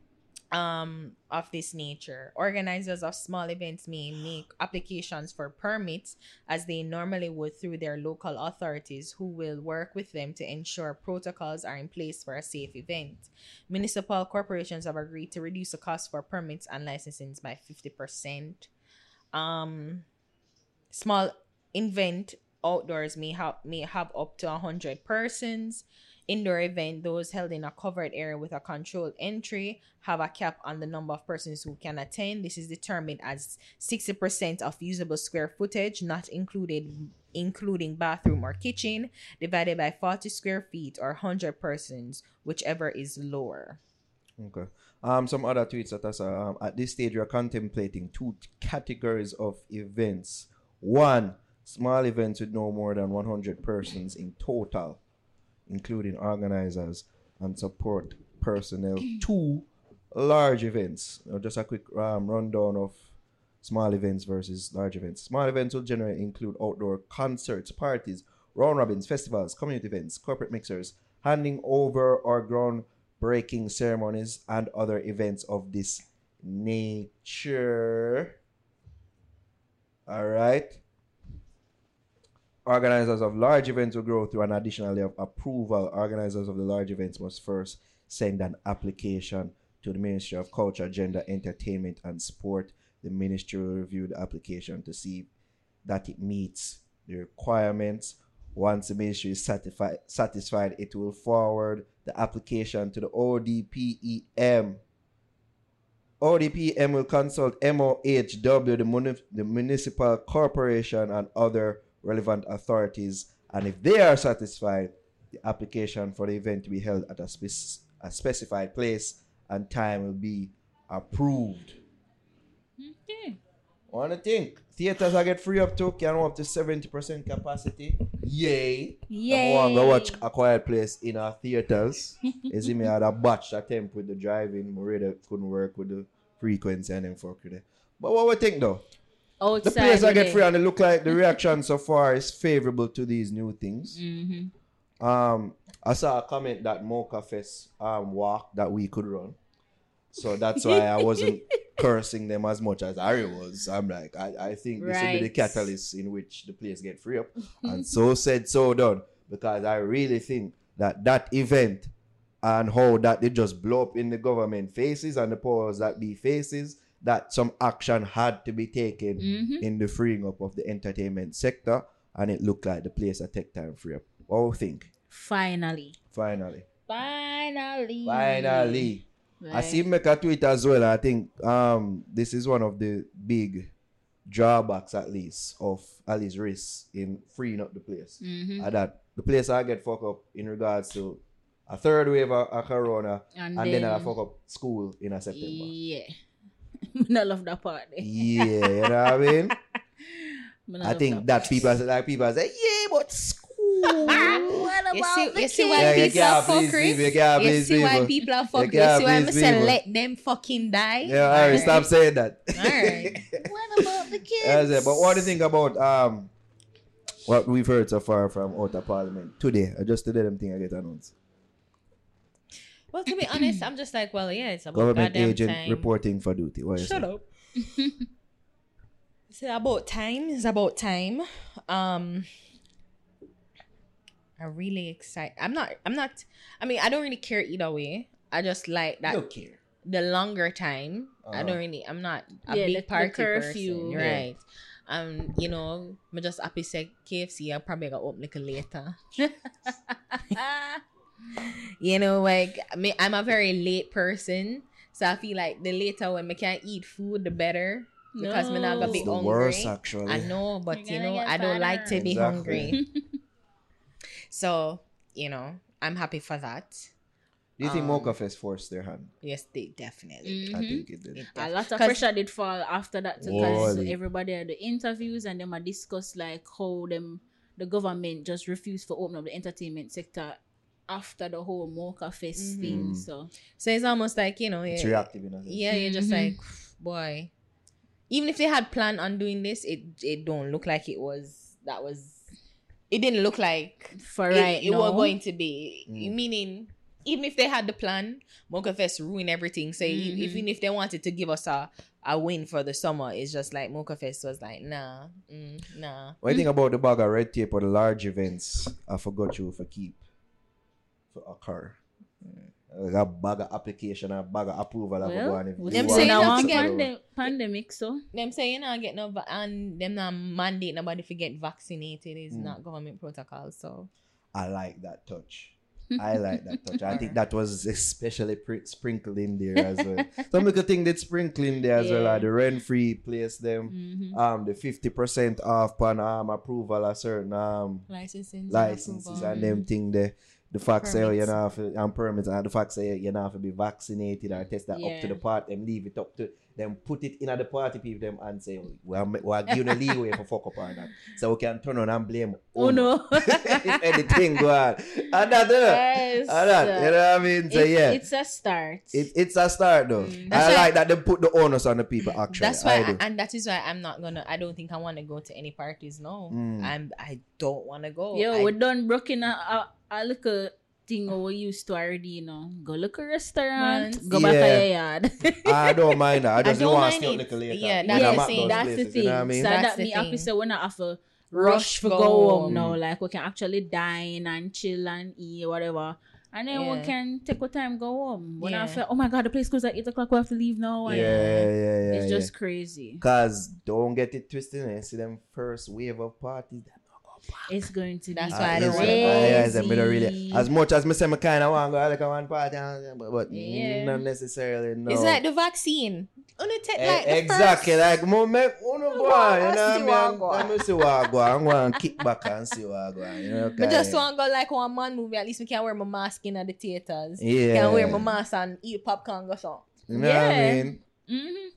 Um of this nature. Organizers of small events may make applications for permits as they normally would through their local authorities who will work with them to ensure protocols are in place for a safe event. Municipal corporations have agreed to reduce the cost for permits and licensings by 50%. Um small event outdoors may have may have up to 100 persons indoor event those held in a covered area with a controlled entry have a cap on the number of persons who can attend this is determined as 60% of usable square footage not included including bathroom or kitchen divided by 40 square feet or 100 persons whichever is lower Okay. Um, some other tweets that saw. Um, at this stage, we are contemplating two categories of events. One, small events with no more than 100 persons in total, including organizers and support personnel. Two, large events. Now, just a quick um, rundown of small events versus large events. Small events will generally include outdoor concerts, parties, round robins, festivals, community events, corporate mixers, handing over or groundbreaking ceremonies, and other events of this nature. All right. Organizers of large events will grow through an additional layer of approval. Organizers of the large events must first send an application to the Ministry of Culture, Gender, Entertainment, and Sport. The ministry will review the application to see that it meets the requirements. Once the ministry is satisfied, satisfied it will forward the application to the ODPEM. ODPM will consult MOHW, the, muni- the municipal corporation, and other relevant authorities. And if they are satisfied, the application for the event to be held at a, spec- a specified place and time will be approved. Okay. Want to think? Theaters I get free up to can up to 70% capacity. Yay. Yay. I want to watch A Quiet Place in our theaters. see me had a batch attempt with the driving. My radar couldn't work with the frequency and then fuck with it. But what we think though? The Outside. place I get free and it look like the reaction so far is favorable to these new things. Mhm. Um, I saw a comment that Mocha Fest um walk that we could run. So that's why I wasn't cursing them as much as Ari was. I'm like, I, I think this will be the catalyst in which the place get free up. and so said, so done. Because I really think that that event and how that they just blow up in the government faces and the powers that be faces, that some action had to be taken Mhm. in the freeing up of the entertainment sector. And it looked like the place a take time free up. What do you think? Finally. Finally. Finally. Finally. I see make a tweet as well. I think um this is one of the big drawbacks at least of Ali's race in freeing up the place. Mhm. And that the place I get fuck up in regards to a third wave of, of corona And, and, then, then, I fuck up school in a September. Yeah. Me not love that part. there. Yeah, you know what I mean? Me not I think that people like people say, yeah, but school. What you about see, the you see kids? why Yeah, you people can't are please fuckers? people, you can't You please see why people. people are You fuckers? You see why I please say let them fucking die? Yeah, all right, stop saying that. Alright. What about the kids? That's it. But what do you think about um what we've heard so far from out of parliament today? Uh, Just today them thing I get announced. Well, to be honest, I'm just like, well, yeah, it's about Government goddamn agent time. reporting for duty. What Shut say? up. it's about time. It's about time. Um, I'm really excited. I'm not. I'm not. I mean, I don't really care either way. I just like that You don't care. the longer time. I Uh-huh. don't really. I'm not a Yeah, the- big the party curfew. person, Yeah. right? Um, you know, I'm just happy say KFC. I probably got open little later. you know, like me, I'm a very late person, so I feel like the later when I can't eat food, the better. Because me not gonna be It's the hungry. worst actually. I know, but You're you know, I don't like to fatter. be Exactly. hungry. so, you know, I'm happy for that. Do you think um, Mocha Fest forced their hand? Yes, they definitely. I Mhm. think it did. It A lot of pressure did fall after that because everybody had the interviews and them a discuss like how them the government just refused to open up the entertainment sector after the whole Mocha Fest Mhm. thing. So So it's almost like you know, It's yeah, reactive in a sense. yeah, you're just Mhm. like, boy. Even if they had planned on doing this, it it don't look like it was that was it didn't look like For it, right it now. was going to be. Mm. Meaning, even if they had the plan, Mocha Fest ruin everything. Say Mhm. even if they wanted to give us a a win for the summer, it's just like Mocha Fest was like, nah, mm, nah. What do you think about the bag of red tape or the large events? I forgot you for keep for occur. Like a bag of application, a bag of approval. I Well, forgot if we you Them still want say in to a not get- pande- pandemic, so Them say you know get no va- and them not mandate nobody to get vaccinated is Mm. not government protocol. So I like that touch. I like that touch. I think that was especially pr- sprinkled in there as well. Some little thing that sprinkled in there as well, Yeah. like the rent free place them, mhm. um, the fifty percent off pan um approval of certain um licenses, licenses and them thing there. The fact say oh, you know and um, permits and the fact say you know have to be vaccinated or test that up to the part and leave it up to them put it in at the party people them and say well we're giving a leeway for fuck up on that so we can turn on and blame Oh no. if anything go on and that uh, Yes. and that you know what I mean so It- yeah It's a start. it, it's a start though Mm. I why- like that they put the onus on the people actually That's why, I do. and that is why I'm not gonna. I don't think I want to go to any parties. No, Mm. I'm. I don't want to go. Yo, I- we done broken a, a, a little thing we used to already, you know. Go look a restaurant, Once. go back Yeah. to your yard. I don't mind that I just don't don't want to stay it. little later Yeah, You that's know, the map thing. those the thing. you know what I mean So That's that the me happy thing. say we not have to Rush rush to go go home home. now. Like we can actually dine and chill and eat whatever. And then we can take our time go home. When I Yeah. feel, oh my god, the place closes at eight o'clock, we have to leave now. yeah And yeah yeah It's yeah. just crazy. Cause don't get it twisted. eh? See them first wave of parties. It's going to That's be why I Ah, don't yes, wanna eh, go. ah, yes, eh, really. As much as me say me kind of want to go like a one party, and- but, but Yeah. not necessarily. No. It's like the vaccine. Only take Eh, like the exactly like mo me uno go Go on, you know what what I mean? go on. Let me see what go on. I'm going to kick back and see what go on. You know, But just kinda. want to go like one man movie. At least we can wear my mask in at the theaters. yeah. Can wear my mask and eat popcorn go so. You know what I Yeah. mean? hmm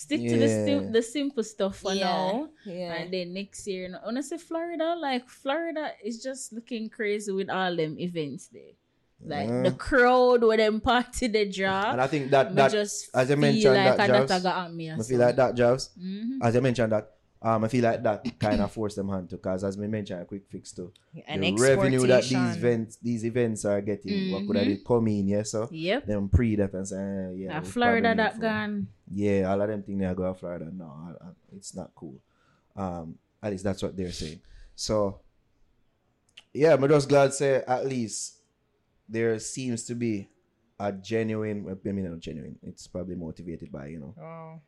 Stick to the Yeah. sim- the simple stuff for Yeah. now. Yeah. And then next year, you know, honestly, Florida, like Florida is just looking crazy with all them events there. Like Mhm. the crowd with them party the drop. And I think that that just as you feel mentioned like that, a Javs, that got at me. I feel like that, Javs. hmm As I mentioned that, um, I feel like that kind of forced them hand to, because as we mentioned, a quick fix too. and the revenue that these events these events are getting, what could I Mhm. it come in, yeah, so Yep. them pre that and say, eh, yeah, Florida that for- gone. Yeah, all of them think they go to Florida. No, I- I- it's not cool. Um, at least that's what they're saying. So, yeah, I'm just glad say at least there seems to be a genuine. I mean, not genuine. It's probably motivated by you know Oh.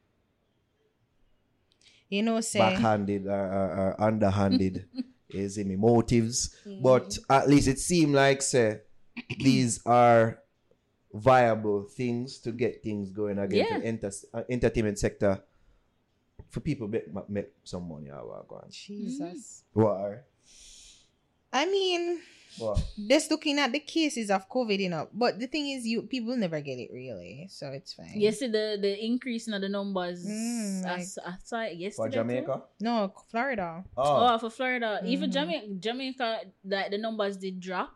You know, say backhanded or, or, or underhanded is in motives. Mm. But at least it seemed like say these are viable things to get things going again Yeah. enter, uh, entertainment sector for people make, make some money out of going. Jesus. What I mean, what? just looking at the cases of COVID, you know. But the thing is, you people never get it really, so it's fine. Yes, the the increase in the numbers. Mm, I, s- I saw it yesterday. For too. Jamaica? No, Florida. Oh, Oh, for Florida, even Mhm. Jamaica, Jamaica, like the numbers did drop.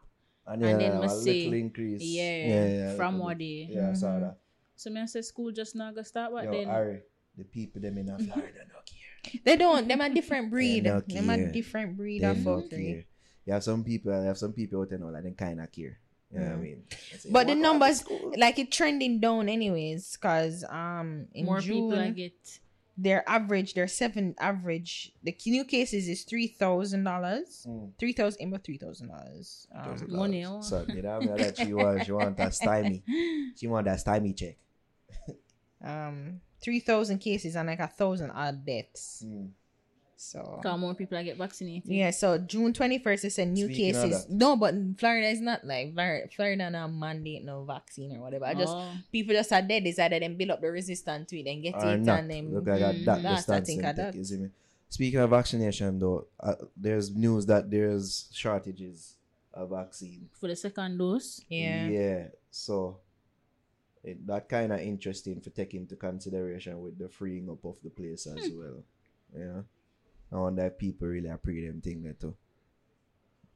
and, and then we a see- little increase. Yeah, a from little what bit. day. Yeah, I saw Mhm. that. So me I say school just not gonna start, but Yo, then Ari, the people them in Florida no care. They don't. Them a different breed. They no them a different breed They of no care. You have some people, you have some people out there now, like they kind of care. You know what I mean? Say, But the numbers, like it trending down anyways, cause um in more June people I get. their average, their seven average, the new cases is three thousand dollars. Mm. Three thousand, about three thousand dollars. Thousand Um, money, oh. So, you know I mean? That she want, she want that stymie. She want that stymie check. um, three thousand cases and like a thousand odd deaths. Mm. So Cause more people I get vaccinated. yeah, so June twenty first is a new Speaking cases. No, but Florida is not like Florida. Florida not mandate no vaccine or whatever. I just Oh. people just are dead. Is either them build up the resistance to it and get Or it not. and them. Look like that, that Mm, that's, I think, and of that. you see? Speaking of vaccination, though, uh, there's news that there's shortages of vaccine. for the second dose. Yeah. Yeah. So it, that kind of interesting for take into consideration with the freeing up of the place as Hmm. well. Yeah. I wonder if people really appreciate them thing there too.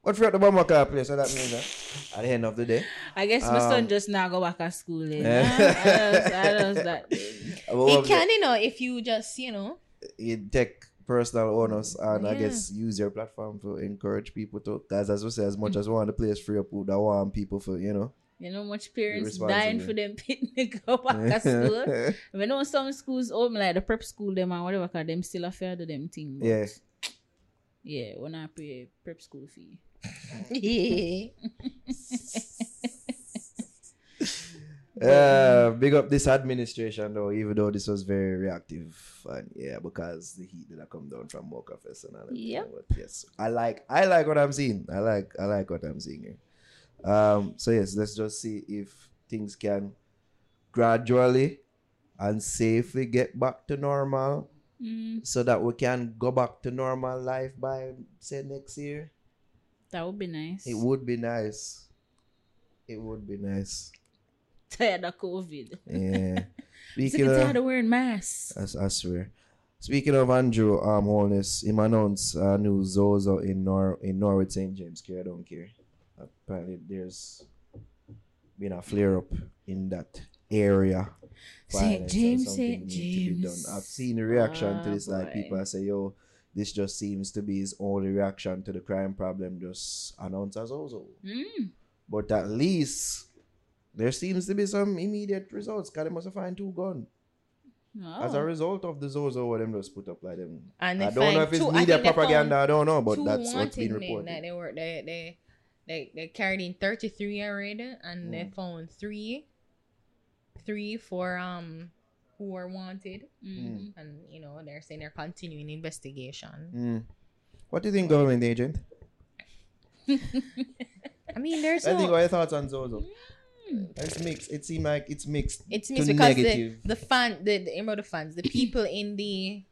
But for the bomber car place, so that means that at the end of the day, I guess my son Um, just now go back to school. Eh? Yeah. I just, I just that. what It was can, you know, if you just, you know, it take personal owners and I guess use your platform to encourage people to because as we say, as much as we want the place free up, we don't want people for you know. You know much parents dying for them picnic go back to school. We know some schools open like the prep school them and whatever cause them still affair to them thing. but Yeah. Yeah, when I pay prep school fee. yeah. Uh, big up this administration though, even though this was very reactive and yeah, because the heat that I come down from Mocha Fest and all that. Yep. But yes, I like I like what I'm seeing. I like I like what I'm seeing here. Um, so yes, let's just see if things can gradually and safely get back to normal, Mm, so that we can go back to normal life by say next year. that would be nice. It would be nice. It would be nice. tired of COVID. Yeah. Speaking of, tired of wearing masks. I, I swear. Speaking of Andrew um Holness, him announced a new ZOSO in Nor in Norwood St. James care, I don't care. Apparently there's been a flare up in that area. St. James, St. James. I've seen the reaction to Ah, this, like boy. people say, yo, this just seems to be his only reaction to the crime problem, just announce as ZOSO. Mm. But at least there seems to be some immediate results. Cause they must have found two guns. As a Oh. result of the ZOSO, what them just put up like them. And I don't know if it's two- media propaganda. I don't know, but that's what's been reported. they were they they they, they carried in 33 already and they Mm. found three three for um who were wanted Mm. and you know they're saying they're continuing investigation Mm. What do you think, government agent? i mean there's I think no what are your thoughts on ZOSO? It's mixed. It seems like it's mixed. it's to mixed because the, negative. the fan the, the you know, the fans the people in the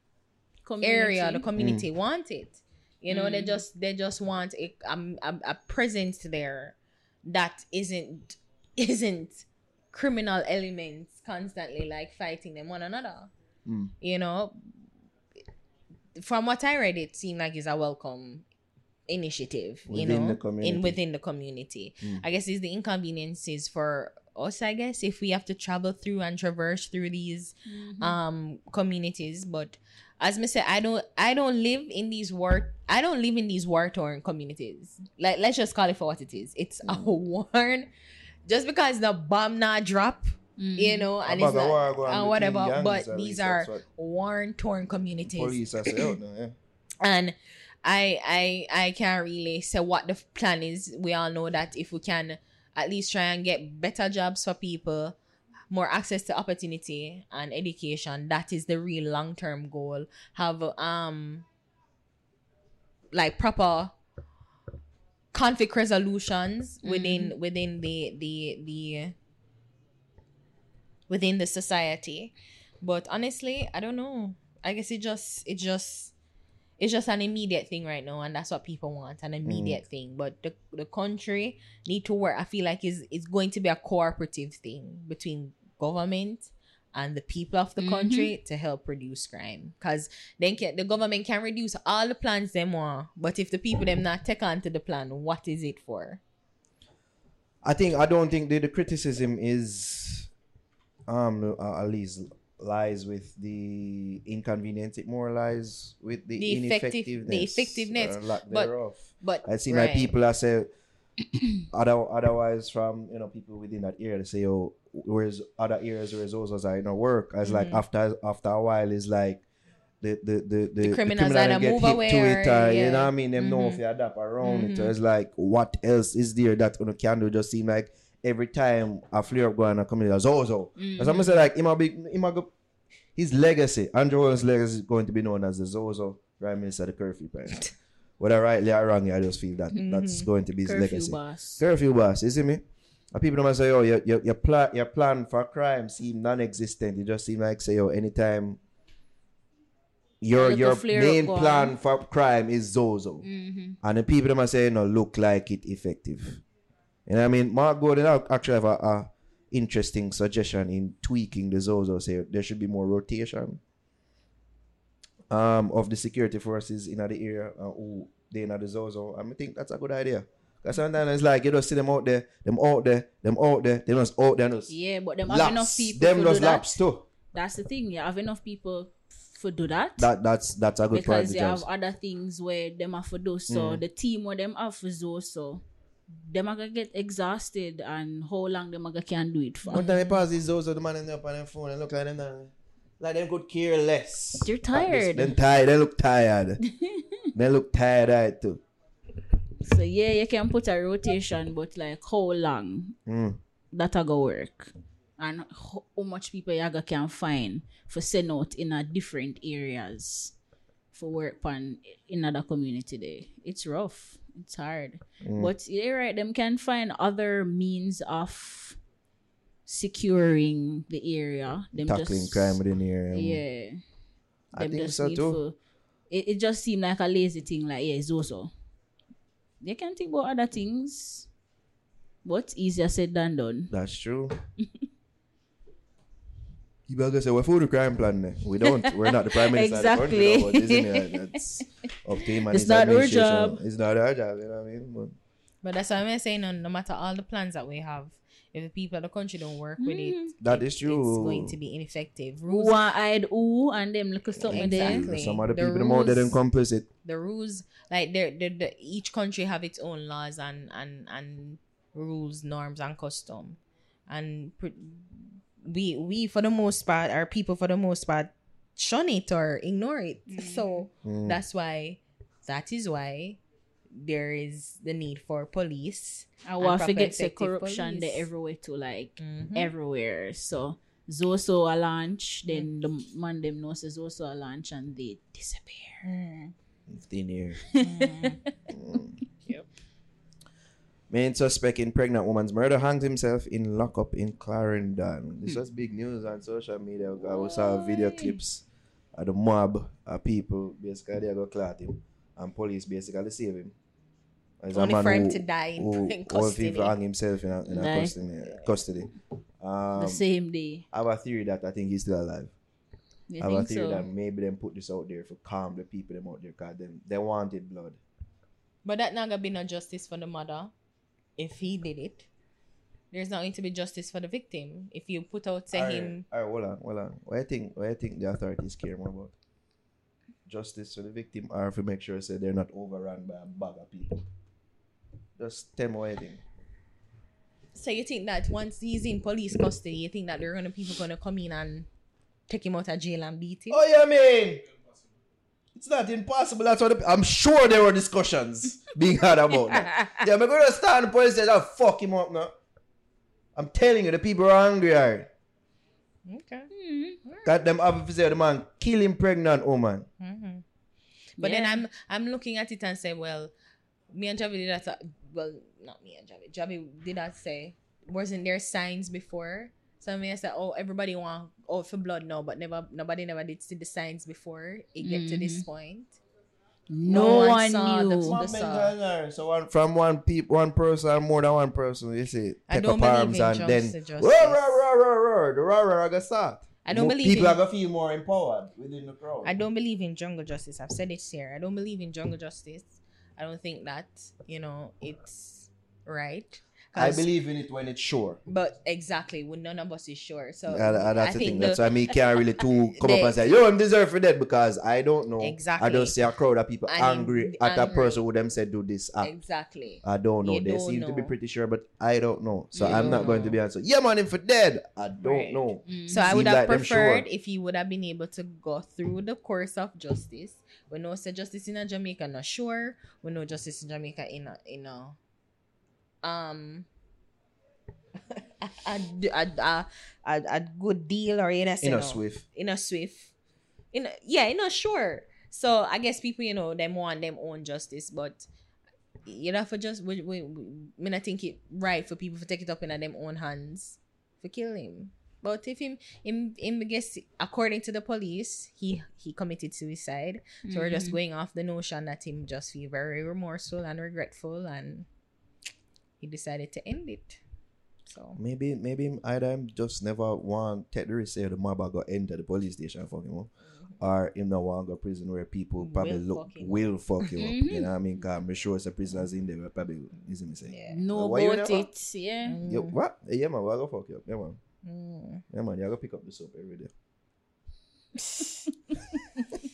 Community. area the community want it you know they Mm. just they just want a, um, a, a presence there that isn't isn't criminal elements constantly like fighting them one another Mm. you know from what i read it seemed like it's a welcome initiative you know the community. in within the community Mm. i guess it's the inconveniences for us i guess if we have to travel through and traverse through these Mhm. um communities but as me say i don't i don't live in these war i don't live in these war torn communities like let's just call it for what it is it's a war just because the bomb not drop Mhm. you know and About it's the war not, and whatever gangs, but these are that's war torn communities Police are saying, yeah. and I I I can't really say what the plan is. We all know that if we can at least try and get better jobs for people, more access to opportunity and education, that is the real long term goal. Have um like proper conflict resolutions within within the the the within the society. But honestly, I don't know. I guess it just it just it's just an immediate thing right now, and that's what people want an immediate thing. But the the country need to work. I feel like is it's going to be a cooperative thing between government and the people of the Mhm. country to help reduce crime. Cause then can, the government can reduce all the plans them want, but if the people them not take on to the plan, what is it for? I think I don't think the, the criticism is um uh, at least lies with the inconvenience. It more lies with the, The effective- the effectiveness, or lack but- thereof. But I see right. my people are say other, otherwise from you know people within that area they say oh whereas other areas where those are you know work as like Mhm. after after a while is like the the the, the, criminals criminal either get move hit away to it or, you yeah. know what I mean them know Mhm. if you adapt around it so Mhm. it's like what else is there that you can do just seem like every time a flare up go on a Mhm. as I'm gonna say like him a big him a go, his legacy Andrew Williams legacy is going to be known as the ZOSO Prime Minister of the curfew whether rightly or wrongly I just feel that that's Mhm. going to be his Curfew legacy boss. curfew boss, you see me? And people don't say, oh, your your your plan your plan for crime seem non-existent. It just seem like say, oh, anytime your your main plan for crime is ZOSO. Mhm. And the people them say, no, look like it effective. You know what I mean? Mark Gordon actually have a, a interesting suggestion in tweaking the ZOSO. Say there should be more rotation um of the security forces in the area uh, who they in the ZOSO. And I think that's a good idea. Because sometimes it's like you just see them out there, them out there, them out there, they just out there. Just Yeah, but them have enough people them to just do that. laps too. That's the thing. You have enough people for do that. That that's that's a good of because the you have other things where them have to do so Mm. the team where them have to do so them are gonna get exhausted and how long them are gonna can do it for One time I pass these those the man in up on their phone and look like them now. Like them could care less. You're At this- tired. Them tired. They look tired. they look tired right too. so yeah you can put a rotation but like how long Mm. that a go work and how, how much people you can find for send out in a different areas for work on in other community there it's rough it's hard Mm. but you're right them can find other means of securing the area them Tackling just, crime within the area. yeah I them think just so too. it, it just seemed like a lazy thing like yeah it's also they can think about other things but easier said than done That's true. People are gonna say, "What for the crime plan?" Then? We don't. We're not the prime minister Exactly. of the country. Though, but isn't it? That's up to him and It's his not our job. It's not our job. You know what I mean? But But that's what I'm saying. No, no matter all the plans that we have, if the people of the country don't work with it, that it- is true. It's going to be ineffective. Rules, one eyed ooh and them look something there. Some other The people them out there them rules- complicit. the rules, like they're, they're, the each country have its own laws and and and rules, norms, and custom, and pr- we we for the most part, our people for the most part, shun it or ignore it. So Mm. that's why, that is why. There is the need for police. I and want proper forget say effective corruption police. everywhere to like Mhm. everywhere. So Zoso a launch, then the man them know say Zoso a launch and they disappear. Mm. Thin air. Mm. Yep. Main suspect in pregnant woman's murder hangs himself in lockup in Clarendon. Hmm. This was big news on social media. I was saw video clips of the mob of people basically they go clot him and police basically save him. As Only for him who- to die in, who, in who custody. people hang himself in a, in a custody. custody. Um, the same day. I have a theory that I think he's still alive. You I have a theory so? that maybe them put this out there for calm the people them out there because them they wanted blood. But that not gonna be no justice for the mother if he did it. There's not going to be justice for the victim if you put out say Alright, him. Alright, hold on, hold on. What I think what I think the authorities care more about? Justice for the victim or to make sure say they're not overrun by a bag of people. Just tell me what I think. So you think that once he's in police custody, you think that there are gonna people gonna come in and take him out of jail and beat him? Oh yeah, man. It's not impossible. That's what the, I'm sure there were discussions being had about that. yeah, I'm gonna stand the police station and fuck him up now. I'm telling you, the people are angry. Right? Okay. Got them officer, the man killing pregnant woman. hmm But then I'm I'm looking at it and say, well, me and Javi did that. Well, not me and Javi. Javi did that say, wasn't there signs before? So I mean, I said, oh, everybody want out for blood now, but never nobody never did see the signs before it get to this mm-hmm. point. No, one one saw knew. the- One saw. mention. So one from one peop, one person, more than one person. You see, I take don't up believe arms in and then justice- justice. roar, roar, roar, roar, roar. The roar, roar, gonna start. I don't More believe people in- are gonna feel more empowered within the crowd. I don't believe in jungle justice. I've said it here. I don't believe in jungle justice. I don't think that you know it's right. I believe in it when it's sure. but exactly, when none of us is sure. So And, and I that's the think thing. the- That's why me can't really too come up and say, "Yo, I'm deserve for that," because I don't know. Exactly. I don't see a crowd of people And angry at a person who them said do this act. exactly. I don't know. You they don't seem to be pretty sure, but I don't know. So You I'm don't not going to be answered. Yeah, man, him for dead. I don't Right. know. Mm. Mm. So I would have like preferred sure. if he would have been able to go through the course of justice. We know say justice in Jamaica not sure. We know justice in Jamaica in a in a um a, a, a, a, a, a good deal or know, say In a swift. in a swift in a, yeah in a sure so i guess people you know them want them own justice but you know for just we, we, we I mean, I think it right for people to take it up in them own hands for kill him but if him him him I guess according to the police he he committed suicide so we're just going off the notion that him just feel very remorseful and regretful and he decided to end it so Maybe, maybe him either him just never want take the risk say the mob go enter the police station and fuck him up, or him not want go prison where people probably Will look fuck him will fuck you up. Mhm. You know what I mean? Cause I'm sure it's a prisoners in there probably is me saying. yeah Know Why you about it, yeah. Yo, what? Yeah, man, we go fuck you up. Yeah, man. Mm. Yeah, man, you gotta pick up the soap every day.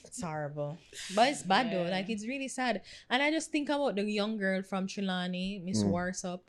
It's horrible. But it's bad though. Like it's really sad. And I just think about the young girl from Trelawny, Miss Mm. Warsop,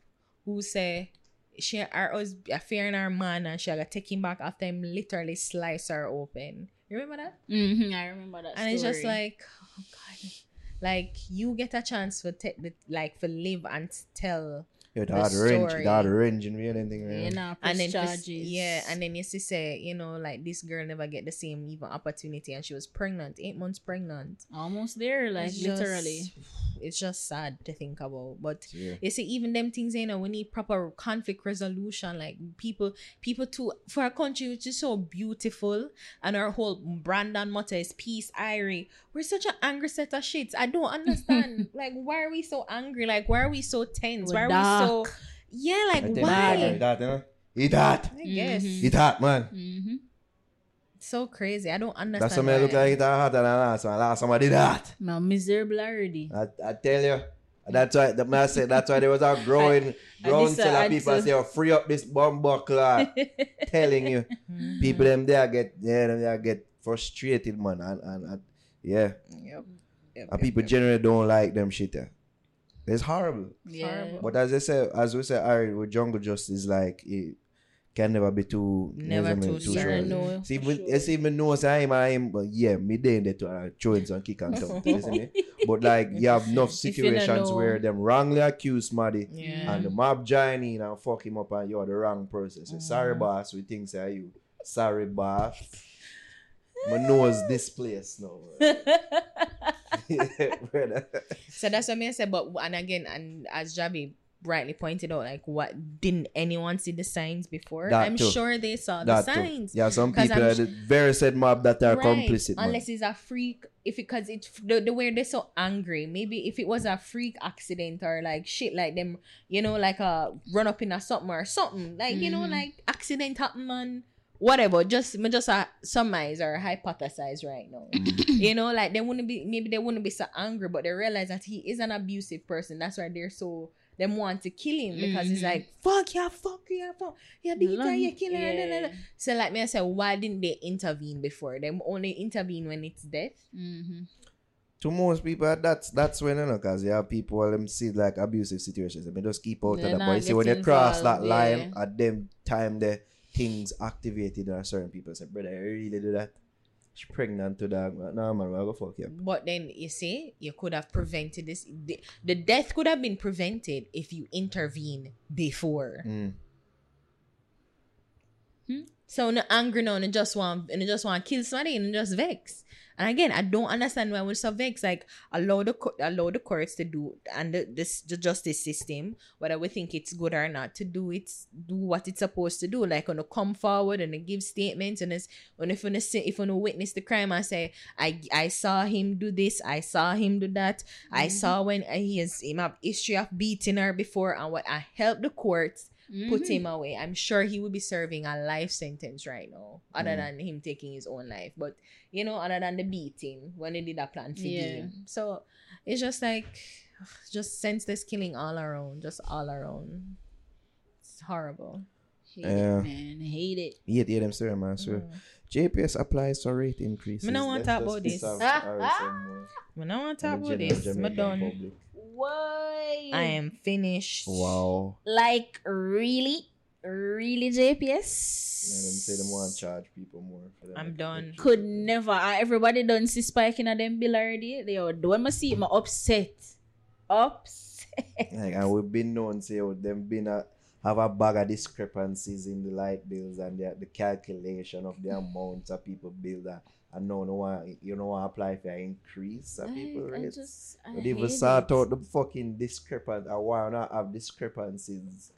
who say she her was fearing her man and she got take him back after him literally slice her open. You remember that? hmm I remember that. and it's just like, oh god. Like you get a chance for te- the- like for live and tell Yeah, The that range, story. that range and real anything, you know, and then press this- charges. yeah, and then you see say, you know, like this girl never get the same even opportunity and she was pregnant, eight months pregnant. almost there, like It's just- literally. it's just sad to think about. But Yeah. you see, even them things, you know, we need proper conflict resolution. Like people, people too for a country, which is so beautiful, and our whole brand and motto is peace, Irie. We're such an angry set of shits. I don't understand. like, why are we so angry? Like, why are we so tense? We're why are we so? Dark. Yeah, like I why? Eat that, you know? Eat that. I guess Mhm. Eat that, man. hmm so crazy. I don't understand. That's something look why. like it harder than last one. Last one I did that. I'm miserable already. I, I tell you. That's why the man said that's why there was a growing growing this, uh, of people just- say oh, free up this bomb buckler telling you. Mhm. People them there get yeah, them there get frustrated man and, and, and yeah. Yep. Yep, And yep, people yep. generally don't like them shit there. It's horrible. Yeah. But as I say, as we say, Ari, with jungle justice, like it can never be too Never too sure. certain. No, See, when, sure. it's even know say I'm, I'm, but yeah, me there there to uh, throwing some kick and see me? But like, you have enough If you don't situations where them wrongly accuse somebody Yeah. and the mob join in and fuck him up and you're the wrong person. So sorry, Mm. boss, we think say you. Sorry, boss. My nose this place now. So that's what I said. But and again, and as Javi rightly pointed out, like what didn't anyone see the signs before? That I'm too. sure they saw That the too. signs. Yeah, some people I'm are the very said mob that are Right. complicit, man. Unless it's a freak, if it because it's the, the way they're so angry. Maybe if it was a freak accident or like shit, like them, you know, like a run up in a something or something, like you know, Mhm. like accident happen, man. Whatever, just me just uh, surmise or hypothesize right now. you know, like they wouldn't be maybe they wouldn't be so angry, but they realize that he is an abusive person. That's why they're so them want to kill him because it's Mhm. like fuck yeah, fuck yeah, fuck yeah, beat her, you kill her. da, da, da. Yeah. So like me, I said, why didn't they intervene before? Them only intervene when it's death. Mhm. to most people, that's that's when you know, cause you have people them see like abusive situations. I mean, just keep out of that. not But you see, when you get cross that line, yeah. at them time, the things activated in certain people say, brother, you really do that? She's pregnant to that. No, man, I'll go fuck you. But then you see, you could have prevented this. The, the death could have been prevented if you intervene before. Mm. So no angry now and just want and just want to kill somebody and just vex. And again, I don't understand why we're so vex. Like allow the co- allow the courts to do and the, this the justice system, whether we think it's good or not, to do it do what it's supposed to do. Like on to come forward and give statements and it's when if you say if witness the crime and say I I saw him do this, I saw him do that, I saw when uh, he has him have history of beating her before and what I helped the courts put Mhm. him away. I'm sure he would be serving a life sentence right now, other Mm. than him taking his own life. But you know, other than the beating when they did a plan for Yeah. him. So it's just like just senseless killing all around, just all around. It's horrible. Hate Yeah. it, man. Hate it. Yeah, yeah, them sorry, man. So Mm. JPS applies for rate increases. Me no want Let's talk about this. off Harry some more. Want to talk about this, I'm Jamaican done. Why? I am finished. Wow. Like really, really JPS. And them say them want to charge people more. For them I'm done. Could never. Everybody done see spike in a them bill already. They are when I see it, my upset. Upset. Like, and we've been known say oh, them been a, have a bag of discrepancies in the light bills and the, the calculation of the amounts of people bill that and no no one you want apply for an increase of people I, I rates. just. I But even sort out the fucking discrepant I why not have discrepancies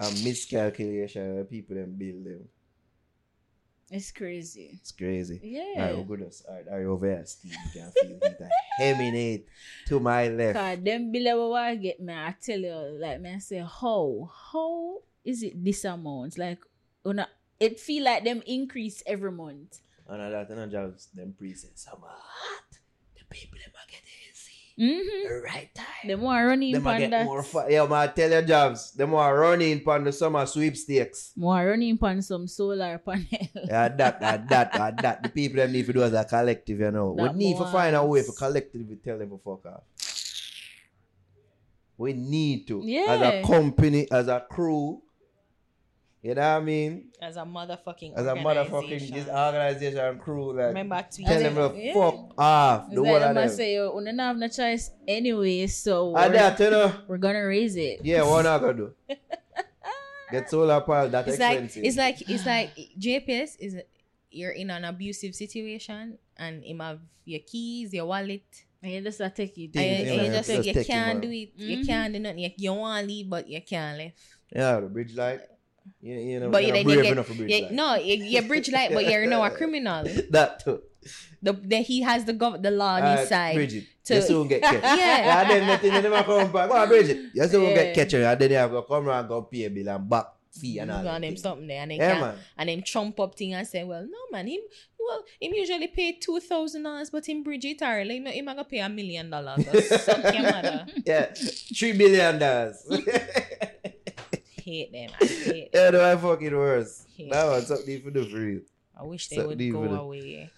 and miscalculation of people them bill them. It's crazy. It's crazy. Yeah. Alright, oh goodness. Alright, are you over here, Steve? You can feel it heminate to my left. Cause them what I get me, I tell you, like me, I say, how, how is it this amount? Like, una, it feel like them increase every month. And all that, and I just them presents. I'm hot. The people them are getting easy. Mm-hmm. Right time. The more running Them get that. more fun. Yeah, man, tell your jobs. Them are running pan the summer sweepstakes. More running pan some solar panel. Yeah, that, that, that, that, that. The people them need to do as a collective, you know. That we need to find a way for collectively tell them to fuck off. We need to. As a company, as a crew. You know what I mean? As a motherfucking As a motherfucking this organization crew like Remember to tell them to Yeah. fuck off. It's The like whole them of a them. say, yo, we don't have no choice anyway, so we're, that, you know. we're gonna raise it. Yeah, what not gonna do? Get solar panel that It's like expensive. it's like it's like JPS is you're in an abusive situation and him have your keys, your wallet. And you just take it. Thing, and yeah, you just, just you can't do it. You Mhm. can't do nothing. You, you want to leave, but you can't leave. yeah, the bridge light. You, you know, But you're you not brave get- enough for bridge Yeah, no, you, you bridge light, but you're now a criminal. that too. The, the he has the gov- the law on Uh, his side. Bridget, to- you soon get catch. Yeah. And then nothing, they never come back. Go on, Bridget. You soon Yeah. get catch. And then have to come around and go pay a bill and back fee and all Go that him something there, and then Yeah, man. and then trump up thing and say, well, no man, him well, him usually pay two thousand dollars, but him Bridget or like, him, him a go pay a million dollars. So Suck your mother. Yeah, three billion dollars. Hate them. I hate them. yeah, no, I fucking worse. That was something for the free. I wish they would go it. away.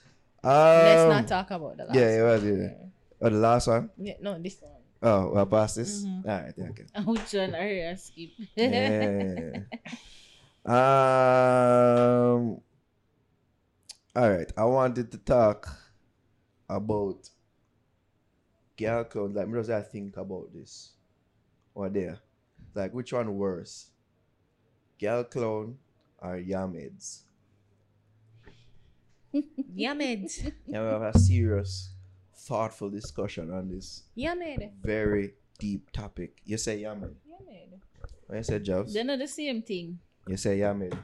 Um, Let's not talk about the last yeah, it was, one. yeah. Oh, the last one? Yeah, no, this one. Oh, well, past this? Mhm. All right, okay. Which one are you skip? Yeah. um. All right. I wanted to talk about girl clothes. Like, me just I think about this. Or there. Like, which one worse? Girl clown or yameds? Yamed. And we have a serious, thoughtful discussion on this Yamed. very deep topic. You say yamed. Yamed. When you say jobs, They're not the same thing. you say yameds.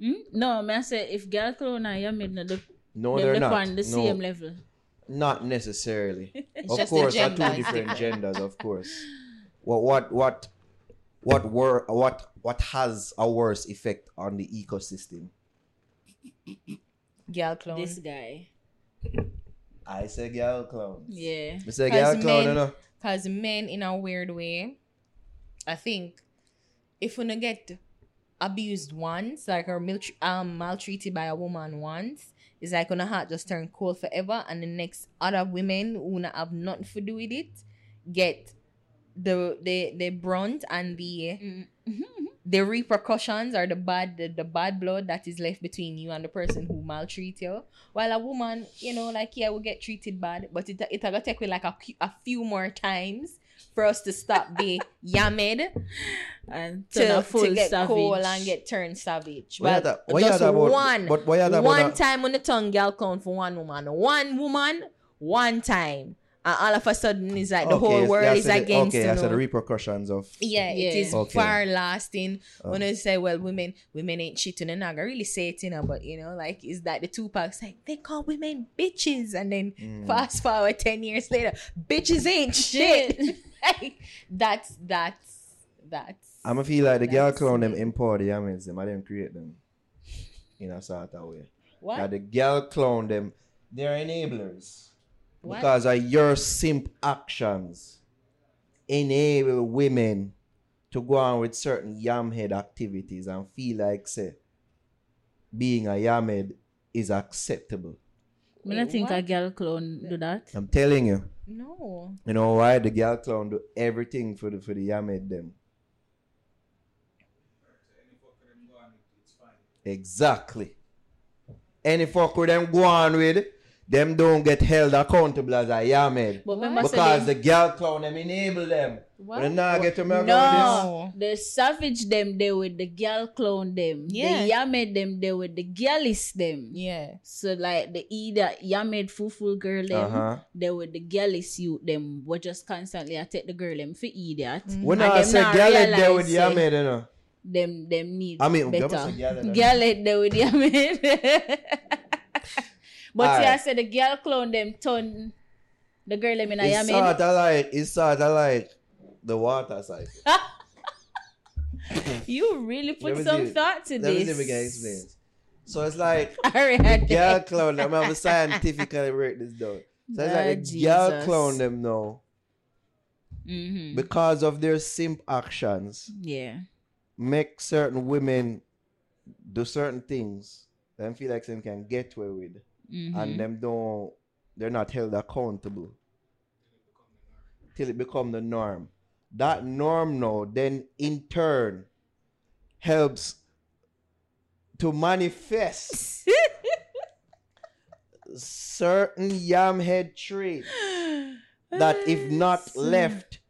Hmm? No, me I say if girl clone and you made the No, them they're look not. on the no. same level. Not necessarily. It's of just course, the are two different genders. Of course. What what what what were what what has a worse effect on the ecosystem? Girl clone. This guy. I say girl clowns. Yeah. I say girl Because clown. men- You know. Because men, in a weird way, I think if we don't get abused once, like or maltr- um, maltreated by a woman once, it's like on a heart just turn cold forever, and the next other women who not have nothing to do with it get the the the brunt and the mm-hmm. the repercussions or the bad the, the bad blood that is left between you and the person who maltreat you. While a woman, you know, like yeah, will get treated bad, but it it gonna take me like a, few- a few more times for us to stop be yamed And turn to, a full to get savage. cool and get turned savage. Why you Well, talk- why just talk about- one, but why you talk about one time on the tongue girl count for one woman, one woman, one time, and all of a sudden it's like the Okay, whole world I is against Okay, you. I said the repercussions of. Yeah, Yeah. it is Okay. far lasting. Oh. When I say, well, women, women ain't shit, and I really say it, you know, but you know, like, is that the Tupac's like they call women bitches, and then Mm. fast forward ten years later, bitches ain't shit. like, that's that's that's. I'm gonna feel like the girl That's clown them it. empower the yameds them. I didn't create them. In a sort of way. what? That the girl clown them, they're enablers. What? Because of your simp actions enable women to go on with certain yamhead activities and feel like say being a yamhead is acceptable. I don't Wait, think a what? girl clone do that. I'm telling you. No. You know why the girl clown do everything for the for the yamhead them. Exactly. Any fuck with them go on with, them don't get held accountable as a yamhead. But Because the girl clown them enable them. What? But they not get to me No, the savage them there with the girl clone them. Yeah. The yamed them there with the girlies them. Yeah. So like the either yamed fufu girl them, Uh-huh. they with the girlies you them. We just constantly attack the girl them for idiot. When And I them say not girl there with say yamhead, you know. Them them need I mean, better. girl say girl there. Girl there with yamed. but see, I said the girl clone them turn the girl them in a It's sort of like it's sort of like the water cycle. You really put Let me some see- thought to Let me this. see if we can explain. So it's like Alright. girl clown them. I'm having scientifically break this down. So it's like the girl Jesus. clown them now. Mm-hmm. because of their simp actions, yeah. make certain women do certain things. Them feel like them can get away with, Mm-hmm. and them don't. They're not held accountable till it become the norm. That norm now, then in turn, helps to manifest certain yamhead traits that if not left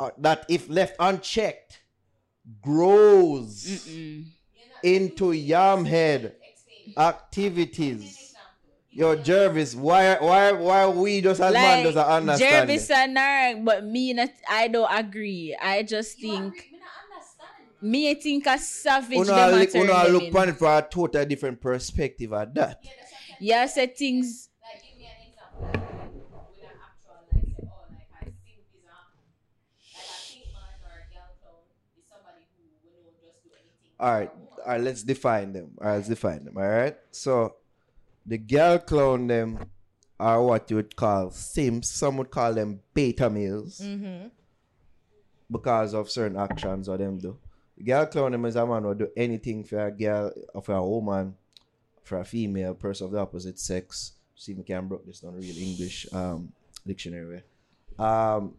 uh, that if left unchecked grows Mm-mm. into yamhead activities yo jervis why why why we just as man Like doesn't understand Jervis it? and Narek, but me not, I don't agree. I just think me I think a savage Una them a look, turn una look in. upon it for a totally different perspective at that. Yeah, say things Like, give me an example. With an actual, like, say, oh, like, I think is a, um, like, a pink man or a girl clown is somebody who will not just do anything. All right, all right. Let's define them. All right, let's define them. All right. So, the girl clown them are what you would call simps. Some would call them beta males Mm-hmm. because of certain actions or them do. The girl clown them is a man who do anything for a girl, or for a woman, for a female person of the opposite sex. See we can broke this down real English um dictionary. Um,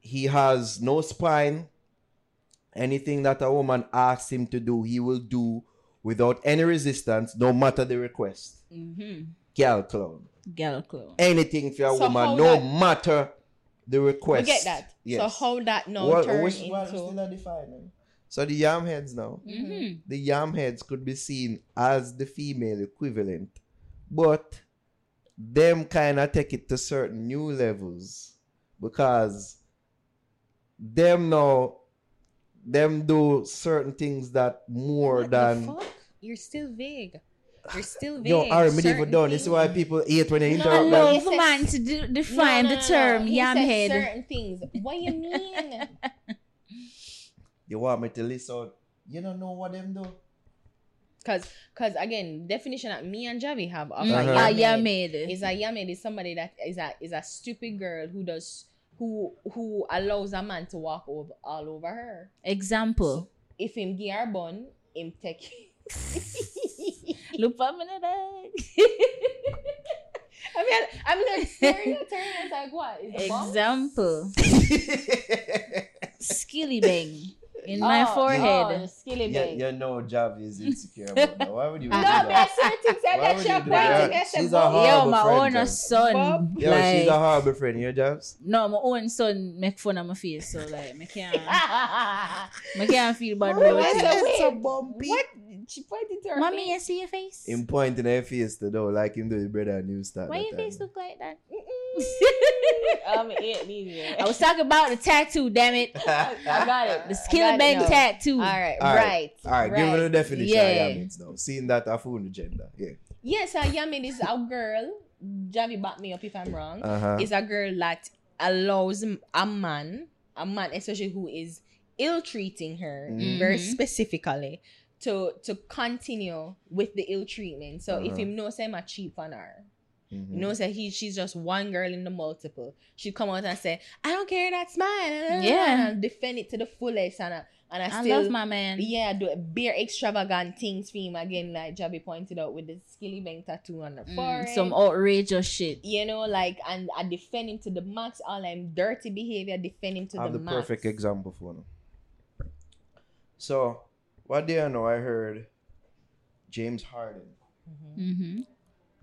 he has no spine. Anything that a woman asks him to do, he will do without any resistance, no matter the request. mm-hmm. Girl clown. girl clone. Anything for a So woman, no that- matter the request. Get that. Yes. So how that now What- turn which into still not defining? So the yam heads now. Mm-hmm. The yam heads could be seen as the female equivalent, but them kind of take it to certain new levels because them now them do certain things that more What the than fuck? You're still vague. You're still vague. yo. I remember Certain done. This is why people hate when they I interrupt. them. love He for said- man to do, define no, the no, no. term He yam head. Certain things. What you mean? You want me to list out? You don't know what them do. Because, because again, definition that me and Javi have of Mm, a yamed yamed. is a yamed is somebody that is a is a stupid girl who does who who allows a man to walk over all over her. Example. If him give her bun, him take. Look at me. I mean, I mean, like staring at her, and it's like, what? Is? Example. Skilly bang in my Oh, forehead. Oh, Yeah, bang. you know Javi is insecure about that. Why would you do No, that? but I certain things that Why that would you do point that? to me, I say, She's a "Bum." hard- Yo, my friend, own Jam. son. Bob. Yo, like, she's a horrible friend. You Jabs? no, my own son make fun of my face, so like, me can't, me can't feel bad about Why it. so so bumpy. What? She pointed to her Mommy, face. you see your face? Him pointing her face to though, like him do his brother and you start. Why that your face look like that? um, it needs I was talking about the tattoo, damn it. I got it. The I skill bang tattoo. All right, All right. right. All right, give me the definition Yeah. of yamins now. Seeing that I found the gender. Yeah. Yes, a yamin is a girl. Javi, back me up if I'm wrong. Uh huh. Is a girl that allows a man, a man especially who is ill treating her Mhm. very specifically, to to continue with the ill treatment. So if Uh-huh. him knows I'm a cheap on her, Mhm. you know, say he she's just one girl in the multiple. She come out and say, "I don't care, that smile. Yeah. and defend it to the fullest, and I, and I, I still love my man. yeah, do bare extravagant things for him again, like Javi pointed out with the skilly bang tattoo on the Mm, forehead. some outrageous shit. you know, like and I defend him to the max. All I'm dirty behavior, defend him to I have the, the max. perfect example for them. So, what do you know? I heard James Harden. Mhm. Mm-hmm.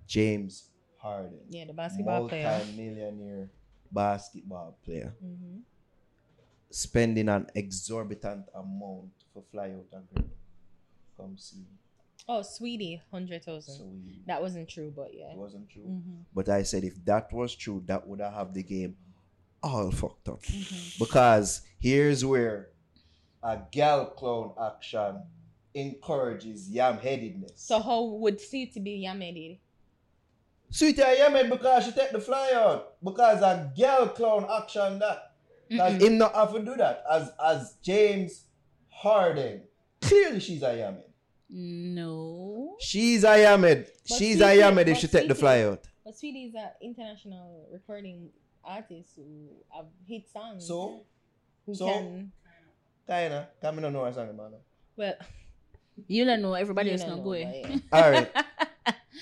James Harden. Yeah, the basketball player. Multi-millionaire basketball player. Mhm. Spending an exorbitant amount for fly out and girl. Come see. Oh, Saweetie, hundred thousand. That wasn't true, but yeah. it wasn't true. Mhm. But I said if that was true, that would have the game all fucked up. Mhm. Because here's where a gal clown action encourages yam headedness. So how would Saweetie be yamedi? Saweetie I yam because she take the fly out. Because a gal clown action that. Because Mm-mm. him not have to do that. As as James Harden. Clearly she's a yamed. No. She's a yamed. But She's a Saweetie- yamed if she take the Saweetie- fly out. But Saweetie is an international recording artist who have hit songs. So, who so- can kinda, come don't know a song, man. well You don't know. Everybody you else don't going. but yeah. All right,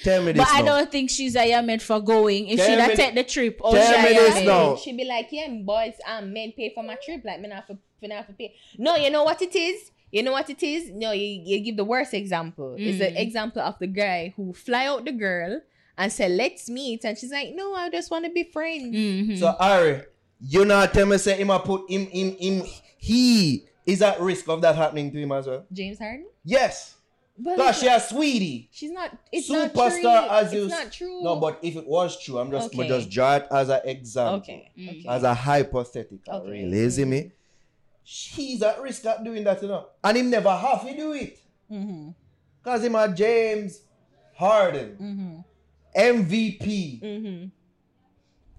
tell me this But I don't think she's a meant for going. If she'd me- have take the trip, oh, tell she me this Yaya now. man. She be like, yeah, boys, um, men pay for my trip. Like, men have to, men have to pay. No, you know what it is? You know what it is? No, you, you give the worst example. It's the Mm. example of the guy who fly out the girl and say, let's meet. And she's like, no, I just want to be friends. Mhm. So Ari, you not tell me say him a put him him him he is at risk of that happening to him as well. James Harden? Yes. But Cause it's she not, sweetie. she's not, it's Superstar not true. as you It's not true. No, but if it was true, I'm just Okay. but just draw it as an example. Okay. Mm. okay. As a hypothetical, Okay. really. You see me? She's at risk of doing that, you know. And him never have to do it. Mm-hmm. Cause him a James Harden. Mm-hmm. MVP Mm-hmm.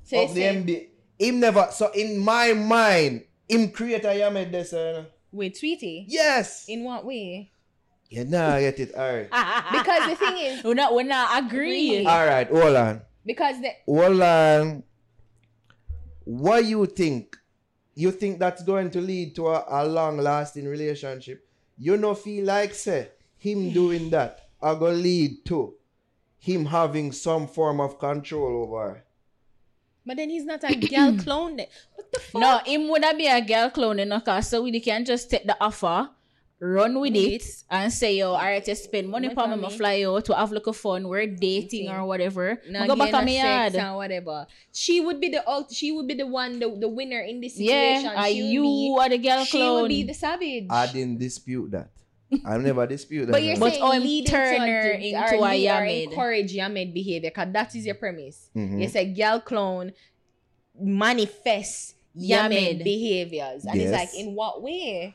So of the NBA. Him never so in my mind, him create a Yamed this, uh, you know. With Saweetie. Yes. In what way? You nah I get it. Alright. Because the thing is, we're not, we're not agree. Alright, hold on. because the Hold on. What you think? You think that's going to lead to a, a long lasting relationship? You no feel like say him doing that are gonna lead to him having some form of control over her. But then he's not a girl clone. Then. What the fuck? No, him would have be a girl clone in cause so we can just take the offer, run with With it, it. and say, yo, alright, you spend money Money for for me, I'ma me. fly out to have like a fun, we're dating Dating. or whatever. Now go back getting on a yard. and whatever. She would be the ult- she would be the one the, the winner in this situation. Yeah, are you be, are the girl clone. she would be the savage. I didn't dispute that. I never dispute that. but you're no. But saying I'm lead turn into, into a lead Yamed. encourage Yamed behavior because that is your premise. Mhm. You say girl clone manifest Yamed. Yamed behaviors, and it's like in what way?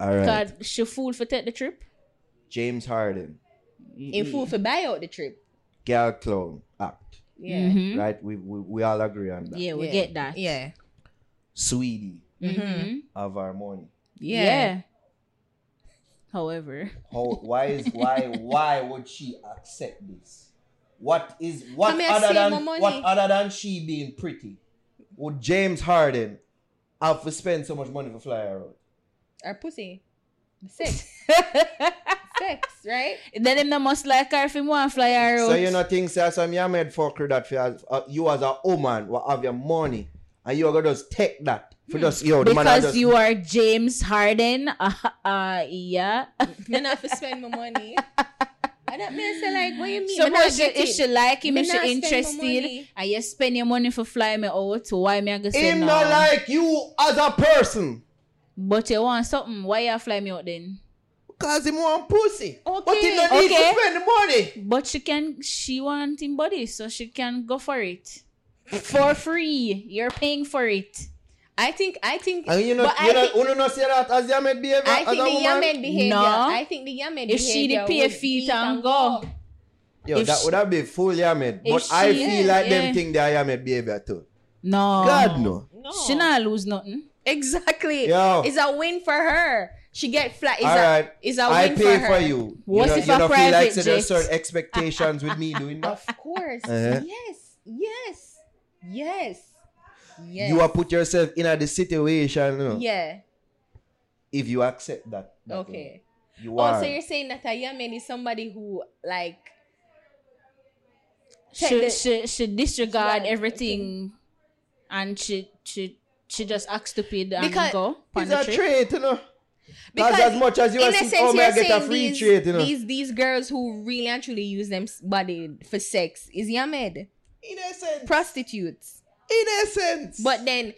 All right. God, she fool for take the trip. James Harden, In fool for buy out the trip. girl clone act. Yeah. Mhm. Right? We, we we all agree on that. Yeah, we Yeah. get that. Yeah. Saweetie Mhm. of our money. Yeah. Yeah. However, How, why is why why would she accept this? What is what Come here, other save than money. what other than she being pretty? Would James Harden have to spend so much money for fly her out? Our pussy. The sex. sex, right? then him no must like her if him want fly her out. So you know things say some you made fucker that for as- uh, you as a woman will have your money and you are gonna just take that for just yo the man because just, you are James Harden. Uh, uh yeah. Me not have to spend my money. I don't mean say like what you mean? So Me not if she, get if she like him, Me if she not spend interested, money. and you spend your money for fly me out, why me I go say him no? not like you as a person. but you want something, why you fly me out then? Cause him want pussy. Okay. But he don't need to spend the money. But she can, she want him body, so she can go for it for free. You're paying for it. I think I think And you know, but you I know, think, you know say that as your behavior I as think a the woman? Yamed behavior. No. I think the Yamed behavior. If she the behavior pay would feet eat and go. Yo, If that she- would have been full Yamed. if But I she- feel like yeah. them think they are Yamed behavior too. No. God no. No. She not lose nothing. exactly. Yo. It's a win for her. She get flat. It's All a right. it's a I win pay for for, her. you. What you know, if you a know, feel like private say there's certain expectations with me doing that. Of course. Uh-huh. Yes. Yes. Yes. Yes. You are put yourself in a the situation, you know, Yeah. if you accept that. that Okay. way. You Oh, are. so you're saying that a Yamen is somebody who like should Check the- she, she disregard Right, everything and she, she, she just act stupid and Because go on it's a trip. trait, you know. Because Because as much as you in are a saying, sense, oh, may you're I get a saying free these, trait, you know. these these girls who really and truly use them body for sex is Yamed in essence. prostitutes. In essence. But then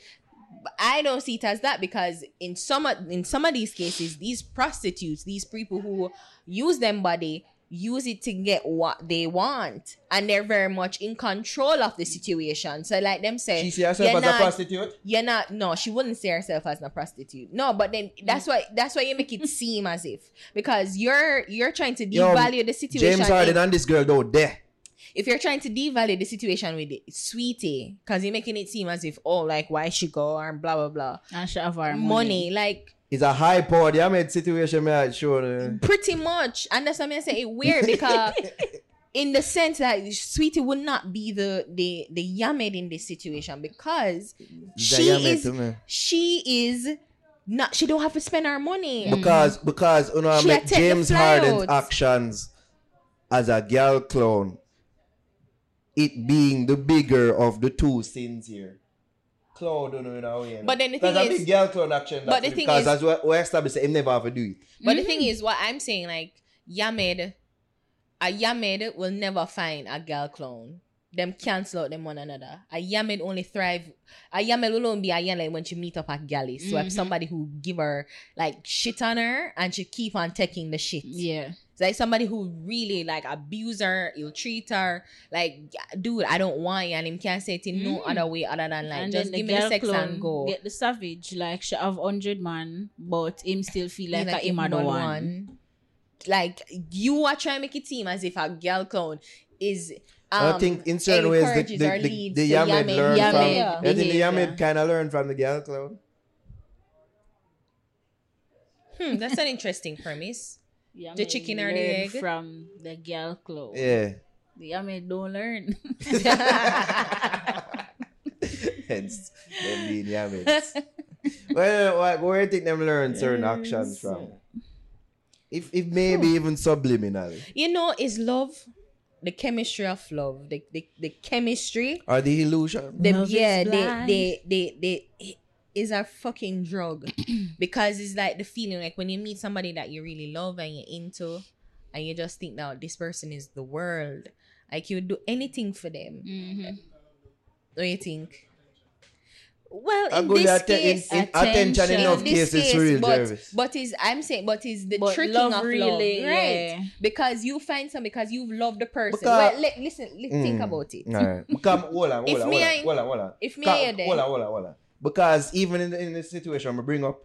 I don't see it as that because in some of- in some of these cases, these prostitutes, these people who use them body, use it to get what they want, and they're very much in control of the situation. So, like them say, she see herself as not- a prostitute. you're not no she wouldn't see herself as a prostitute no but then that's why that's why you make it seem as if because you're you're trying to Yo, devalue the situation James Harden and this girl though there. If you're trying to devalue the situation with it Saweetie because you're making it seem as if oh like why she go and blah blah blah And she have her money. money. like It's a high power. Yeah, made situation. Me I show. uh, pretty much and that's what I say it weird because in the sense that Saweetie would not be the the the Yamed in this situation because she is she is not she don't have to spend her money. Because because you know She make a take the James Harden's flyouts. actions as a girl clown, it being the bigger of the two sins here. Clown don't know in a way. you know. But then the That's thing a is- big girl clown action. but the thing because is- as we, we established, him never have to do it. But the thing mm-hmm. is, what I'm saying, like Yamed, a Yamed will never find a girl clone. Them cancel out them one another. A Yamed only thrive. A Yamed will only be a Yamed when she meet up at galley. So if mm-hmm. somebody who give her like shit on her and she keep on taking the shit. Yeah. It's like somebody who really like abuse her, he'll treat her like, dude, I don't want you, and him can't say it in no Mm. other way other than like and just then give the me the girl sex clone and go. get the savage like she have hundred man, but him still feel like, Like a him if are the one. one. Like you are trying to make it seem as if a girl clone is. I Um, think in certain ways the, encourages the, the, leads the to Yamed Yamed learn from. behavior. I think the Behavior. Yamed kind of learn from the girl clown. Hmm, that's an interesting premise. Yeah, The chicken or the egg? from the girl clone. Yeah. The Yame don't learn. Hence, them being Yameds. well, what, where do you think them learn certain actions from? If, if maybe even subliminally. You know, is love the chemistry of love, the the, the chemistry. Or the illusion. The, Love yeah, they, blind. they they they is a fucking drug because it's like the feeling like when you meet somebody that you really love and you're into, and you just think that this person is the world, like you would do anything for them. Mhm. What do you think? Well, I in this there, case, in, in attention attention. enough in this cases case, for real, but, Jervis. but is I'm saying, but is the But tricking love of really, love, right? yeah. Because you find some because you've loved the person. Because- well, let, listen, li- think Mm. about it. Alright. Come, hold on, hold If me hold on, hold on, if me Come- and you there- Hold on, hold on, hold on. Because even in, the, in this situation I'm going to bring up,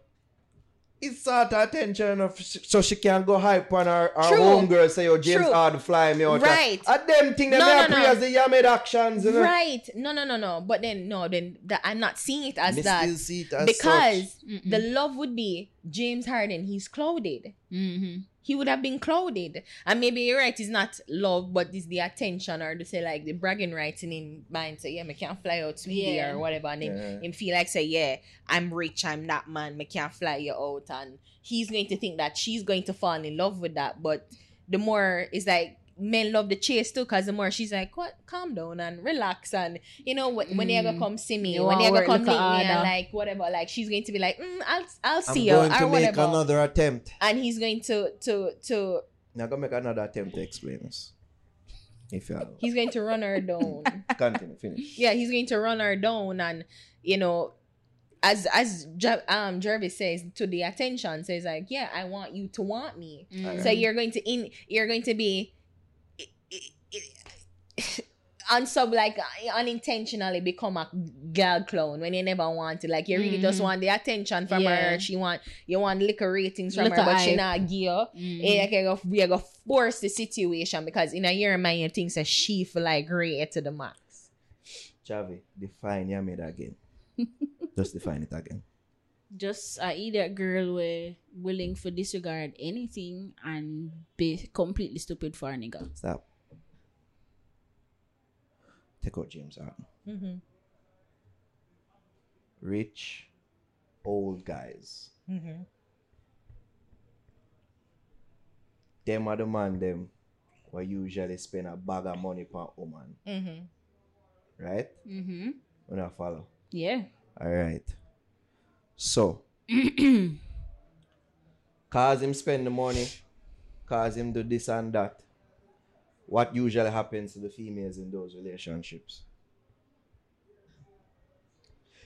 it's sort of attention of so she can go hype on her, her homegirl say, yo, James True. hard fly me out. Right. At them thing, them No, no, no, as the Yamed actions, you know. Right? No, no, no, no. But then no, then that I'm not seeing it as that still see it as because the love would be James Harden. He's clouded. Mhm. He would have been clouded, and maybe you're right. It's not love, but it's the attention or to say like the bragging rights in him mind. Say yeah, me can't fly out Saweetie Yeah. or whatever, and him, Yeah. him feel like say yeah, I'm rich, I'm that man, me can't fly you out, and he's going to think that she's going to fall in love with that. But the more it's like men love the chase too, cause the more she's like, what, calm down and relax, and you know when, when they Mm. ever come see me, You when they want ever work come meet me, and like whatever, like she's going to be like, mm, I'll I'll I'm see you going or to make whatever, another attempt. and he's going to to to Now go make another attempt to explain this. If you have. he's going to run her down. Continue, finish. yeah, he's going to run her down, and you know, as as um Jervis says to the attention says like, yeah, I want you to want me. Mhm. So you're going to in you're going to be unsub like unintentionally become a girl clone when you never want to. Like you really just Mhm. want the attention from Yeah. her. She want you want liquor ratings from Liquor her, but she hype. not give you. Mhm. Eh, like, you go, you go force the situation because in a year mind you think that she feel like great to the max. Javi, define Yamed again. Just define it again. just a idiot girl were willing to disregard anything and be completely stupid for a nigga. Stop. Take out James Harden. Mm-hmm. Rich, old guys. Mm-hmm. Them are the man them who usually spend a bag of money per woman. Mm-hmm. Right? Mm-hmm. When I follow. Yeah. Alright. So cause him spend the money, cause him do this and that. What usually happens to the females in those relationships?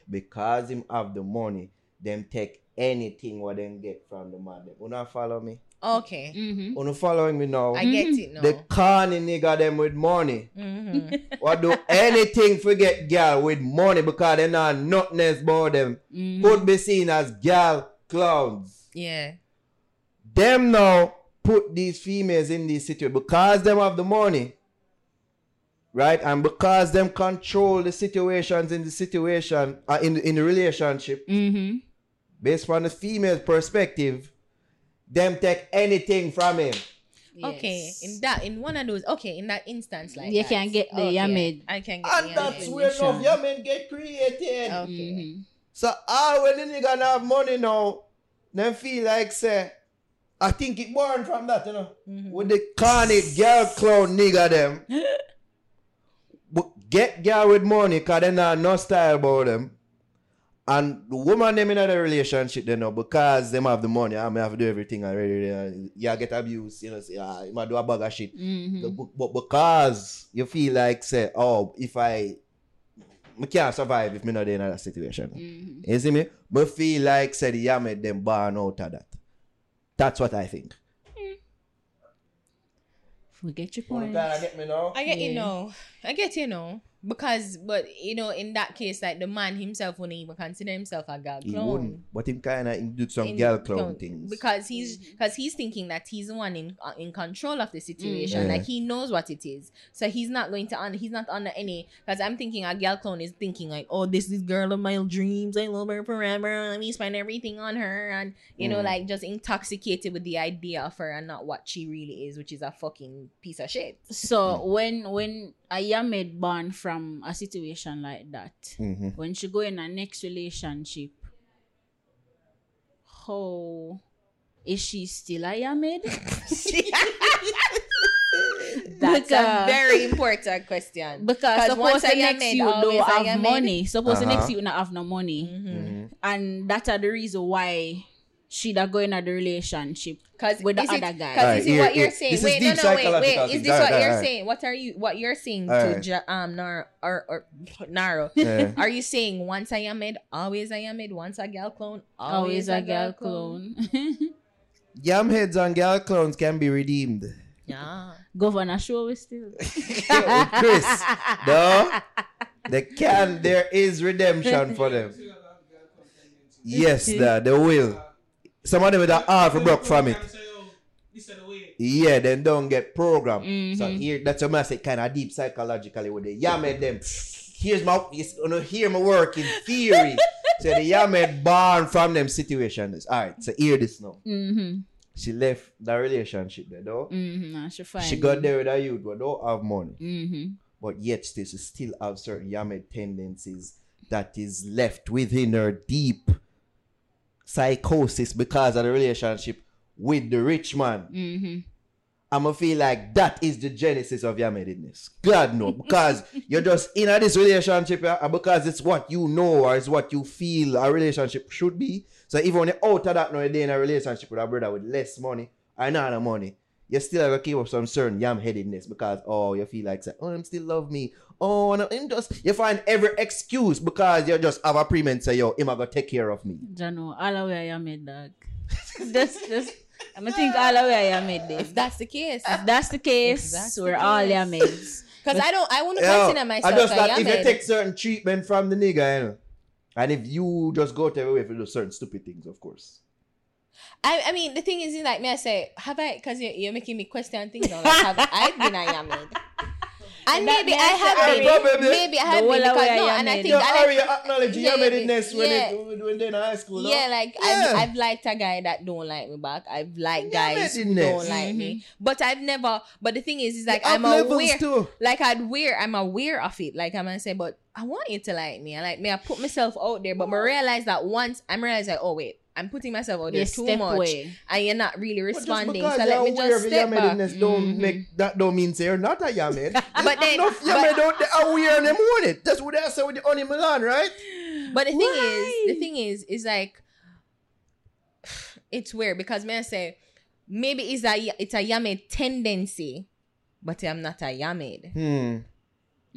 Because him have the money, them take anything what them get from the man. You not follow me? Okay. Mm-hmm. You not following me now? I get it now. The corny nigga them with money. mm-hmm. What do anything forget girl with money because they not nothing else about them. Mm-hmm. Could be seen as girl clowns. Yeah. Them now put these females in this situation because them have the money. Right? And because them control the situations in the situation uh, in, in the relationship Mm-hmm. based on the female perspective, them take anything from him. Okay, in that, in one of those, okay, in that instance, like You that. can get the Okay, Yamid. I can get And the that's where Sure. enough yamen get created. Okay. Mhm. So all when the nigga not have money now, them feel like say, I think it born from that, you know. Mhm. With the corny girl clown nigga them. but get girl with money cause they not no style about them. And the woman them in a relationship they know because them have the money, I may have to do everything already. uh, Yeah, get abused, you know, say, ah, you might do a bag of shit. Mhm. But, but because you feel like say, oh, if I I can't survive if me not in that situation. Mhm. You see me? But feel like say the yeah made them born out of that. That's what I think. Hmm. We get your point. kinda get me now? I get you Yeah. know. I get you know. Because, but you know, in that case, like the man himself wouldn't even consider himself a girl He clone. wouldn't. But him kinda do some in- girl clown clone. things. because he's because he's thinking that he's the one in uh, in control of the situation Mm. like he knows what it is so he's not going to un- he's not under any because i'm thinking a girl clone is thinking like oh this is girl of my dreams i love her forever let me spend everything on her and you know Mm. like just intoxicated with the idea of her and not what she really is which is a fucking piece of shit So when when a Yamid born from a situation like that, Mhm. when she go in a next relationship, how is she still a Yamid? that's a very important question Because suppose the next you always don't have money. Suppose the next Uh-huh. you not have no money. Mhm. Mhm. And that's are the reason why she da go in a the relationship. Because with the is it, other guy. Cause Alright, is it what you're saying? Wait, no, no, wait, wait. Is this what you're saying? What are you? What you're saying Alright. to ja, um Nar or or Naro? Yeah. Are you saying once I am made, always I am made, once a girl clone, Always a girl clone. Yam heads and girl clones can be redeemed. Yeah. Governor show we still. Chris. No? They can there is redemption for them. Yes, the, they will. Some of them with a half a broke from it. Yeah, then don't get programmed. So Mhm. here, that's a message kind of deep psychologically with the Yamed them. Here's my, you know, hear my work in theory. so the Yamed born from them situations. All right, so hear this now. mm-hmm. She left that relationship there, though. Mm-hmm. I should find She got there with a youth but don't have money. Mm-hmm. But yet still, she still have certain Yamed tendencies that is left within her deep psychosis because of the relationship with the rich man. Mm-hmm. I'ma feel like that is the genesis of your medicness. God no, because you're just in a this relationship because it's what you know or it's what you feel a relationship should be. So even when you're out of that now, you're in a relationship with a brother with less money or not money, you still have to keep up some certain yam headedness because oh you feel like say, oh him still love me. Oh no, him just you find every excuse because you just have a premise say yo him a gonna take care of me. Jano, all the way I made dog. just, just, I'm gonna think all the way I made this. If that's the case, If that's the case, that's the we're all case. Yamids. because I don't, I want to Yeah, consider myself I just a that if you take certain treatment from the nigga, you know, and if you just go to away for do certain stupid things, of course. I, I mean, the thing is, like me, I say, have I? Because you're, you're making me question things. Now, like, have I been a Yamed? And maybe I that's have the- been. Maybe I have The been whole because way no, I and I think You and I- already acknowledge Yeah, your medicness when, yeah. it, when they're in high school. no? Yeah, like Yeah. I've, I've liked a guy that don't like me back. I've liked Yeah, guys who don't like me. But I've never. But the thing is, is like You I'm aware. too. Like I'd aware. I'm aware of it. Like I'm gonna say, but I want you to like me. I like me. I put myself out there, but I realize that once I'm realizing, oh wait, I'm putting myself out there You too much, away. and you're not really But just responding. because So you're let me aware just of your step back. medicness don't make that don't mean say you're not a yamed. But then, Enough but- yamed don't they aware and them want it. That's what they say with the honey Milan, right? But the thing is, the thing is, is like it's weird because may I say maybe it's a it's a yamed tendency, but I'm not a yamed. Hmm.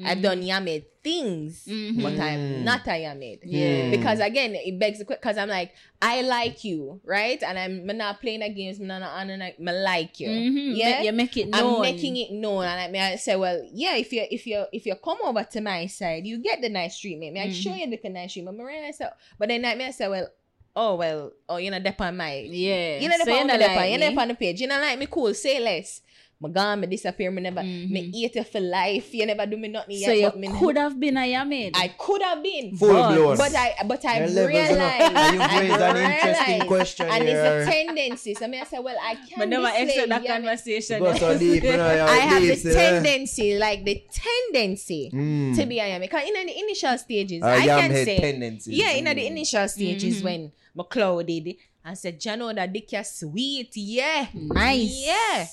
I've done yamed things, Mhm. but Mm. I'm not a yamed. Yeah. Because again, it begs the question. Because I'm like, I like you, right? And I'm, I'm not playing a games. I'm not on and I like you. Mhm. Yeah, You make it known. I'm making it known, and I, may I say, well, yeah, if you if you if you come over to my side, you get the nice treatment. May I show Mhm. you the nice treatment? But realize, so, but then I may I say, well, oh well, oh you know, dep on my, Yeah. you know, dep So on you the not dep on, you me. dep on the page. You know, like me cool. Say less. My gone, me disappear, me never, me eat you for life. You never do me nothing So yet. you but me could have been a Yamin. I could have been. Full but, blown. But I but I Your levels, you know. realized. You've I raised an interesting realized, question And here. it's a tendency. So me I say, well, I can't but never be exit that conversation. Go so deep, you know, I have deep, the you tendency, like the tendency Mm. to be a yummy. Because in the initial stages, Or I can say, tendencies. yeah, in the Mm. initial stages Mhm. when McCloud did, I said, Jano, that dick is sweet, yeah, Nice. yeah.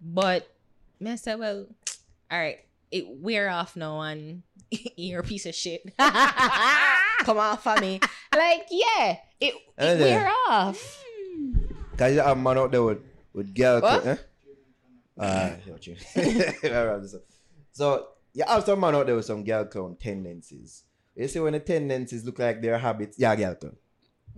But I said, well, all right, it wear off now and you're a piece of shit. Come on for me. Like, yeah, it, it wear off. Cause you have man out there with, with girl What? eh? Got you. so you have some man out there with some girl clown tendencies. You see when the tendencies look like their habits, yeah, girl clown.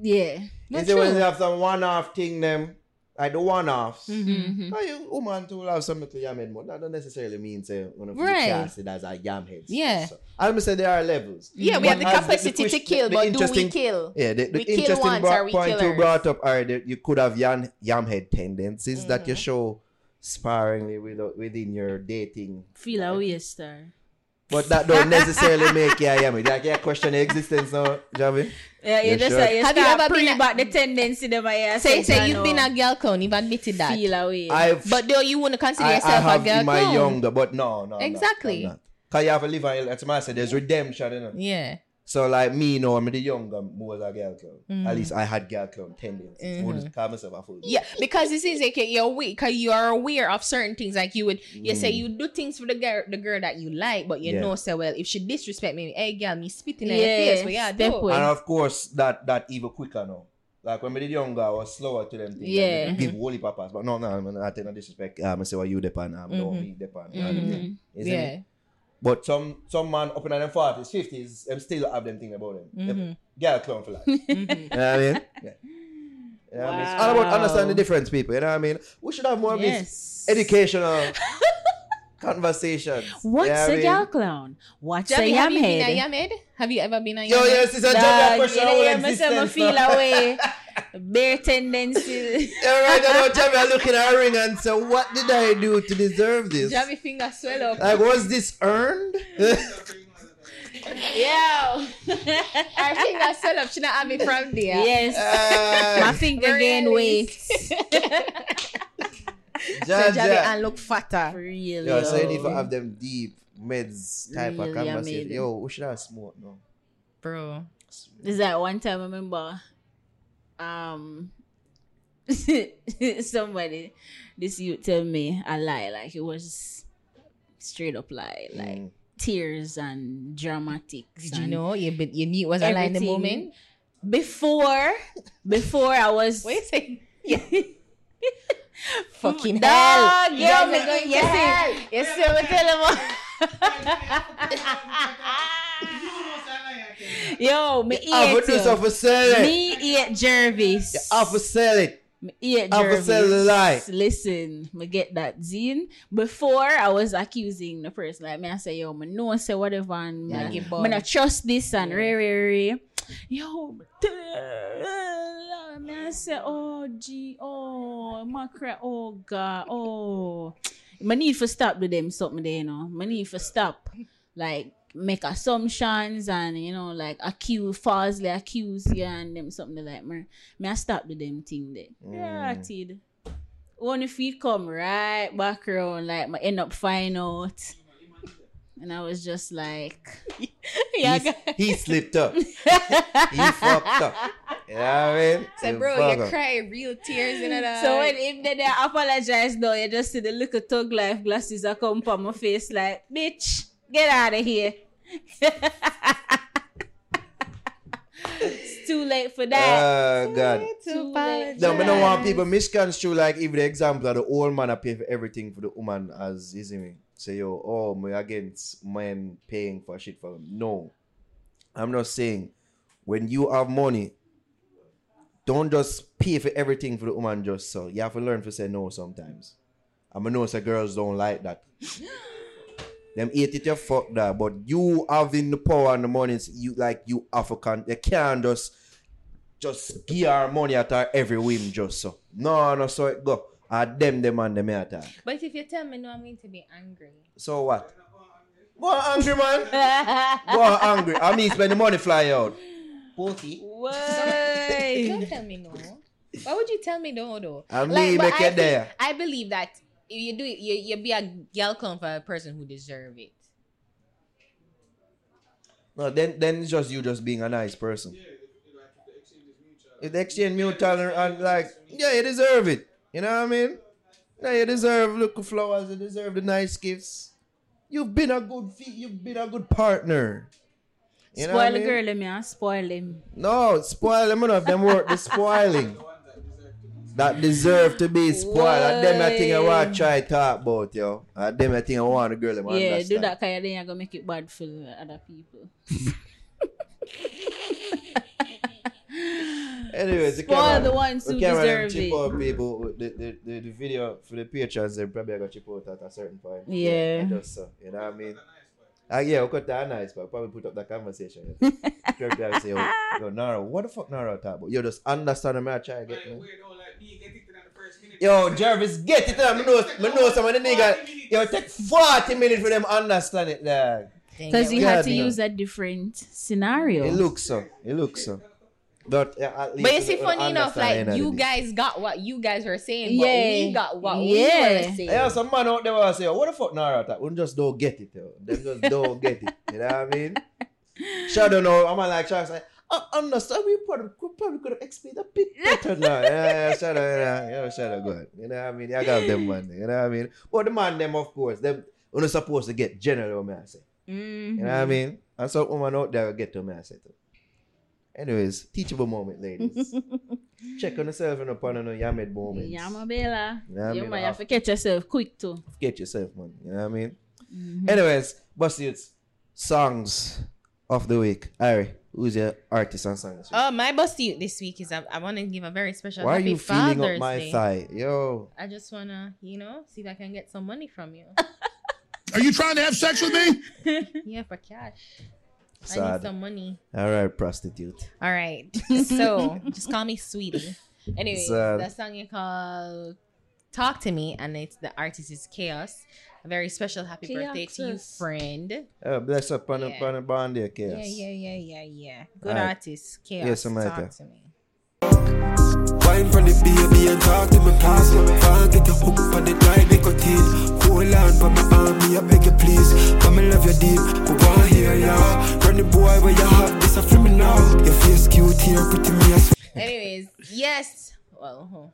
Yeah. You see when true. they have some one-off thing them, like the one-offs. Mm-hmm. Oh, you woman to have some little yam head, but that don't necessarily mean say one of Right. you cast it as a yam head. Yeah. So, I'm say there are levels. Yeah, we But have the as the- the capacity to kill, the but do we kill? Yeah, the, the We kill interesting once, bro- are we point you brought up are that you could have yam, yam head tendencies that Mm-hmm. you show sparingly with, within your dating. Feel a way, star. But that don't necessarily make you a yam head. Like you question the existence now, Javi. Yeah, you You just sure? you Have you ever been pre a- back the tendency them I Say, say you've been a girl clown, you've admitted that. feel away. I've But though you wouldn't consider I, I yourself have a girl in my clown. younger, but no, no. I'm. Exactly. I'm not. Cause you have to live on that's why I said there's redemption, you know. Yeah. So like me, no, I'm the younger, more as a girl clown. Mm-hmm. At least I had girl clown tendencies. Mm-hmm. I would call myself a fool. Yeah, because this is like you're weak, cause you are aware of certain things. Like you would, you say you do things for the girl, the girl that you like, but you Mm. Yeah. know, say, well, if she disrespect me, hey girl, me spitting in Yeah, your face, but yeah, step do. And of course, that that even quicker now. Like when we did younger, I was slower to them things. Yeah. Like, give holy papas. But no, no, I'm not taking no disrespect. Um, I say what you depend. Um, no, me depend. Mhm. Yeah. But some some man up in them forties, fifties, them still have them thing about them. Mm-hmm. Them Girl clown for life. you know what I mean? Yeah. You know what I mean? It's all about understanding the difference, people. You know what I mean? We should have more of these educational conversations. What's You know what I a mean? girl clown? What's a Javi, have yam you been a head? yam head? Have you ever been a Yo, yam head? yes, it's a job question. you our hear me say feel away. Bare tendencies. Yeah, right now, Jamie, I look in her ring and say, what did I do to deserve this? Javi finger swell up. Like, was this earned? yeah. Her finger swell up. She not have it from there. yes. My uh, finger gain weight. So Javi and look fatter. For real. Yo, so you need yo. to have them deep meds type Really of conversation. Yo, we should have smoke no. Bro. Is that one time I remember um somebody this youth tell me a lie, like it was straight up lie, like Mm. tears and dramatics. Did you know you, bit- you knew it was a lie in the moment? Before before I was What you say? fucking Dog, hell. girl, Yeah, me me going you to see, hell. you see me tell him Yo, me eat do something for sell it. Me eat Jervis. I for sell it. Me eat I for sell the Jervis. lie. Listen, me get that zine. Before I was accusing the person, like me, I say, yo, me know say whatever, and Yeah, me, give me not trust this and re re re. Yo, me I say, oh gee, oh, my oh god, oh. Me need for stop with them something there, you know. Me need to stop, like make assumptions and you know like accuse falsely accuse you and them something like me. Me I stop with them thing there. Yeah, Mm. tid. Only if it come right back around, like I end up find out. And I was just like, yeah, He, he slipped up. he fucked up. You know what I mean? Say, He bro, you up. cry real tears in it. so when if they, they apologize though, you just see the little thug life glasses that come on my face like, bitch, get out of here. it's too late for that. Oh, God. too late. No, me don't want people misconstrue like if the example of the old man a pay for everything for the woman as you see me. Say yo, oh me against men paying for shit for them. No. I'm not saying when you have money, don't just pay for everything for the woman just so. You have to learn to say no sometimes. I'm know say girls don't like that. Them eat it, you fuck that. But you having the power and the money, you like you African, you can't just just give her money at her every whim just so. No, no, so it go. Are them the man them me attack. But if you tell me no, I'm going to be angry. So what? Go on angry man. Go on angry. I mean spend the money fly out. Pokey. Don't tell me no. Why would you tell me no though? I mean but make I it there. I believe that if you do you you be a girl clown for a person who deserve it. No, then then it's just you just being a nice person. Yeah, If the exchange mutual and, and like, yeah, you deserve it. You know what I mean? Yeah, you deserve little flowers. You deserve the nice gifts. You've been a good fe- You've been a good partner. You know what I Spoil the mean? girl, let me ah, spoil him. No, spoil them enough. Them work the spoiling. That deserve to be spoiled. And them I think I want to try talk about, yo. And them I think I want the girl them Yeah, understand. do that kind of thing, you're gonna make it bad for other people. Anyways, the Spoil camera, the ones who camera them deserve chip it. out people. The, the, the, the video for the patrons, they probably got chip out at a certain point. Yeah. Just so, you know what I mean? Ah, yeah, we cut that nice, but probably put up that conversation. Probably say, yo, yo, Naro, what the fuck Naro talk about? Yo, just understand me, I try to get me. Yo, Jarvis, get it. I know, I know some of the nigga. Yo, take 40 minutes for them understand it, like. Because you God, had to no. use a different scenario. It looks so. It looks so. But, yeah, at least But you see, funny enough, like it you guys got what you guys were saying, but Yeah. we got what Yeah. we were saying. Yeah, some man out there will say, what the fuck Naro that? We just don't get it, yo. Them just don't get it. You know what I mean? Shadow know, I'm like, Shadow say, I understand. We probably could, probably could have explained a bit better now. Yeah, yeah, Shadow, yeah, yeah, Shadow, good. You know what I mean? I got them money. You know what I mean? But the man, them, of course, them, we're not supposed to get general, me I say. Mhm. You know what I mean? And some woman out there will get to me, I say too. Anyways, teachable moment, ladies. Check on yourself and upon on your made my Bella. Yeah, I you mean, might have to catch yourself quick too. Get yourself, man. You know what I mean? Mm-hmm. Anyways, bust it's songs of the week. Ari, who's your artist and song this week? Oh, my bust you this week is I, I want to give a very special Why are happy you feeling up my Day. thigh? Yo. I just wanna, you know, see if I can get some money from you. Are you trying to have sex with me? yeah, for cash. I need some money. All right, prostitute. All right. So just call me sweetie. Anyway, Sad. that song you call Talk to Me, and it's the artist is Khxos. A very special happy birthday to you, friend. Oh, bless up on the Yeah. on the band there, Khxos. Yeah, yeah, yeah, yeah, yeah. Good Alright. artist, Khxos. Yes, I'm right Talk there. to me. Wine from the baby and talk to me pass Can't get a hook for the night nicotine Hold on for my arm, me I beg you please Come and love you deep, but want hear ya Run the boy where you hot, this a flip me now Your face cute here, pretty me as Anyways, yes. Well, uh-huh.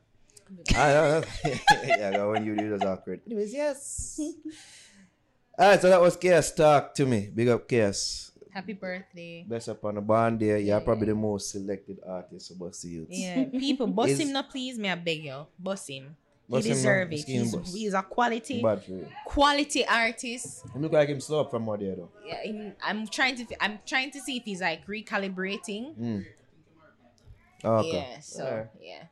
Huh. know. yeah, that when you do it was awkward. Anyways, yes. All right, so that was Khxos Talk to me. Big up Khxos. happy birthday. Best up on the band there. You're probably the most selected artist of us youths. Yeah, people, bust Is- him now, please. Me, I beg you, bust him. Bust he him now. deserve it. He's, he's a quality, Bad for you. quality artist. Him look like him slow up from what there though. Yeah, I'm- I'm trying to, I'm trying to see if he's like recalibrating. Mm. Okay. Yeah, so Alright. yeah.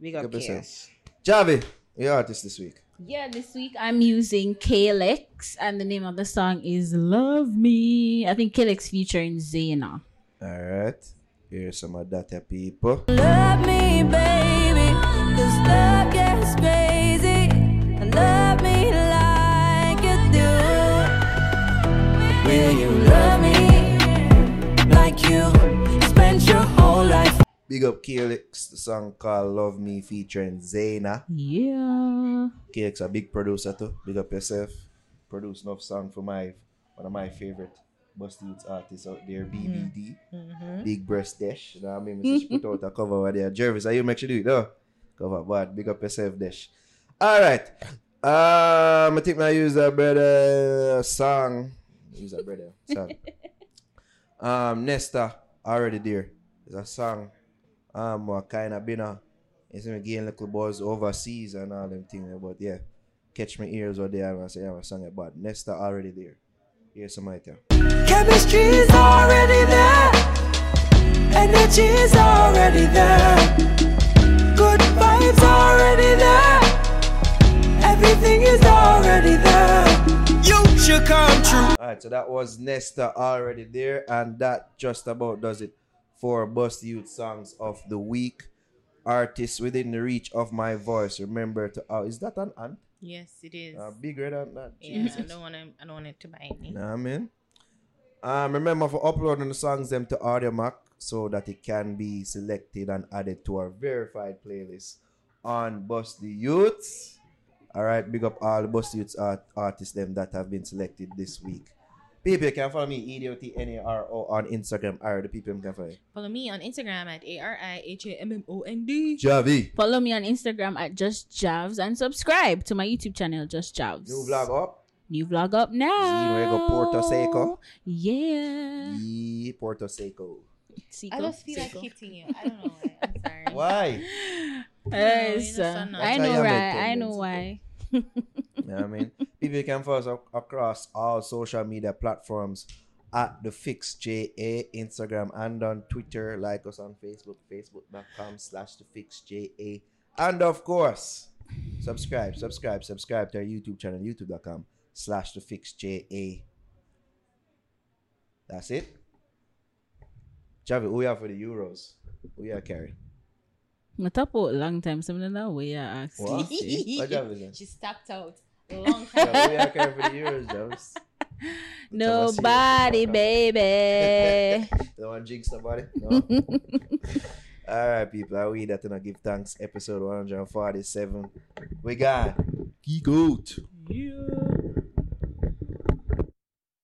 We got Good Khxos. Javi, your artist this week. Yeah, this week I'm using KaleX, and the name of the song is Love Me. I think KaleX featuring Zhayna. Alright. Here's some of that here, people. Love me, baby, Big up KaleX, the song called Love Me featuring Zhayna. Yeah. KX a big producer too. Big up yourself. Produce enough song for my one of my favorite Busty Youth artists out there, BBD. Big Breast Dash. You know what I mean? Me just put out a cover over there. Jervis, are you make sure do it though? Cover, but big up yourself, Dash. Alright. Um I think I use a brother song. Use a brother song. um Nesta already there. It's a song. Um what kinda been a it's me getting little buzz overseas and all them things, but yeah. Catch my ears or there and I say I have a song about Nesta already there. Here's some right there. Chemistry's already there. Energy's already there. Good vibes already there. Everything is already there. You should come true Alright, so that was Nesta already there, and that just about does it for Bust Youth Songs of the Week. artists within the reach of my voice. Remember to oh, is that an ant? Yes, it is. Uh, bigger than that. yeah, I don't want. I don't want it to bite me. Nah, man. Um, remember for uploading the songs them to Audiomack so that it can be selected and added to our verified playlist on Buss Di Utes. All right, big up all the Bust Youths art- artists them that have been selected this week. People can follow me E E-D-O-T-N-A-R-O on Instagram. Or the people can follow you. Follow me on Instagram at a r i h a m m o n d. Javi. Follow me on Instagram at Just Javs and subscribe to my YouTube channel, Just Javs. New vlog up. New vlog up now. Zino, you go Porto Seco. Yeah. Yeah, Porto Seco. Seco, I just feel Seco. like hitting you. I don't know why. I'm sorry. Why? Yes, you know, uh, I know how you have right. a I know tendency. why. You know what I mean? People can follow us ac- across all social media platforms at the Fix JA, Instagram and on Twitter. Like us on Facebook, facebook.com slash the Fix JA. And of course, subscribe, subscribe, subscribe to our YouTube channel, youtube.com slash the Fix JA. That's it. Javi, who have for the Euros? Who you carry? I talk about long time. Something that way I asked. What? What Javi then? She stepped out a long Yeah, time. who you carry for the Euros, Javis? Nobody, baby. Don't want to jinx nobody. No? All right, people. I we that to give thanks. Episode 147. We got Geek Out. Yeah.